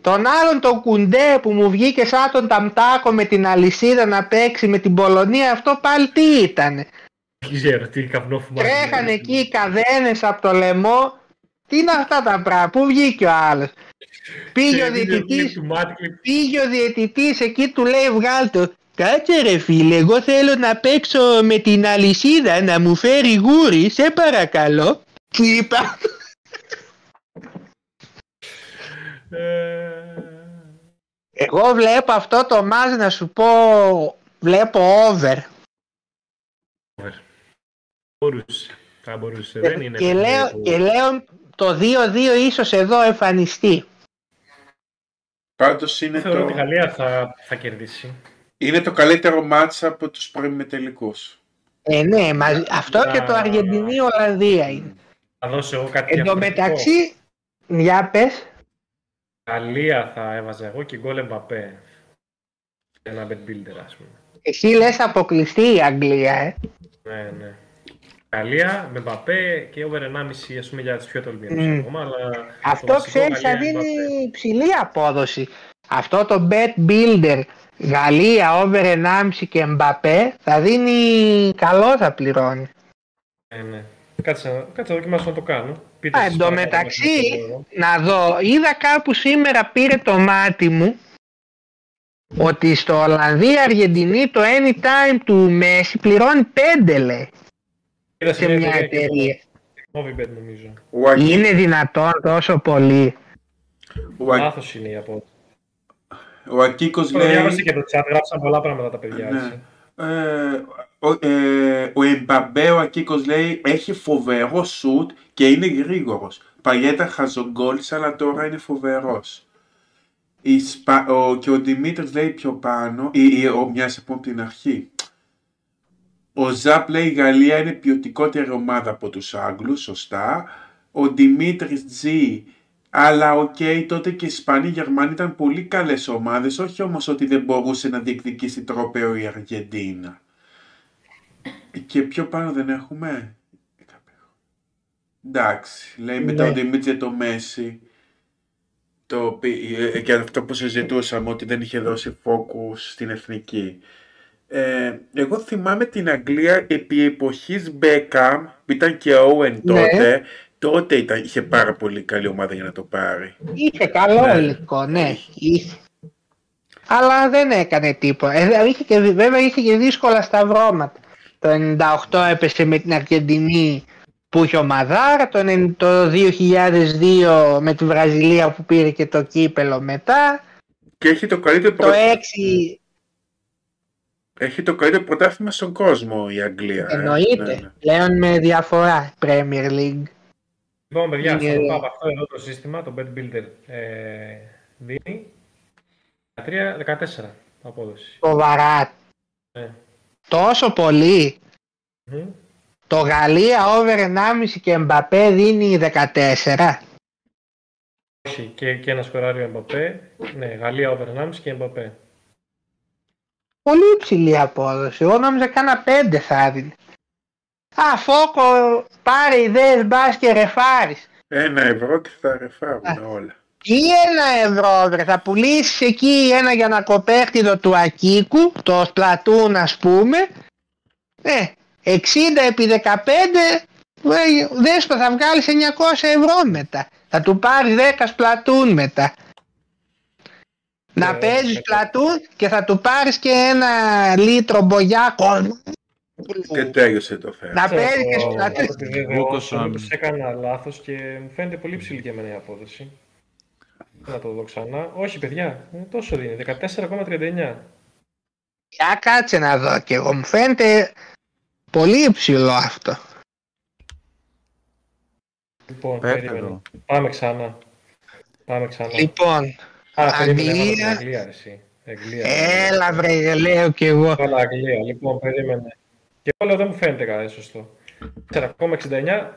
Τον άλλον τον κουντέ που μου βγήκε σαν τον Ταμτάκο με την αλυσίδα να παίξει με την Πολωνία, αυτό πάλι τι ήτανε; Δεν ξέρω τι καπνό φουμάρι. Τρέχανε εκεί οι καδένες από το λαιμό. Τι είναι αυτά τα πράγματα, πού βγήκε ο άλλος; Πήγε ο διαιτητής, πήγε ο διαιτητής εκεί του λέει βγάλ το. Κάτσε ρε φίλε, εγώ θέλω να παίξω με την αλυσίδα να μου φέρει γούρι, σε παρακαλώ. Του είπα, Ε, εγώ βλέπω αυτό το μάζ να σου πω, βλέπω over. μπορούσε. Θα μπορούσε. Δεν είναι και, παιχνίδι λέω, που- και λέω το 2-2 ίσως εδώ εμφανιστεί. Πάντως είναι Θεωρώ το, ότι η Γαλλία θα, θα κερδίσει. είναι το καλύτερο μάτσα από τους πρώιμοι τελικούς. Ε, ναι, μαζί, αυτό και το Αργεντινή-Ολλανδία είναι. Θα δώσω εγώ κάτι Εν τω διαφορετικό. μεταξύ, για πες, Γαλλία θα έβαζα εγώ και γκολ Εμπαπέ. Ένα bed builder, ας πούμε. εσύ λες αποκλειστεί η Αγγλία, ε. Ναι, ναι. Γαλλία με Μπαπέ και over 1,5 ας πούμε για τους πιο τολμηρούς Μμ. ακόμα, αλλά Αυτό το βασικό ξέρεις θα Γαλλία δίνει Mbappé. υψηλή απόδοση. Αυτό το bet builder Γαλλία over 1,5 και Μπαπέ θα δίνει καλό θα πληρώνει. Ναι, ναι. Κάτσε, να- κάτσε να δοκιμάσω να το κάνω. Πείτε Α, εσείς εν τω παρακαλώ, μεταξύ, να το δω. να δω, είδα κάπου σήμερα πήρε το μάτι μου ότι στο Ολλανδία-Αργεντινή το anytime του Μέση πληρώνει 5 λέει Είδα σε μια εταιρεία. Novibet νομίζω. Ο, Ακί, Είναι δυνατόν τόσο πολύ. ο, Α- Λάθος είναι η απόδοση. ο Ακίκος Το λέει... διάβασα και το chat, γράψαν πολλά πράγματα τα παιδιά. Ναι. έτσι. Ε, ο, ε, ο Εμπαμπέ, ο Ακίκος λέει, έχει φοβερό σουτ και είναι γρήγορος. Παλιά ήταν χαζογκόλης, αλλά τώρα είναι φοβερός. Η Σπα- ο, και ο Δημήτρης λέει πιο πάνω, ή, ή ο μοιάζει από την αρχή. Ο Ζαπ λέει η Γαλλία είναι ποιοτικότερη ομάδα από τους Άγγλους, σωστά. Ο Δημήτρης G, αλλά οκ, τότε και οι Ισπανοί οι Γερμανοί ήταν πολύ καλές ομάδες, όχι όμως ότι δεν μπορούσε να διεκδικήσει τρόπαιο η Αργεντινή. Και πιο πάνω δεν έχουμε. Εντάξει, λέει μετά Ναι. ο Δημήτρης για το Μέσι. Το, οποί- ε, και αυτό που συζητούσαμε ότι δεν είχε δώσει focus στην εθνική. Ε, εγώ θυμάμαι την Αγγλία επί εποχής Beckham, που ήταν και Owen Ναι. τότε, τότε ήταν, είχε πάρα πολύ καλή ομάδα για να το πάρει. Είχε καλό Ναι. υλικό, ναι. Είχε. Αλλά δεν έκανε τίποτα. Ε, είχε και, βέβαια είχε και δύσκολα σταυρώματα. Το 98 έπεσε με την Αργεντινή που είχε ο Μαδάρα, το, 90 το 2002 με τη Βραζιλία που πήρε και το κύπελο μετά, Και έχει το καλύτερο, το πρω- 6 έχει το καλύτερο πρωτάθλημα στον κόσμο η Αγγλία. ε. εννοείται, Ναι, ναι. πλέον με διαφορά Premier League. Λοιπόν, παιδιά, Είναι- θα το πάω από αυτό εδώ το σύστημα, το Bet Builder ε, δίνει 13-14 απόδοση. Σοβαρά. Ναι. Τόσο πολύ. Μμμ. Το Γαλλία over 1,5 και Μπαπέ δίνει 14. Όχι, και, και ένα σκοράριο Εμπαπέ. Ναι, Γαλλία over 1,5 και Εμπαπέ. Πολύ υψηλή απόδοση. Εγώ νόμιζα κάνα πέντε θα έδινε. Α, Φόκο, πάρε ιδέες, μπας και ρεφάρεις. Ένα ευρώ και θα ρεφάρουν όλα. Τι ένα ευρώ, βρε, θα πουλήσεις εκεί ένα για να κοπέχτιδο του Ακίκου, το Splatoon ας πούμε. Ε, 60 επί 15, ε, δες το, θα βγάλεις 900 ευρώ μετά. Θα του πάρεις 10 Splatoon μετά. Να Ε, παίζεις ε, Splatoon και θα του πάρεις και ένα λίτρο μπογιάκο. Και τέλειωσε το θέμα. Να παίζει και το- Splatoon. να το επιβεβαιώσω, Λούκος, μήπως έκανα λάθος και μου φαίνεται πολύ ψηλή και εμένα η απόδοση. Να το δω ξανά. Όχι, παιδιά, ε, τόσο δίνει. 14,39. Για κάτσε να δω και εγώ μου φαίνεται πολύ υψηλό αυτό. Λοιπόν, Πέφτει περίμενε. εδώ. Πάμε ξανά. Πάμε ξανά. Λοιπόν, Α, περίμενε, Αγγλία. έβαλα την Αγγλία, ρε, εσύ. Αγγλία. έλα βρε λέω κι εγώ. Έβαλα Αγγλία, λοιπόν, περίμενε. Και όλο δεν μου φαίνεται καλά, σωστό. 4,69,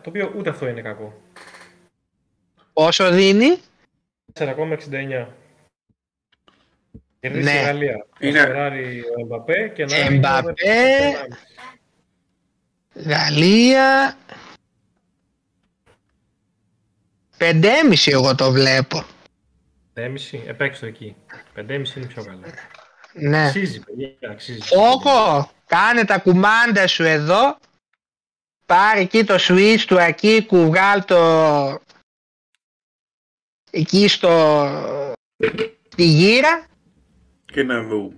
το οποίο ούτε αυτό είναι κακό. Πόσο δίνει; 4,69. Κερδίσει Ναι. η Γαλλία. Είναι- Είναι... Φεράρι ο Εμπαπέ και να Εμπαπέ. Γαλλία. Πεντέμιση εγώ το βλέπω. 5,5, επέξω το εκεί. 5,5 είναι πιο καλά. Ναι. Αξίζει, παιδιά, αξίζει. Φόκο, κάνε τα κουμάντα σου εδώ. Πάρε εκεί το switch του Ακίκου, βγάλ το εκεί στο τη γύρα Και να δούμε.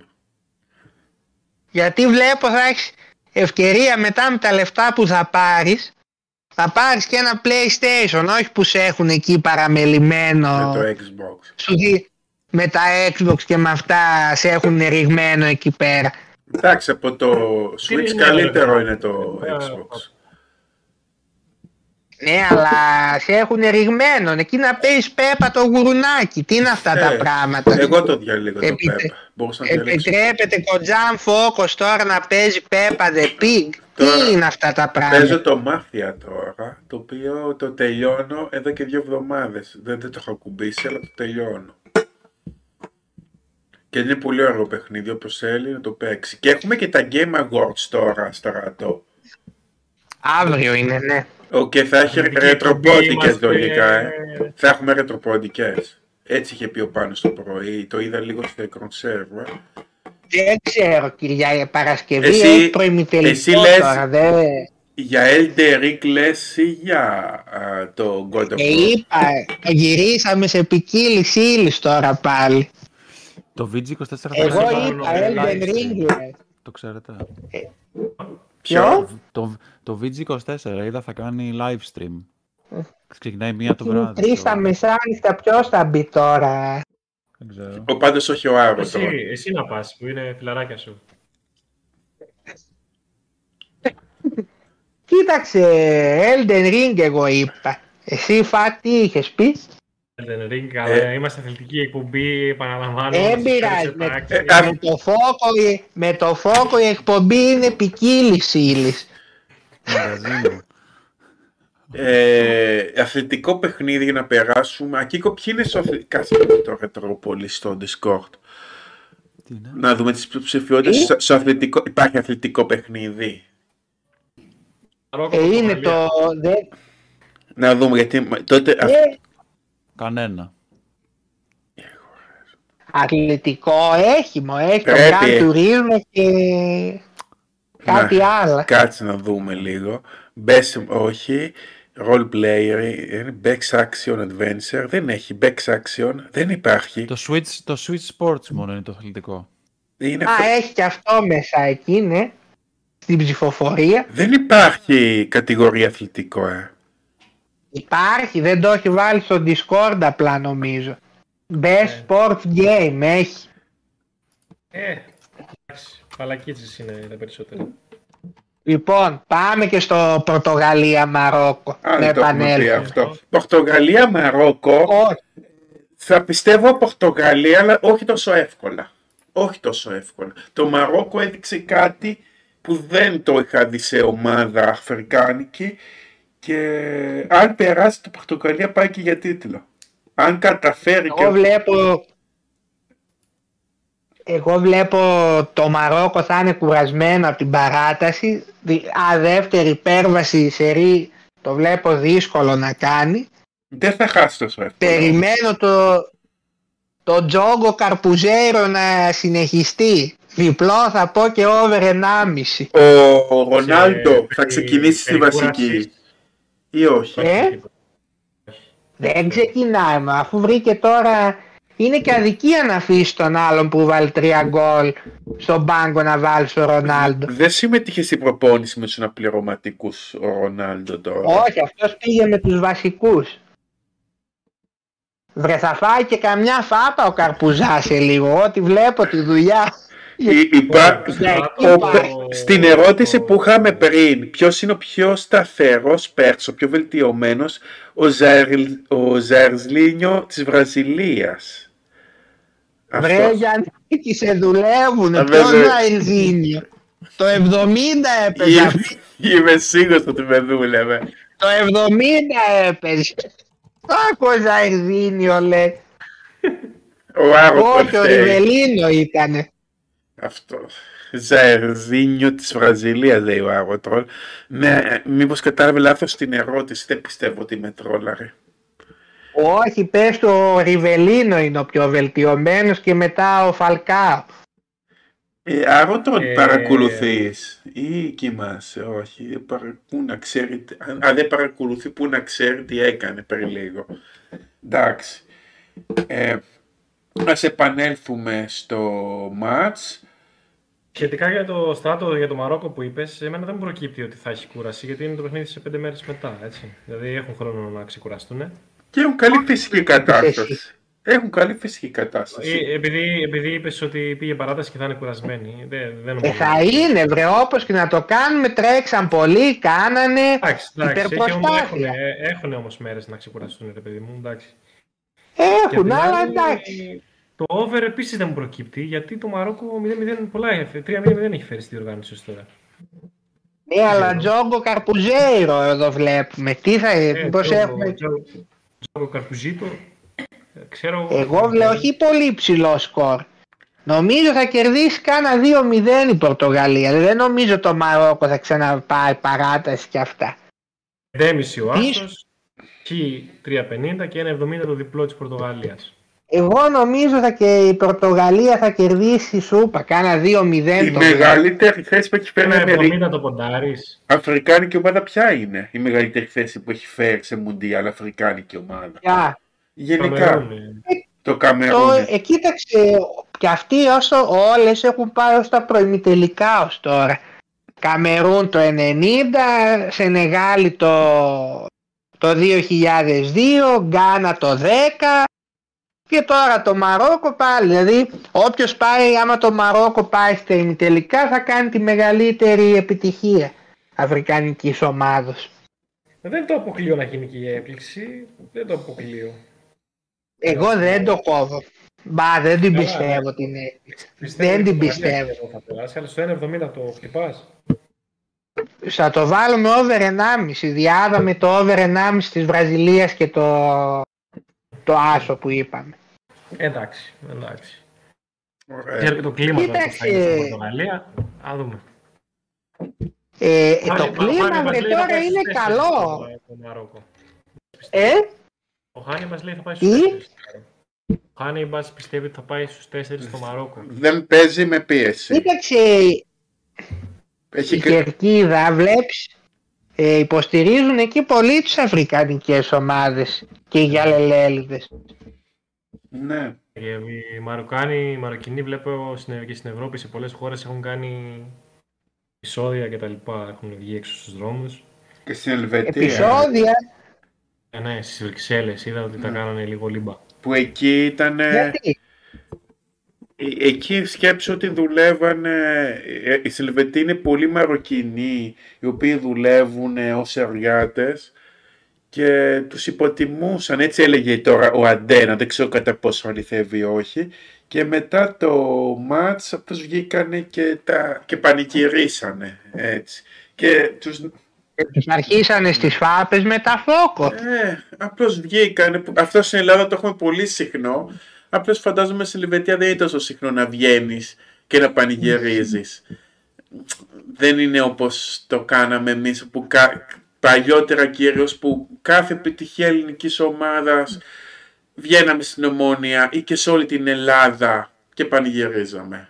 γιατί βλέπω θα έχεις ευκαιρία μετά με τα λεφτά που θα πάρεις θα πάρεις και ένα PlayStation όχι που σε έχουν εκεί παραμελημένο Με το Xbox. σου δει- με τα Xbox και με αυτά σε έχουν ρηγμένο εκεί πέρα Εντάξει, από το Switch είναι, καλύτερο ρε, είναι το ε, Xbox. Ναι, αλλά σε έχουν ρηγμένο. Εκεί να παίζει πέπα το γουρουνάκι. Τι είναι αυτά τα Ε, πράγματα; Εγώ το διαλέγω το Επι- Peppa. Μπορούσα να διαλέξω. Επιτρέπεται κοντζάμ φόκος τώρα να παίζει πέπα the pig; Τώρα Τι είναι αυτά τα Παίζω πράγματα. το Mafia τώρα, το οποίο το τελειώνω εδώ και δύο εβδομάδες. Δεν, δεν το έχω ακουμπήσει, αλλά το τελειώνω. Και είναι πολύ ωραίο παιχνίδι, όποιος θέλει να το παίξει. Και έχουμε και τα Game Awards τώρα, στρατό. Αύριο είναι, ναι. Ο, και θα έχει Ειδική ρετροπόντικες είμαστε- λογικά, ε. Θα έχουμε ρετροπόντικες. Έτσι είχε πει ο Πάνος το πρωί, το είδα λίγο στο conserve. Δεν ξέρω κυρία Παρασκευή, Εσύ- έχει προημιτελικό εσύ λες- τώρα. Δεν... Για Elder Ring λες ή για α, το God of Και War. είπα, το γυρίσαμε σε ποικίλη ύλης τώρα πάλι. Το VG24 θα Εγώ κάνει είπα live Elden stream. Ring. λες. Το ξέρετε. Ποιο; Το, το VG24 είδα θα κάνει live stream. Ξεκινάει μία το Είναι βράδυ. τρεις τα το- μεσάνυχτα, ποιος θα μπει τώρα; Δεν ξέρω. Ο πάντως όχι ο Άρο Εσύ, τώρα. εσύ να πας, που είναι φιλαράκια σου. Κοίταξε, Elden Ring εγώ είπα. Εσύ Φα τι είχες πει; Elden Ring, Ε. αλλά είμαστε αθλητική εκπομπή, επαναλαμβάνω. Δεν μας πειράζει, φέρνεις με- εντάξει. Ε, α- Με το φόκο, η- με το φόκο η εκπομπή είναι ποικίλης ύλης. Μαγαζίνο. Ε, αθλητικό παιχνίδι για να περάσουμε. Ακίκο, ποιοι είναι στο αθλητικό. Κάτσε να δω το ρετρόπολη στο Discord. Τι είναι; Να δούμε τις ψηφιότητες Τι; στο, στο αθλητικό. Υπάρχει αθλητικό παιχνίδι. Μαρόκο, Ε, είναι Πορτογαλία. το. Δε, Να δούμε γιατί μα- τότε. α- ε, Κανένα. αθλητικό έχει, μου έχει το Πρέπει. Gran Turismo και κάτι να- άλλο. Κάτσε να δούμε λίγο. Best, όχι. Role player, είναι Bex Action Adventure. Δεν έχει Bex Action. Δεν υπάρχει. Το Switch, το Switch Sports μόνο είναι το αθλητικό. Είναι Α, αυτό. έχει και αυτό μέσα εκεί, ναι. Στην ψηφοφορία. Δεν υπάρχει κατηγορία αθλητικό, ε. Υπάρχει, δεν το έχει βάλει στο Discord απλά νομίζω. Best Sports Game έχει. Ε, εντάξει, παλακίτσες είναι τα περισσότερα. Λοιπόν, πάμε και στο Πορτογαλία-Μαρόκο. Α, να δεν το έχουμε πει επανέλθουμε. αυτό. Πορτογαλία, Μαρόκο. Όχι, Θα πιστεύω Πορτογαλία, αλλά όχι τόσο εύκολα. Όχι τόσο εύκολα. Το Μαρόκο έδειξε κάτι που δεν το είχα δει σε ομάδα αφρικάνικη και αν περάσει το Πορτογαλία πάει και για τίτλο. Αν καταφέρει εγώ και... βλέπω Εγώ βλέπω το Μαρόκο θα είναι κουρασμένο από την παράταση. Α, δεύτερη υπέρβαση σερή το βλέπω δύσκολο να κάνει. Δεν θα χάσει τόσο εύκολα. Περιμένω το, το Τζόγκο Καρπουζέρο να συνεχιστεί. Διπλό θα πω και over 1,5. Ο Ρονάλντο θα ξεκινήσει στη βασική ή όχι. Ε; Δεν ξεκινάει, μα αφού βρήκε τώρα είναι και αδικία να αφήσεις τον άλλον που βάλει τρία γκολ στον πάγκο να βάλει στο Ρονάλντο. Δεν συμμετείχε στην προπόνηση με τους αναπληρωματικούς ο Ρονάλντο τώρα. Όχι, αυτός πήγε με τους βασικούς. Βρε θα φάει και καμιά φάπα ο Καρπουζάς σε λίγο, ό,τι βλέπω τη δουλειά. Υπά... Στην ερώτηση που είχαμε πριν, ποιος είναι ο πιο σταθερός Πέρσο, ο πιο βελτιωμένος, ο, Ζαρλ... ο Ζαρλίνιο της Βραζιλίας. Βρε Γιάννη, σε δουλεύουν. Ποιο Ζαρλίνιο. Το 70 έπαιζε. Είμαι σίγουρος ότι με δούλευε. Το 70 έπαιζε. Άκου Ζαρλίνιο λέει. Όχι, ο Ριβελίνο ήτανε. Αυτό. Ζαρδίνιο της Βραζιλίας λέει ο Άγωτρολ. Ναι, μήπως κατάλαβε λάθος την ερώτηση. Δεν πιστεύω ότι με τρόλαρε. Όχι, πες το ο Ριβελίνο είναι ο πιο βελτιωμένος και μετά ο Φαλκάο. Ε, Άγωτρολ ε... παρακολουθείς ή κοιμάσαι, όχι. Πού να ξέρει, αν δεν παρακολουθεί, πού να ξέρει τι έκανε πριν λίγο. Εντάξει. Ε, ας επανέλθουμε στο μάτς. Σχετικά για το στράτο για το Μαρόκο που είπες, εμένα δεν μου προκύπτει ότι θα έχει κούραση, γιατί είναι το παιχνίδι σε πέντε μέρες μετά. Έτσι. Δηλαδή έχουν χρόνο να ξεκουραστούν. Και έχουν καλή φυσική κατάσταση. Έχουν καλή φυσική κατάσταση. Ε, επειδή, επειδή είπες ότι πήγε παράταση και θα είναι κουρασμένοι. Δεν, δεν ε, θα είναι, βρε, όπως και να το κάνουμε. Τρέξαν πολύ, κάνανε. Εντάξει, εντάξει έχουν, έχουν όμως μέρες να ξεκουραστούν, ρε παιδί μου. Εντάξει. Έχουν, αλλά εντάξει. Το over επίσης δεν μου προκύπτει γιατί το Μαρόκο 0-0 πολλά 3-0 δεν έχει φέρει στη διοργάνωση τώρα. Ναι, αλλά Τζόγκο Καρπουζέιρο εδώ βλέπουμε. Τι θα ε, πώς έχουμε. Τζόγκο Καρπουζίτο. Ξέρω... Εγώ βλέπω όχι πολύ ψηλό σκορ. Νομίζω θα κερδίσει κάνα 2-0 η Πορτογαλία. Δεν νομίζω το Μαρόκο θα ξαναπάει παράταση και αυτά. 5,5 ο Άστος, Χ 3,50 και 1,70 το διπλό της Πορτογαλίας. Εγώ νομίζω ότι και η Πορτογαλία θα κερδίσει σούπα, κάνα 2-0. Η μεγαλύτερη θέση που έχει φέρει Αμερική. το ποντάρεις. Αφρικάνικη ομάδα ποια είναι η μεγαλύτερη θέση που έχει φέρει σε Μουντιάλ Αφρικάνικη ομάδα; Ποια; Γενικά. Ε, το Καμερούν. Το, ε, κοίταξε, και αυτοί όσο όλες έχουν πάει ως τα προημιτελικά ως τώρα. Καμερούν το 90, Σενεγάλη το, το 2002, Γκάνα το 10, και τώρα το Μαρόκο πάλι, δηλαδή όποιος πάει, άμα το Μαρόκο πάει στην τελικά θα κάνει τη μεγαλύτερη επιτυχία αφρικανικής ομάδος. Δεν το αποκλείω να γίνει και η έκπληξη, δεν το αποκλείω. Εγώ δεν το κόβω. Μπα, δεν την πιστεύω την έκπληξη. Δεν την πιστεύω. Θα περάσει, αλλά στο 1,70 το χτυπάς. Θα το βάλουμε over 1,5. Διάδαμε το over 1,5 της Βραζιλίας και το το άσο που είπαμε. Εντάξει, εντάξει. Ωραία. Και το κλίμα θα είναι στην Πορτογαλία. Α δούμε. Ε, το κλίμα βρε τώρα είναι καλό. Ε; Ο Χάνι μας λέει θα πάει στους τέσσερις. Ο Χάνι μας πιστεύει ότι θα πάει στους τέσσερις στο Μαρόκο. Δεν παίζει με πίεση. Κοίταξε, Έχει... η Κερκίδα βλέπεις; Ε, υποστηρίζουν εκεί πολύ τις αφρικανικές ομάδες και οι γυαλελέλιδες. Ναι. Οι Μαροκάνοι, οι Μαροκινοί βλέπω και στην Ευρώπη σε πολλές χώρες έχουν κάνει επεισόδια και τα λοιπά, έχουν βγει έξω στους δρόμους. Και στην Ελβετία. Επεισόδια. Ε, ναι, στις Βρυξέλλες είδα ότι τα ναι. κάνανε λίγο λίμπα. Που εκεί ήταν... Γιατί; Ε, εκεί σκέψω ότι δουλεύανε, ε, οι Σιλβετοί είναι πολύ Μαροκινοί οι οποίοι δουλεύουν ως εργάτες και τους υποτιμούσαν, έτσι έλεγε τώρα ο Αντένα, δεν ξέρω κατά πόσο αληθεύει ή όχι. Και μετά το μάτς αυτούς βγήκανε και, τα, και πανηγυρίσανε έτσι. Και τους... Τους αρχίσανε στις φάπες με τα φόκο. Ε, απλώς βγήκανε, αυτό στην Ελλάδα το έχουμε πολύ συχνό Απλώς φαντάζομαι στην Ελβετία δεν είναι τόσο συχνό να βγαίνεις και να πανηγυρίζεις. δεν είναι όπως το κάναμε εμείς που κα... παλιότερα κυρίως που κάθε επιτυχία ελληνικής ομάδας βγαίναμε στην Ομόνια ή και σε όλη την Ελλάδα και πανηγυρίζαμε.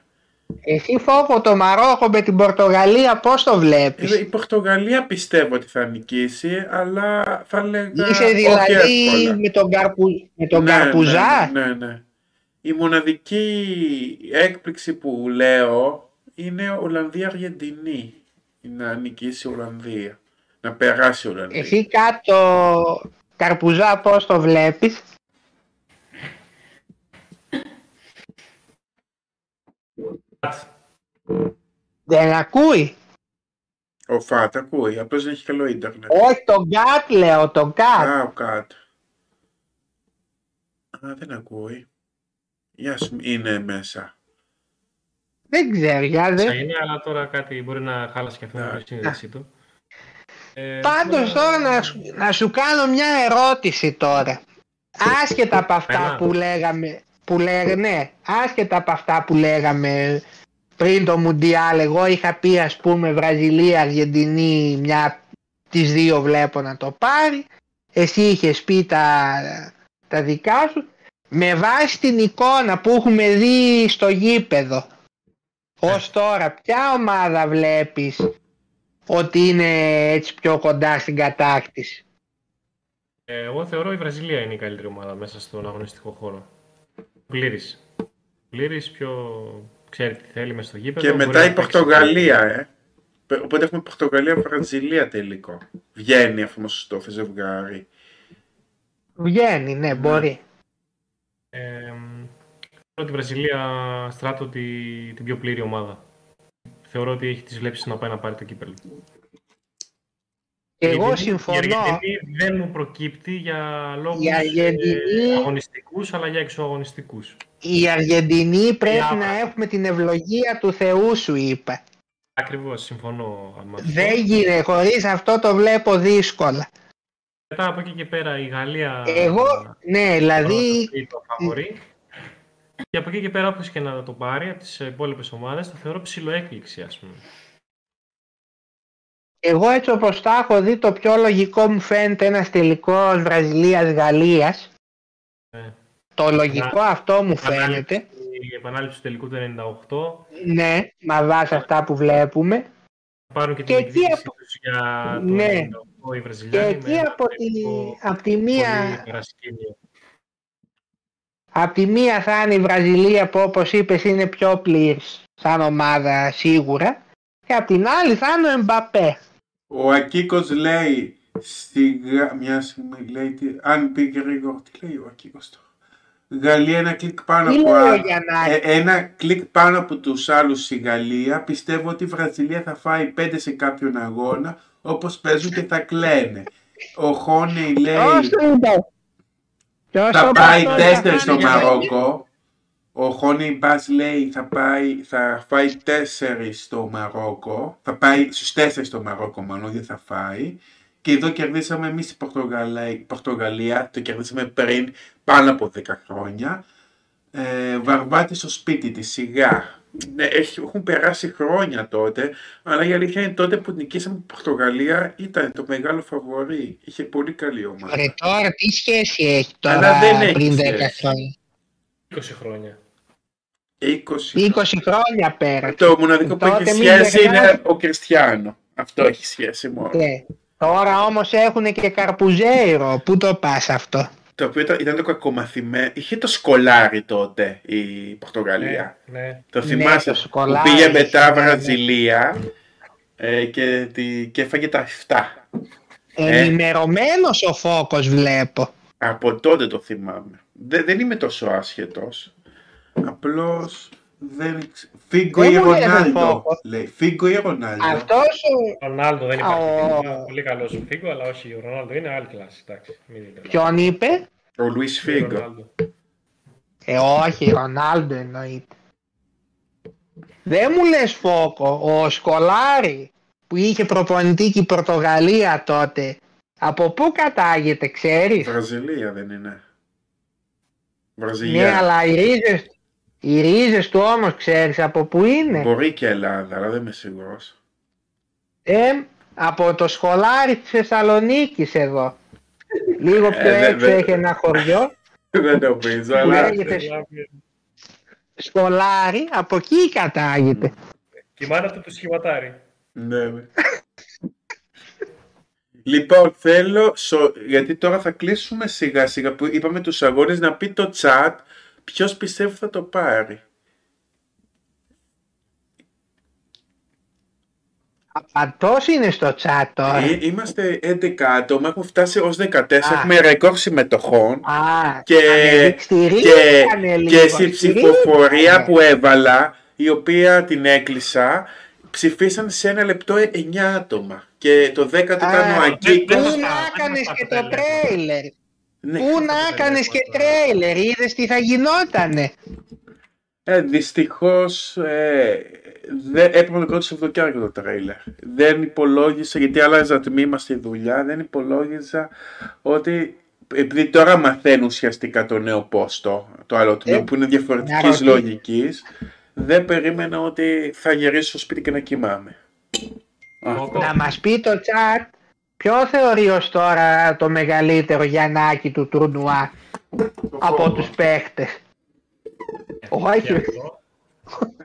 Εσύ φόβο το Μαρόκο με την Πορτογαλία πώς το βλέπεις; Η Πορτογαλία πιστεύω ότι θα νικήσει, αλλά θα λέγα Είσαι δηλαδή με τον, Καρπου... με τον ναι, Καρπουζά; Ναι, ναι, ναι. Η μοναδική έκπληξη που λέω είναι Ολλανδία-Αργεντινή. Να νικήσει η Ολλανδία. Να περάσει η Ολλανδία. Εσύ κάτω Καρπουζά πώς το βλέπεις; Δεν ακούει; Ο Φατ ακούει, απλώς δεν έχει καλό ίντερνετ. Όχι, τον Γκάτ λέω, τον Γκάτ. Α, ο Κατ. Α, δεν ακούει. Γεια σου, είναι μέσα. Δεν ξέρω, για δε. είναι, αλλά τώρα κάτι μπορεί να χάλασε και αυτό με τη σύνδεσή του. Ε, Πάντως τώρα να σου, να σου κάνω μια ερώτηση τώρα. Άσχετα από αυτά που λέγαμε, που λέγανε, ναι, άσχετα από αυτά που λέγαμε πριν το Μουντιάλ, εγώ είχα πει ας πούμε Βραζιλία, Αργεντινή, μια τις δύο βλέπω να το πάρει. Εσύ είχες πει τα, τα δικά σου. Με βάση την εικόνα που έχουμε δει στο γήπεδο ως τώρα, ποια ομάδα βλέπεις ότι είναι έτσι πιο κοντά στην κατάκτηση; Ε, εγώ θεωρώ η Βραζιλία είναι η καλύτερη ομάδα μέσα στον αγωνιστικό χώρο. Πλήρης. Πλήρης, πιο ξέρει τι θέλει μες στο γήπεδο. Και μετά η Πορτογαλία, ε. Οπότε έχουμε Πορτογαλία-Βραζιλία τελικό. Βγαίνει αυτό στο ζευγάρι. Βγαίνει, ναι, μπορεί. Ε, ότι η Βραζιλία στράτω τη, την πιο πλήρη ομάδα. Θεωρώ ότι έχει τις βλέψεις να πάει να πάρει το κύπελο. Εγώ συμφωνώ. Η Αργεντινή δεν μου προκύπτει για λόγους η Αργεντινή... αγωνιστικούς, αλλά για εξωαγωνιστικούς. Η Αργεντινή πρέπει να έχουμε την ευλογία του Θεού σου, είπε. Ακριβώς, συμφωνώ. Δεν γίνεται, χωρίς αυτό το βλέπω δύσκολα. Μετά από εκεί και πέρα η Γαλλία... Εγώ, ναι, δηλαδή... Το φαβορή. Και από εκεί και πέρα, όπως και να το πάρει από τις υπόλοιπες ομάδες, το θεωρώ ψηλό έκπληξη, ας πούμε. Εγώ έτσι όπως τα έχω δει, το πιο λογικό μου φαίνεται ένας τελικός Βραζιλίας-Γαλλίας. Ναι. Το λογικό αυτό μου φαίνεται. Η επανάληψη του τελικού του 98. Ναι, μα βάσει αυτά που βλέπουμε. Πάρουν και, και την εκεί από... τους για το ναι. 98 οι Βραζιλιάνοι. Και εκεί από τη, από τη μία... Από τη μία θα είναι η Βραζιλία που όπως είπες είναι πιο πλήρης σαν ομάδα σίγουρα και από την άλλη θα είναι ο Εμπαπέ. Ο Ακίκος λέει σιγά, μια στιγμή λέει, τι, αν πει γρήγορα, τι λέει ο Ακίκος τώρα. Γαλλία ένα κλικ πάνω από ε, ένα κλικ πάνω από τους άλλους η Γαλλία. Πιστεύω ότι η Βραζιλία θα φάει πέντε σε κάποιον αγώνα όπως παίζουν και θα κλαίνε. Ο Χόνεϊ λέει θα πάει τέσσερις στο Μαρόκο. Ο Χόνι Μπάς λέει θα, πάει, θα φάει τέσσερις στο Μαρόκο. Θα πάει στους τέσσερις στο Μαρόκο μάλλον δεν θα φάει. Και εδώ κερδίσαμε εμείς η Πορτογαλία, Πορτογαλία το κερδίσαμε πριν πάνω από 10 χρόνια. Ε, βαρβάτη στο σπίτι της σιγά. Ναι, έχουν περάσει χρόνια τότε, αλλά η αλήθεια είναι τότε που νικήσαμε την Πορτογαλία ήταν το μεγάλο φαβορή. Είχε πολύ καλή ομάδα. Ρε τώρα τι σχέση έχει τώρα αλλά δεν έχει πριν 10 χρόνια; 20 χρόνια. 20, 20 χρόνια πέρα. Το μοναδικό που έχει σχέση είναι ο Κριστιανό. Αυτό έχει σχέση μόνο. Ναι. Τώρα όμως έχουν και Καρπουζέιρο. Πού το πας αυτό; Το οποίο ήταν, το κακομαθημένο. Είχε το σκολάρι τότε η Πορτογαλία. Ναι, ναι. Το θυμάσαι ναι, το που πήγε μετά Βραζιλία ε, και, τη, και έφαγε τα 7. Ενημερωμένος ε. ο Φόκος βλέπω. Από τότε το θυμάμαι. Δεν, δεν είμαι τόσο άσχετος. Απλώς δεν Φίγκο ή Ρονάλντο. Λέει. Φίγκο ή Ρονάλντο. Αυτός ο... Ρονάλντο δεν υπάρχει. Είναι πολύ καλός ο Φίγκο, αλλά όχι ο Ρονάλντο. Είναι άλλη κλάση. Ποιον είπε; Ο Λουίς Φίγκο. Ε, όχι, Ρονάλντο εννοείται. Δεν μου λες Φόκο, ο Σκολάρη που είχε προπονητή και η Πορτογαλία τότε, από πού κατάγεται, ξέρεις; Βραζιλία δεν είναι. Βραζιλιά. Ναι, αλλά οι ρίζες, οι ρίζες του όμως ξέρεις από πού είναι; Μπορεί και Ελλάδα, αλλά δεν είμαι σίγουρος. Ε, από το σχολάρι της Θεσσαλονίκης εδώ. Λίγο πιο Ε, δε- έξω δε- έχει ένα χωριό. δεν νομίζω, που αλλά... λέγεται Σχολάρι, από εκεί κατάγεται. Και η μάνα του του σχηματάρει. Ναι, ναι. Λοιπόν, θέλω, σο- γιατί τώρα θα κλείσουμε σιγά σιγά που είπαμε τους αγώνες να πει το chat ποιος πιστεύει θα το πάρει; Απαντός είναι στο chat τώρα. Ε, Είμαστε 11 άτομα, έχουμε φτάσει ως 14, Α. έχουμε ρεκόρ συμμετοχών Α, και, και, στηρίχανε λίγο, και στη ψηφοφορία στηρίχανε. που έβαλα, η οποία την έκλεισα, ψηφίσαν σε ένα λεπτό 9 άτομα. Και το 10ο ήταν Α, ο Αγκίκος. Πού δεν να θα- έκανες δεν και θα το το τρέιλερ. Ναι. Πού να έκανες και τρέιλερ. Είδες τι θα γινότανε. Ε, δυστυχώς ε, δεν έπρεπε να το στο Σαββατοκύριακο το τρέιλερ. Δεν υπολόγισα, γιατί άλλαζα τμήμα στη δουλειά, δεν υπολόγιζα ότι επειδή τώρα μαθαίνω ουσιαστικά το νέο πόστο, το άλλο τμήμα Ε, που είναι διαφορετικής ρωτήσω. λογικής, δεν περίμενα ότι θα γυρίσω στο σπίτι και να κοιμάμαι. Κόκο. Να μας πει το chat ποιο θεωρεί ως τώρα το μεγαλύτερο Γιαννάκι του τουρνουά από τους παίχτες; Όχι. Και αυτό.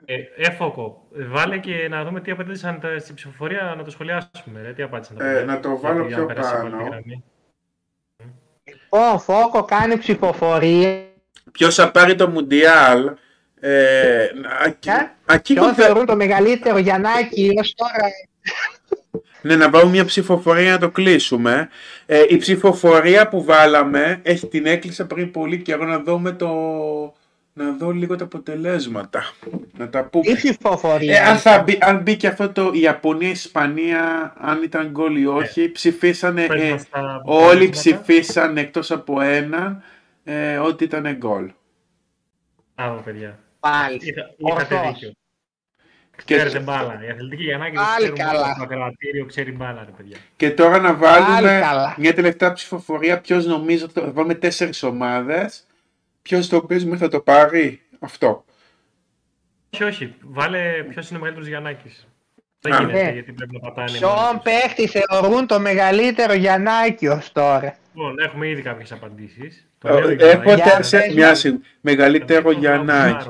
Ε, έφοκο, βάλε και να δούμε τι απαντήσαν τα- στην ψηφοφορία να το σχολιάσουμε. Ρε, τι απάντησαν τα Ε, παιδιά. να το βάλω Γιατί, πιο αν περάσει πάνω. από τη γραμμή. Ο Φόκο κάνει ψηφοφορία. Ποιος θα πάρει το Μουντιάλ, ε, ακ- Ε, Ακίκο Ποιο δεν- θεωρούν το μεγαλύτερο Γιαννάκι ως τώρα; Ναι, να βάλουμε μια ψηφοφορία να το κλείσουμε. Ε, η ψηφοφορία που βάλαμε, έχει την έκλεισα πριν πολύ καιρό να δούμε το... Να δω λίγο τα αποτελέσματα. Να τα πούμε. Τι ψηφοφορία. Ε, αν, θα μπει, αν μπήκε αυτό το Ιαπωνία-Ισπανία, αν ήταν γκολ ή όχι, ψηφίσανε, Πες ε, μας τα όλοι αποτελέσματα. ψηφίσαν εκτός από έναν ε, ότι ήταν γκολ. Μπράβο, παιδιά. Πάλι. Είχα, είχατε Ορθώς. δίκιο. Και- Ξέρετε μπάλα. Η αθλητική Γιαννάκη δεν Πάλι ξέρουμε καλά. το ακροατήριο ξέρει μπάλα, ρε παιδιά. Και τώρα να Πάλι βάλουμε καλά. μια τελευταία ψηφοφορία. Ποιος νομίζω ότι θα βάλουμε τέσσερις ομάδες. Ποιος το παίζουμε θα το πάρει. Αυτό. Όχι, όχι. Βάλε ποιος είναι ο μεγαλύτερος Γιαννάκης. Δεν Α. γίνεται Ναι. γιατί πρέπει να πατάνε. Ποιον μόνοι τους. παίχτη θεωρούν το μεγαλύτερο Γιαννάκι ως τώρα; Λοιπόν, έχουμε ήδη κάποιες απαντήσεις. Ε, Έχω Για τέσσερα. πες Μια μας. στιγμή. Μεγαλύτερο Γιαννάκη.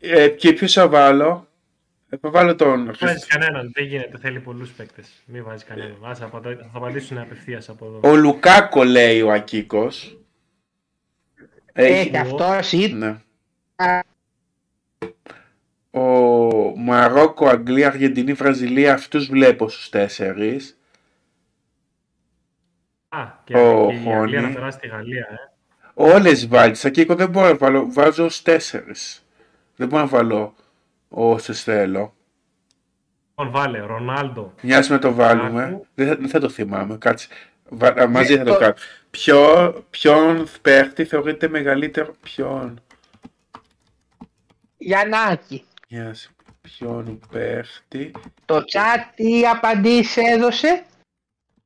Ε, και ποιος θα βάλω; Ε, θα βάλω τον. Δεν βάζεις κανέναν, δεν γίνεται. Θέλει πολλούς παίκτες. Μην βάζεις κανέναν. Άσε, απαντώ- θα απαντήσουν απευθείας από εδώ. Ο Λουκάκο λέει ο Ακίκος. Έχει αυτός ή Ναι. Ο Μαρόκο, Αγγλία, Αργεντινή, Βραζιλία, αυτούς βλέπω στους τέσσερις. Α, και, Ο και η Αγγλία να Χόνι. περάσει τη Γαλλία. Ε. Όλες βάλεις. Ακίκο δεν μπορώ να βάλω. Βάζω ως τέσσερις. Δεν μπορώ να βάλω όσες θέλω. Λοιπόν, βάλε Ρονάλντο. Μοιάζει να το βάλουμε. Λουκάκου. Δεν θα, δεν θα το θυμάμαι. Κάτσε. Βα- α, μαζί θα το το- κάνω. Ποιο, ποιον παίχτη θεωρείται μεγαλύτερο. Ποιον; Γιαννάκι. Μοιάζει. Ποιον παίχτη; Το chat τι απαντήσεις έδωσε;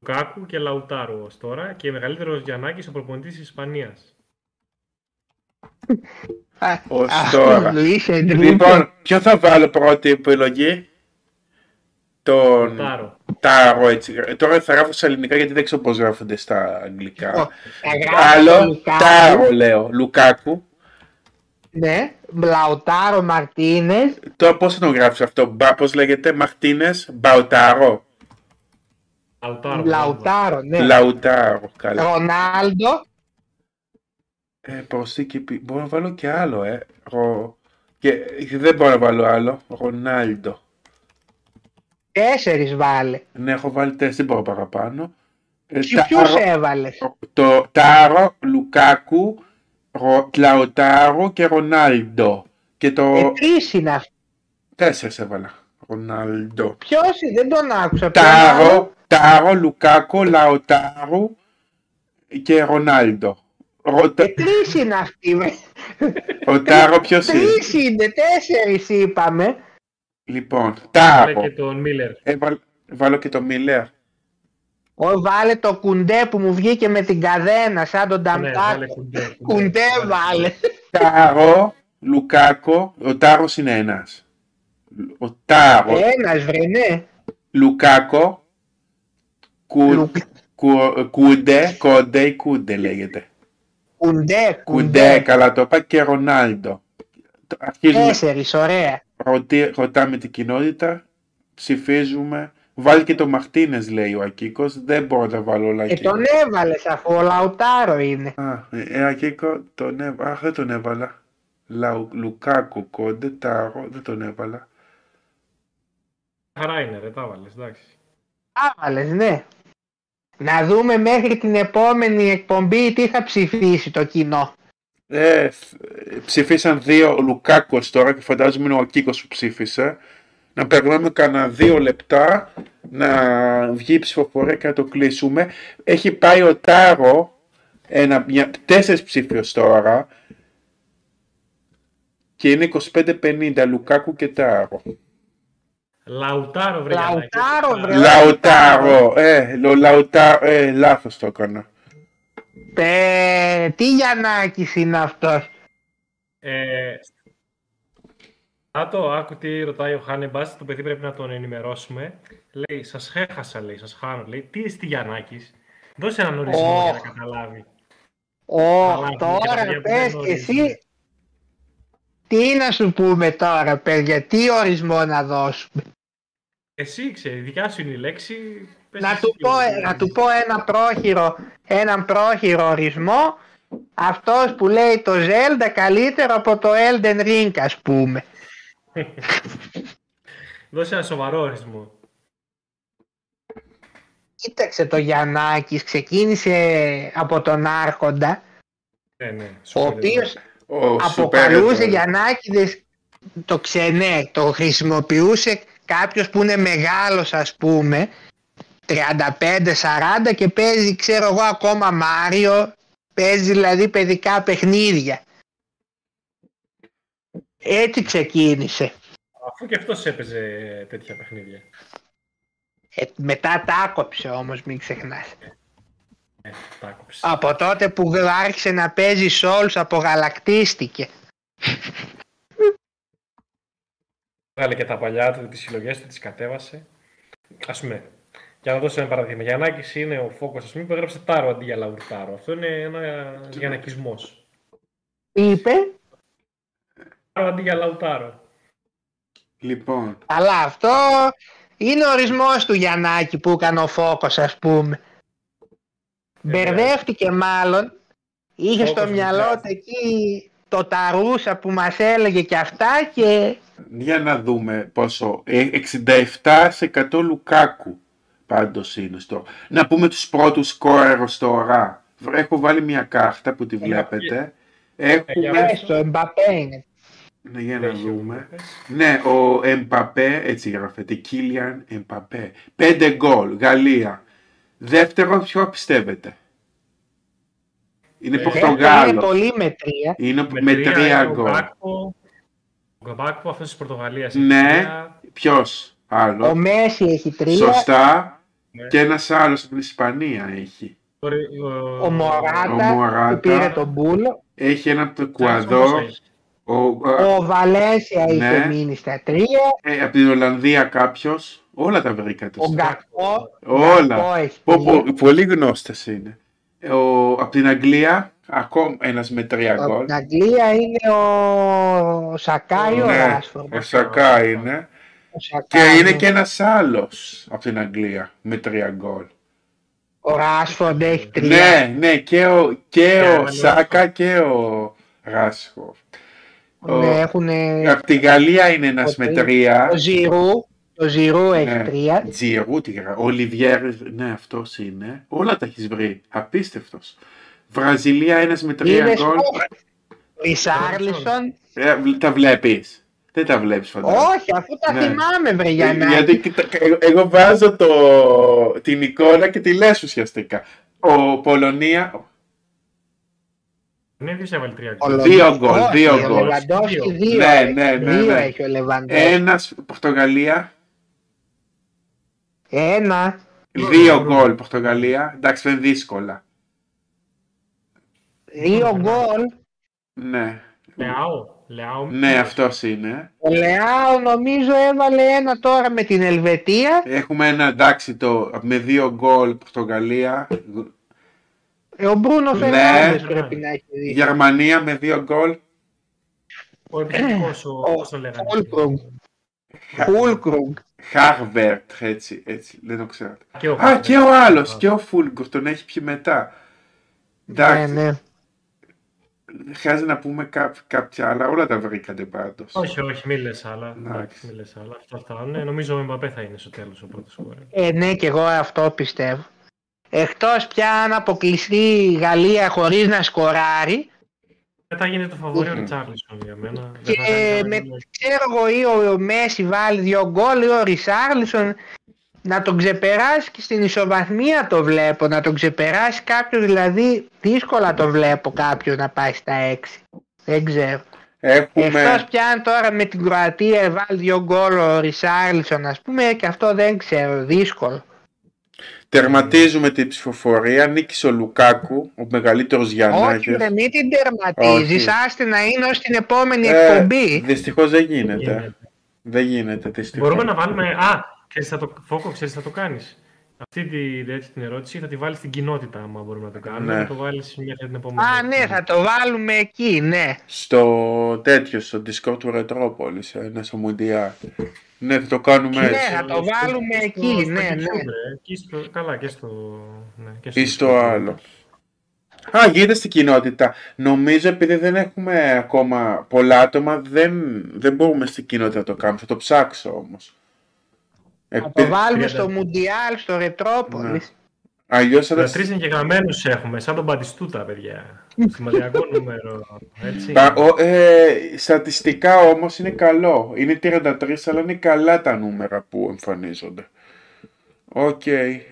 Λουκάκου και Λαουτάρου ως τώρα και μεγαλύτερος Γιαννάκης ο προπονητής της Ισπανίας. Α, Ως α, τώρα. Λουίς Ενρίκε. Λοιπόν, ποιον θα βάλω πρώτη επιλογή; Τον Λαουτάρο. Τάρο έτσι. Ε, Τώρα θα γράφω στα ελληνικά γιατί δεν ξέρω πώς γράφονται στα αγγλικά. Θα γράψω Άλλο, Λουκάκου. Τάρο λέω. Λουκάκου. Ναι, Μπλαουτάρο Μαρτίνες. Τώρα πώς θα τον γράψω αυτό; Μπα, πώς λέγεται; Μαρτίνες Μπαουτάρο. Λαουτάρο. Λαουτάρο, ναι. Λαουτάρο. Καλά. Ρονάλντο. Ε, προσθήκη. πι- Μπορώ να βάλω και άλλο, ε. Ρο... Και δεν μπορώ να βάλω άλλο. Ρονάλντο. Τέσσερις βάλε. Ναι, έχω βάλει τέσσερις, δεν μπορώ παραπάνω. Ε, Και ποιους έβαλες; το Τάρο, Λουκάκου, Ρο, Λαουτάρο και Ρονάλντο. Και το Ε, τρεις είναι αυτοί. τέσσερις έβαλα. Ρονάλντο. Ποιος είναι, δεν τον άκουσα. Ποιον άλλο; Τάρο, Τάρο, Λουκάκο, Λαουτάρου και Ρονάλντο. Ρο, Ε, τρεις είναι αυτοί. με. ο Τάρο ποιος είναι. Τρεις είναι, τέσσερις είπαμε. Λοιπόν, Βάλε Τάρο. και τον Μίλλερ. Έβαλ, βάλω και το Μίλλερ. Ω, βάλε το κουντέ που μου βγήκε με την καδένα, σαν τον Ναι, βάλε Νταμτάκ. κουντέ. Κουντέ βάλε. Τάρο, Λουκάκο, ο Τάρος είναι ένας. Ο Τάρο, Ένας βρε, ναι. Λουκάκο, Κου, Λου- κου- Κούντε, Κόντε ή Κούντε λέγεται. Κουντέ, Κούντε, κουντέ. καλά το είπα, και Ρονάλντο. Το- Αρχίζουμε, Τέσσερις, ωραία. ρωτή- ρωτάμε την κοινότητα, ψηφίζουμε. Βάλε και το Μαρτίνες λέει ο Ακίκος, δεν μπορώ να βάλω όλα Και εκεί. τον έβαλες αφού ο Λαουτάρο είναι. Α, ε, ε, Ακίκο, τον έβαλα. Αχ, δεν τον έβαλα. Λαου, Λουκάκο, Κόντε, Τάρο, δεν τον έβαλα. Χαρά είναι, ρε, τα 'βαλες, εντάξει. Α, 'βαλες, ναι. Να δούμε μέχρι την επόμενη εκπομπή τι θα ψηφίσει το κοινό. Ε, θ- ε, ψηφίσαν δύο Λουκάκος τώρα και φαντάζομαι είναι ο Ακίκος που ψήφισε. Να περνάμε κανένα δύο λεπτά να βγει η ψηφοφορία και να το κλείσουμε. Έχει πάει ο Τάρο ένα, μια, τέσσερις ψήφιος τώρα και είναι 25-50 Λουκάκου και Τάρο. Λαουτάρο, βρε. Λαουτάρο, Γιαννάκη. βρε. Λαουτάρο, ε, λο, Λαουτάρο, ε, λάθος το έκανα. Ε, τι Γιαννάκης είναι αυτός; Ε, Άτο, άκου τι ρωτάει ο Χάνεμπας, το παιδί πρέπει να τον ενημερώσουμε. Λέει, σας χέχασα, λέει, σας χάνω. Λέει, τι είσαι Γιαννάκης; Δώσε έναν ορισμό για να Ωχ. καταλάβει. Ω, Καλά, τώρα παιδιά που πες δεν και εσύ. γνωρίζουν. Τι να σου πούμε τώρα, παιδιά, τι ορισμό να δώσουμε; Εσύ ξέρει, δικιά σου είναι η λέξη. πες Να εσύ του, ποιο πω, είναι. να του πω ένα πρόχειρο, έναν πρόχειρο ορισμό. Αυτός που λέει το Zelda καλύτερο από το Elden Ring, ας πούμε. Δώσε ένα σοβαρό ορισμό. Κοίταξε το Γιαννάκης, ξεκίνησε από τον Άρχοντα, Ναι, ναι. ο σου λέω. οποίος Ο αποκαλούσε Σουπέρ, Γιαννάκηδες το ξενέ, το χρησιμοποιούσε κάποιος που είναι μεγάλος ας πούμε 35-40 και παίζει ξέρω εγώ ακόμα Μάριο παίζει δηλαδή παιδικά παιχνίδια έτσι ξεκίνησε Αφού και αυτός έπαιζε τέτοια παιχνίδια. ε, μετά τα άκοψε όμως μην ξεχνάς Ε, τα άκουψε. από τότε που άρχισε να παίζει Souls απογαλακτίστηκε Βγάλε και τα παλιά του, τις συλλογές του, τις κατέβασε. Ας πούμε, για να δώσω ένα παράδειγμα. Γιαννάκης είναι ο Φόκος, ας πούμε, που έγραψε τάρο αντί για λαουρτάρο. Αυτό είναι ένα γιαννακισμός. τι είπε; Τάρο αντί για λαουτάρο. Λοιπόν, Αλλά αυτό είναι ο ορισμός του Γιαννάκη που έκανε ο Φόκος ας πούμε. Μπερδεύτηκε μάλλον. Είχε Φόκος στο μυαλό Μιχάλης. του εκεί το ταρούσα που μας έλεγε και αυτά και για να δούμε πόσο. Ε, 67% Λουκάκου πάντως είναι στο. Να πούμε τους πρώτους σκόρερος τώρα. Έχω βάλει μια κάρτα που τη βλέπετε. Έχουμε. για πες. έστω Εμπαπέ είναι. Ναι, για να Έχει ο δούμε. Λόπες. Ναι, ο Εμπαπέ, έτσι γράφεται, Κίλιαν Εμπαπέ. Πέντε γκολ, Γαλλία. Δεύτερο, ποιο πιστεύετε; Είναι Ε, Είναι Πορτογάλο. πολύ μετρία. Είναι Με με τρία τρία είναι ο γκολ. Γκάκπο. Ο Γκάκπο, αυτός της Πορτογαλίας. έχει Ναι. τρία. Ποιος; Ο άλλο. Μέση έχει τρία. Σωστά. Ναι. Και ένας άλλος από την Ισπανία έχει. Ο, Ο Ο Μωράτα Μωράτα. που πήρε τον Μπούλο. Έχει ένα από το Τσάρλς Εκουαδόρ. πόσα έχει; Ο, Ο Βαλένσια Ναι. είχε μείνει στα τρία. ε, από την Ολλανδία κάποιος. Όλα τα βρήκατε. Ο σωστά. Γκακό. Όλα. Γκακό έχει Πω, τρία. πω, πολύ γνώστες είναι. Ο, από την Αγγλία, ακόμα ένας με τρία Από γκολ. την Αγγλία είναι ο Σακάη ο Ναι, Ράσφορντ. ο Σακά είναι. Ο Σακάη Και είναι είναι. και ένας άλλος από την Αγγλία με τρία γκολ. Ο Ράσφορντ έχει τρία. Ναι, ναι, και ο, και Και ο ο Σάκα και ο Ράσχοφ. Ναι, έχουν Από τη Γαλλία είναι ένας ο με τρία. τρία. ο Ζηρού. Ο Ζηρού έχει Ναι. τρία. Τζιρού, τι γράφει. Ολιβιέρ, ναι, αυτός είναι. Όλα τα έχεις βρει. Απίστευτος. Βραζιλία ένας με τρία Είδες γκολ. ο Ρισάρλισον. Ε, βλ- τα βλέπεις. Δεν τα βλέπεις φαντάζομαι. Όχι, αφού τα Ναι. θυμάμαι βρε Ε, Γιαννάκη. Γιατί κοίτα, εγώ, εγώ βάζω το, την εικόνα και τη λες ουσιαστικά. Ο Πολωνία, Ναι, ποιος έβαλε τρία Ο γκολ. Δύο Λεβαν- γκολ, Όχι, δύο Ο γκολ. Λεβαντόφσκι Δύο. δύο. Ναι, έχει. ναι, ναι, Δύο ναι. έχει ο Λεβαντόφσκι. ένας Πορτογαλία, Ένα. δύο γκολ Πορτογαλία. Εντάξει, δεν δύσκολα. Δύο γκολ. Ναι. Λεάο. Λεάο. Ναι, αυτός είναι. Ο Λεάο νομίζω έβαλε ένα τώρα με την Ελβετία. Έχουμε ένα εντάξει το, με δύο γκολ Πορτογαλία. Ε, Ο Μπρούνο Ναι. Φερνάνδες πρέπει να έχει δει. Γερμανία με δύο γκολ. Ο επιθετικός, ο, πώς το λέγανε. Χούλκρουγκ. Χούλκρουγκ. Χάρβερτ, έτσι, έτσι, δεν το ξέρω. Και ο Α, Χάρβερ. και ο άλλος, και ο Φούλγκουρ, τον έχει πιει μετά. Ναι, Εντάξει, ναι. Χρειάζεται να πούμε κά- κάποια άλλα, όλα τα βρήκατε πάντως. Όχι, όχι, μη λες άλλα. Εντάξει. Εντάξει, μη λες άλλα. Αυτά θα είναι. Νομίζω ο Εμπαπέ θα είναι στο τέλος ο πρώτος σκόρερ. Ε, ναι, και εγώ αυτό πιστεύω. Εκτός πια αν αποκλειστεί η Γαλλία χωρίς να σκοράρει Μετά γίνεται το φαβορή ο Μμμ. Ριτσάρλισον για μένα. και Δεν θα κάνει κανένα με, γκολ. ξέρω εγώ ή ο, ο Μέση βάλει δύο γκολ ή ο Ρισάρλισον να τον ξεπεράσει και στην ισοβαθμία το βλέπω, να τον ξεπεράσει κάποιος δηλαδή δύσκολα το βλέπω κάποιος να πάει στα 6. Δεν ξέρω. Εκτός Έχουμε, πια αν τώρα με την Κροατία βάλει δύο γκολ ο Ρισάρλισον ας πούμε και αυτό δεν ξέρω, δύσκολο. τερματίζουμε την ψηφοφορία, νίκησε ο Λουκάκου, ο μεγαλύτερος Όχι Γιαννάκης. ρε μην την τερματίζεις, Όχι. άστε να είναι ως την επόμενη Ε, εκπομπή. δυστυχώς δεν γίνεται. Γίνεται. Δεν γίνεται, δυστυχώς. Μπορούμε να βάλουμε. Α, ξέρεις, θα το... Φόκο, ξέρεις, θα το κάνεις. Αυτή τη, έτσι, την ερώτηση θα τη βάλεις στην κοινότητα, άμα μπορούμε να το κάνουμε. Ναι. Να το βάλεις μέχρι την επόμενη. Α, ναι, θα το βάλουμε εκεί, ναι. Στο τέτοιο, στο Discord του Ρετρόπολης, ένα στο Μουντιάλ. Ναι, θα το κάνουμε Ναι, έτσι. θα το βάλουμε εκεί, ναι, ναι. Εκεί στο, καλά, και στο. Ναι, και στο Ή στο άλλο. Α, γίνεται στην κοινότητα. Νομίζω επειδή δεν έχουμε ακόμα πολλά άτομα, δεν, δεν μπορούμε στην κοινότητα να το κάνουμε. Θα το ψάξω όμως. Θα το Επί... βάλουμε τριάντα. στο Μουντιάλ, στο Ρετρόπολης. Αλλιώς θα... Τα τρεις εγγεγραμμένου έχουμε, σαν τον Μπατιστούτα, παιδιά. Σημαντικό νούμερο. Έτσι. Τα- ο- ε, στατιστικά όμως είναι καλό. Είναι 33, αλλά είναι καλά τα νούμερα που εμφανίζονται. Οκ,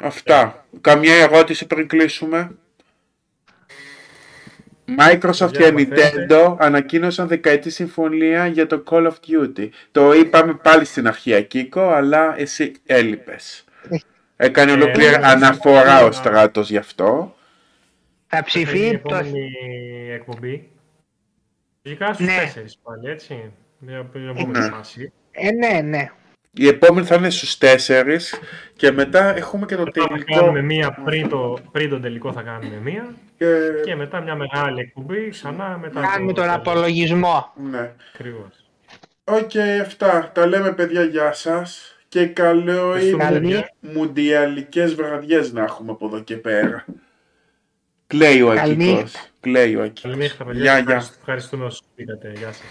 αυτά. Καμιά ερώτηση πριν κλείσουμε; Microsoft και Παιδιά, μαθαίνετε. Nintendo ανακοίνωσαν δεκαετή συμφωνία για το Call of Duty. Το είπαμε πάλι στην αρχή, Ακίκο, αλλά εσύ έλειπες. Έκανε Ε, ολόκληρη ναι, αναφορά ο ναι. στράτος γι' αυτό. Θα Θα γίνει η ψηφίσει το... επόμενη εκπομπή; Λογικά στους Ναι. τέσσερις πάλι, έτσι. Για την επόμενη Ναι. φάση. Ε, ναι, ναι. Η επόμενη θα είναι στους 4 και μετά έχουμε και το Μετά θα τελικό. κάνουμε μία πριν, το, πριν τον τελικό θα κάνουμε μία. Και... Και μετά μια μεγάλη εκπομπή ξανά μετά. Κάνουμε το τον απολογισμό. Ναι. Ακριβώς. Οκ, αυτά. Τα λέμε παιδιά, γεια σας. Και καλό Ευχαριστούμε, είναι παιδιά. μουντιαλικές βραδιές να έχουμε από εδώ και πέρα. Κλαίει ο Καληνύχτα. Ακίκος. Κλαίει ο Ακίκος. Καληνύχτα, παιδιά. Γεια, γεια. Ευχαριστούμε- Ευχαριστούμε όσους πήγατε. Γεια σας.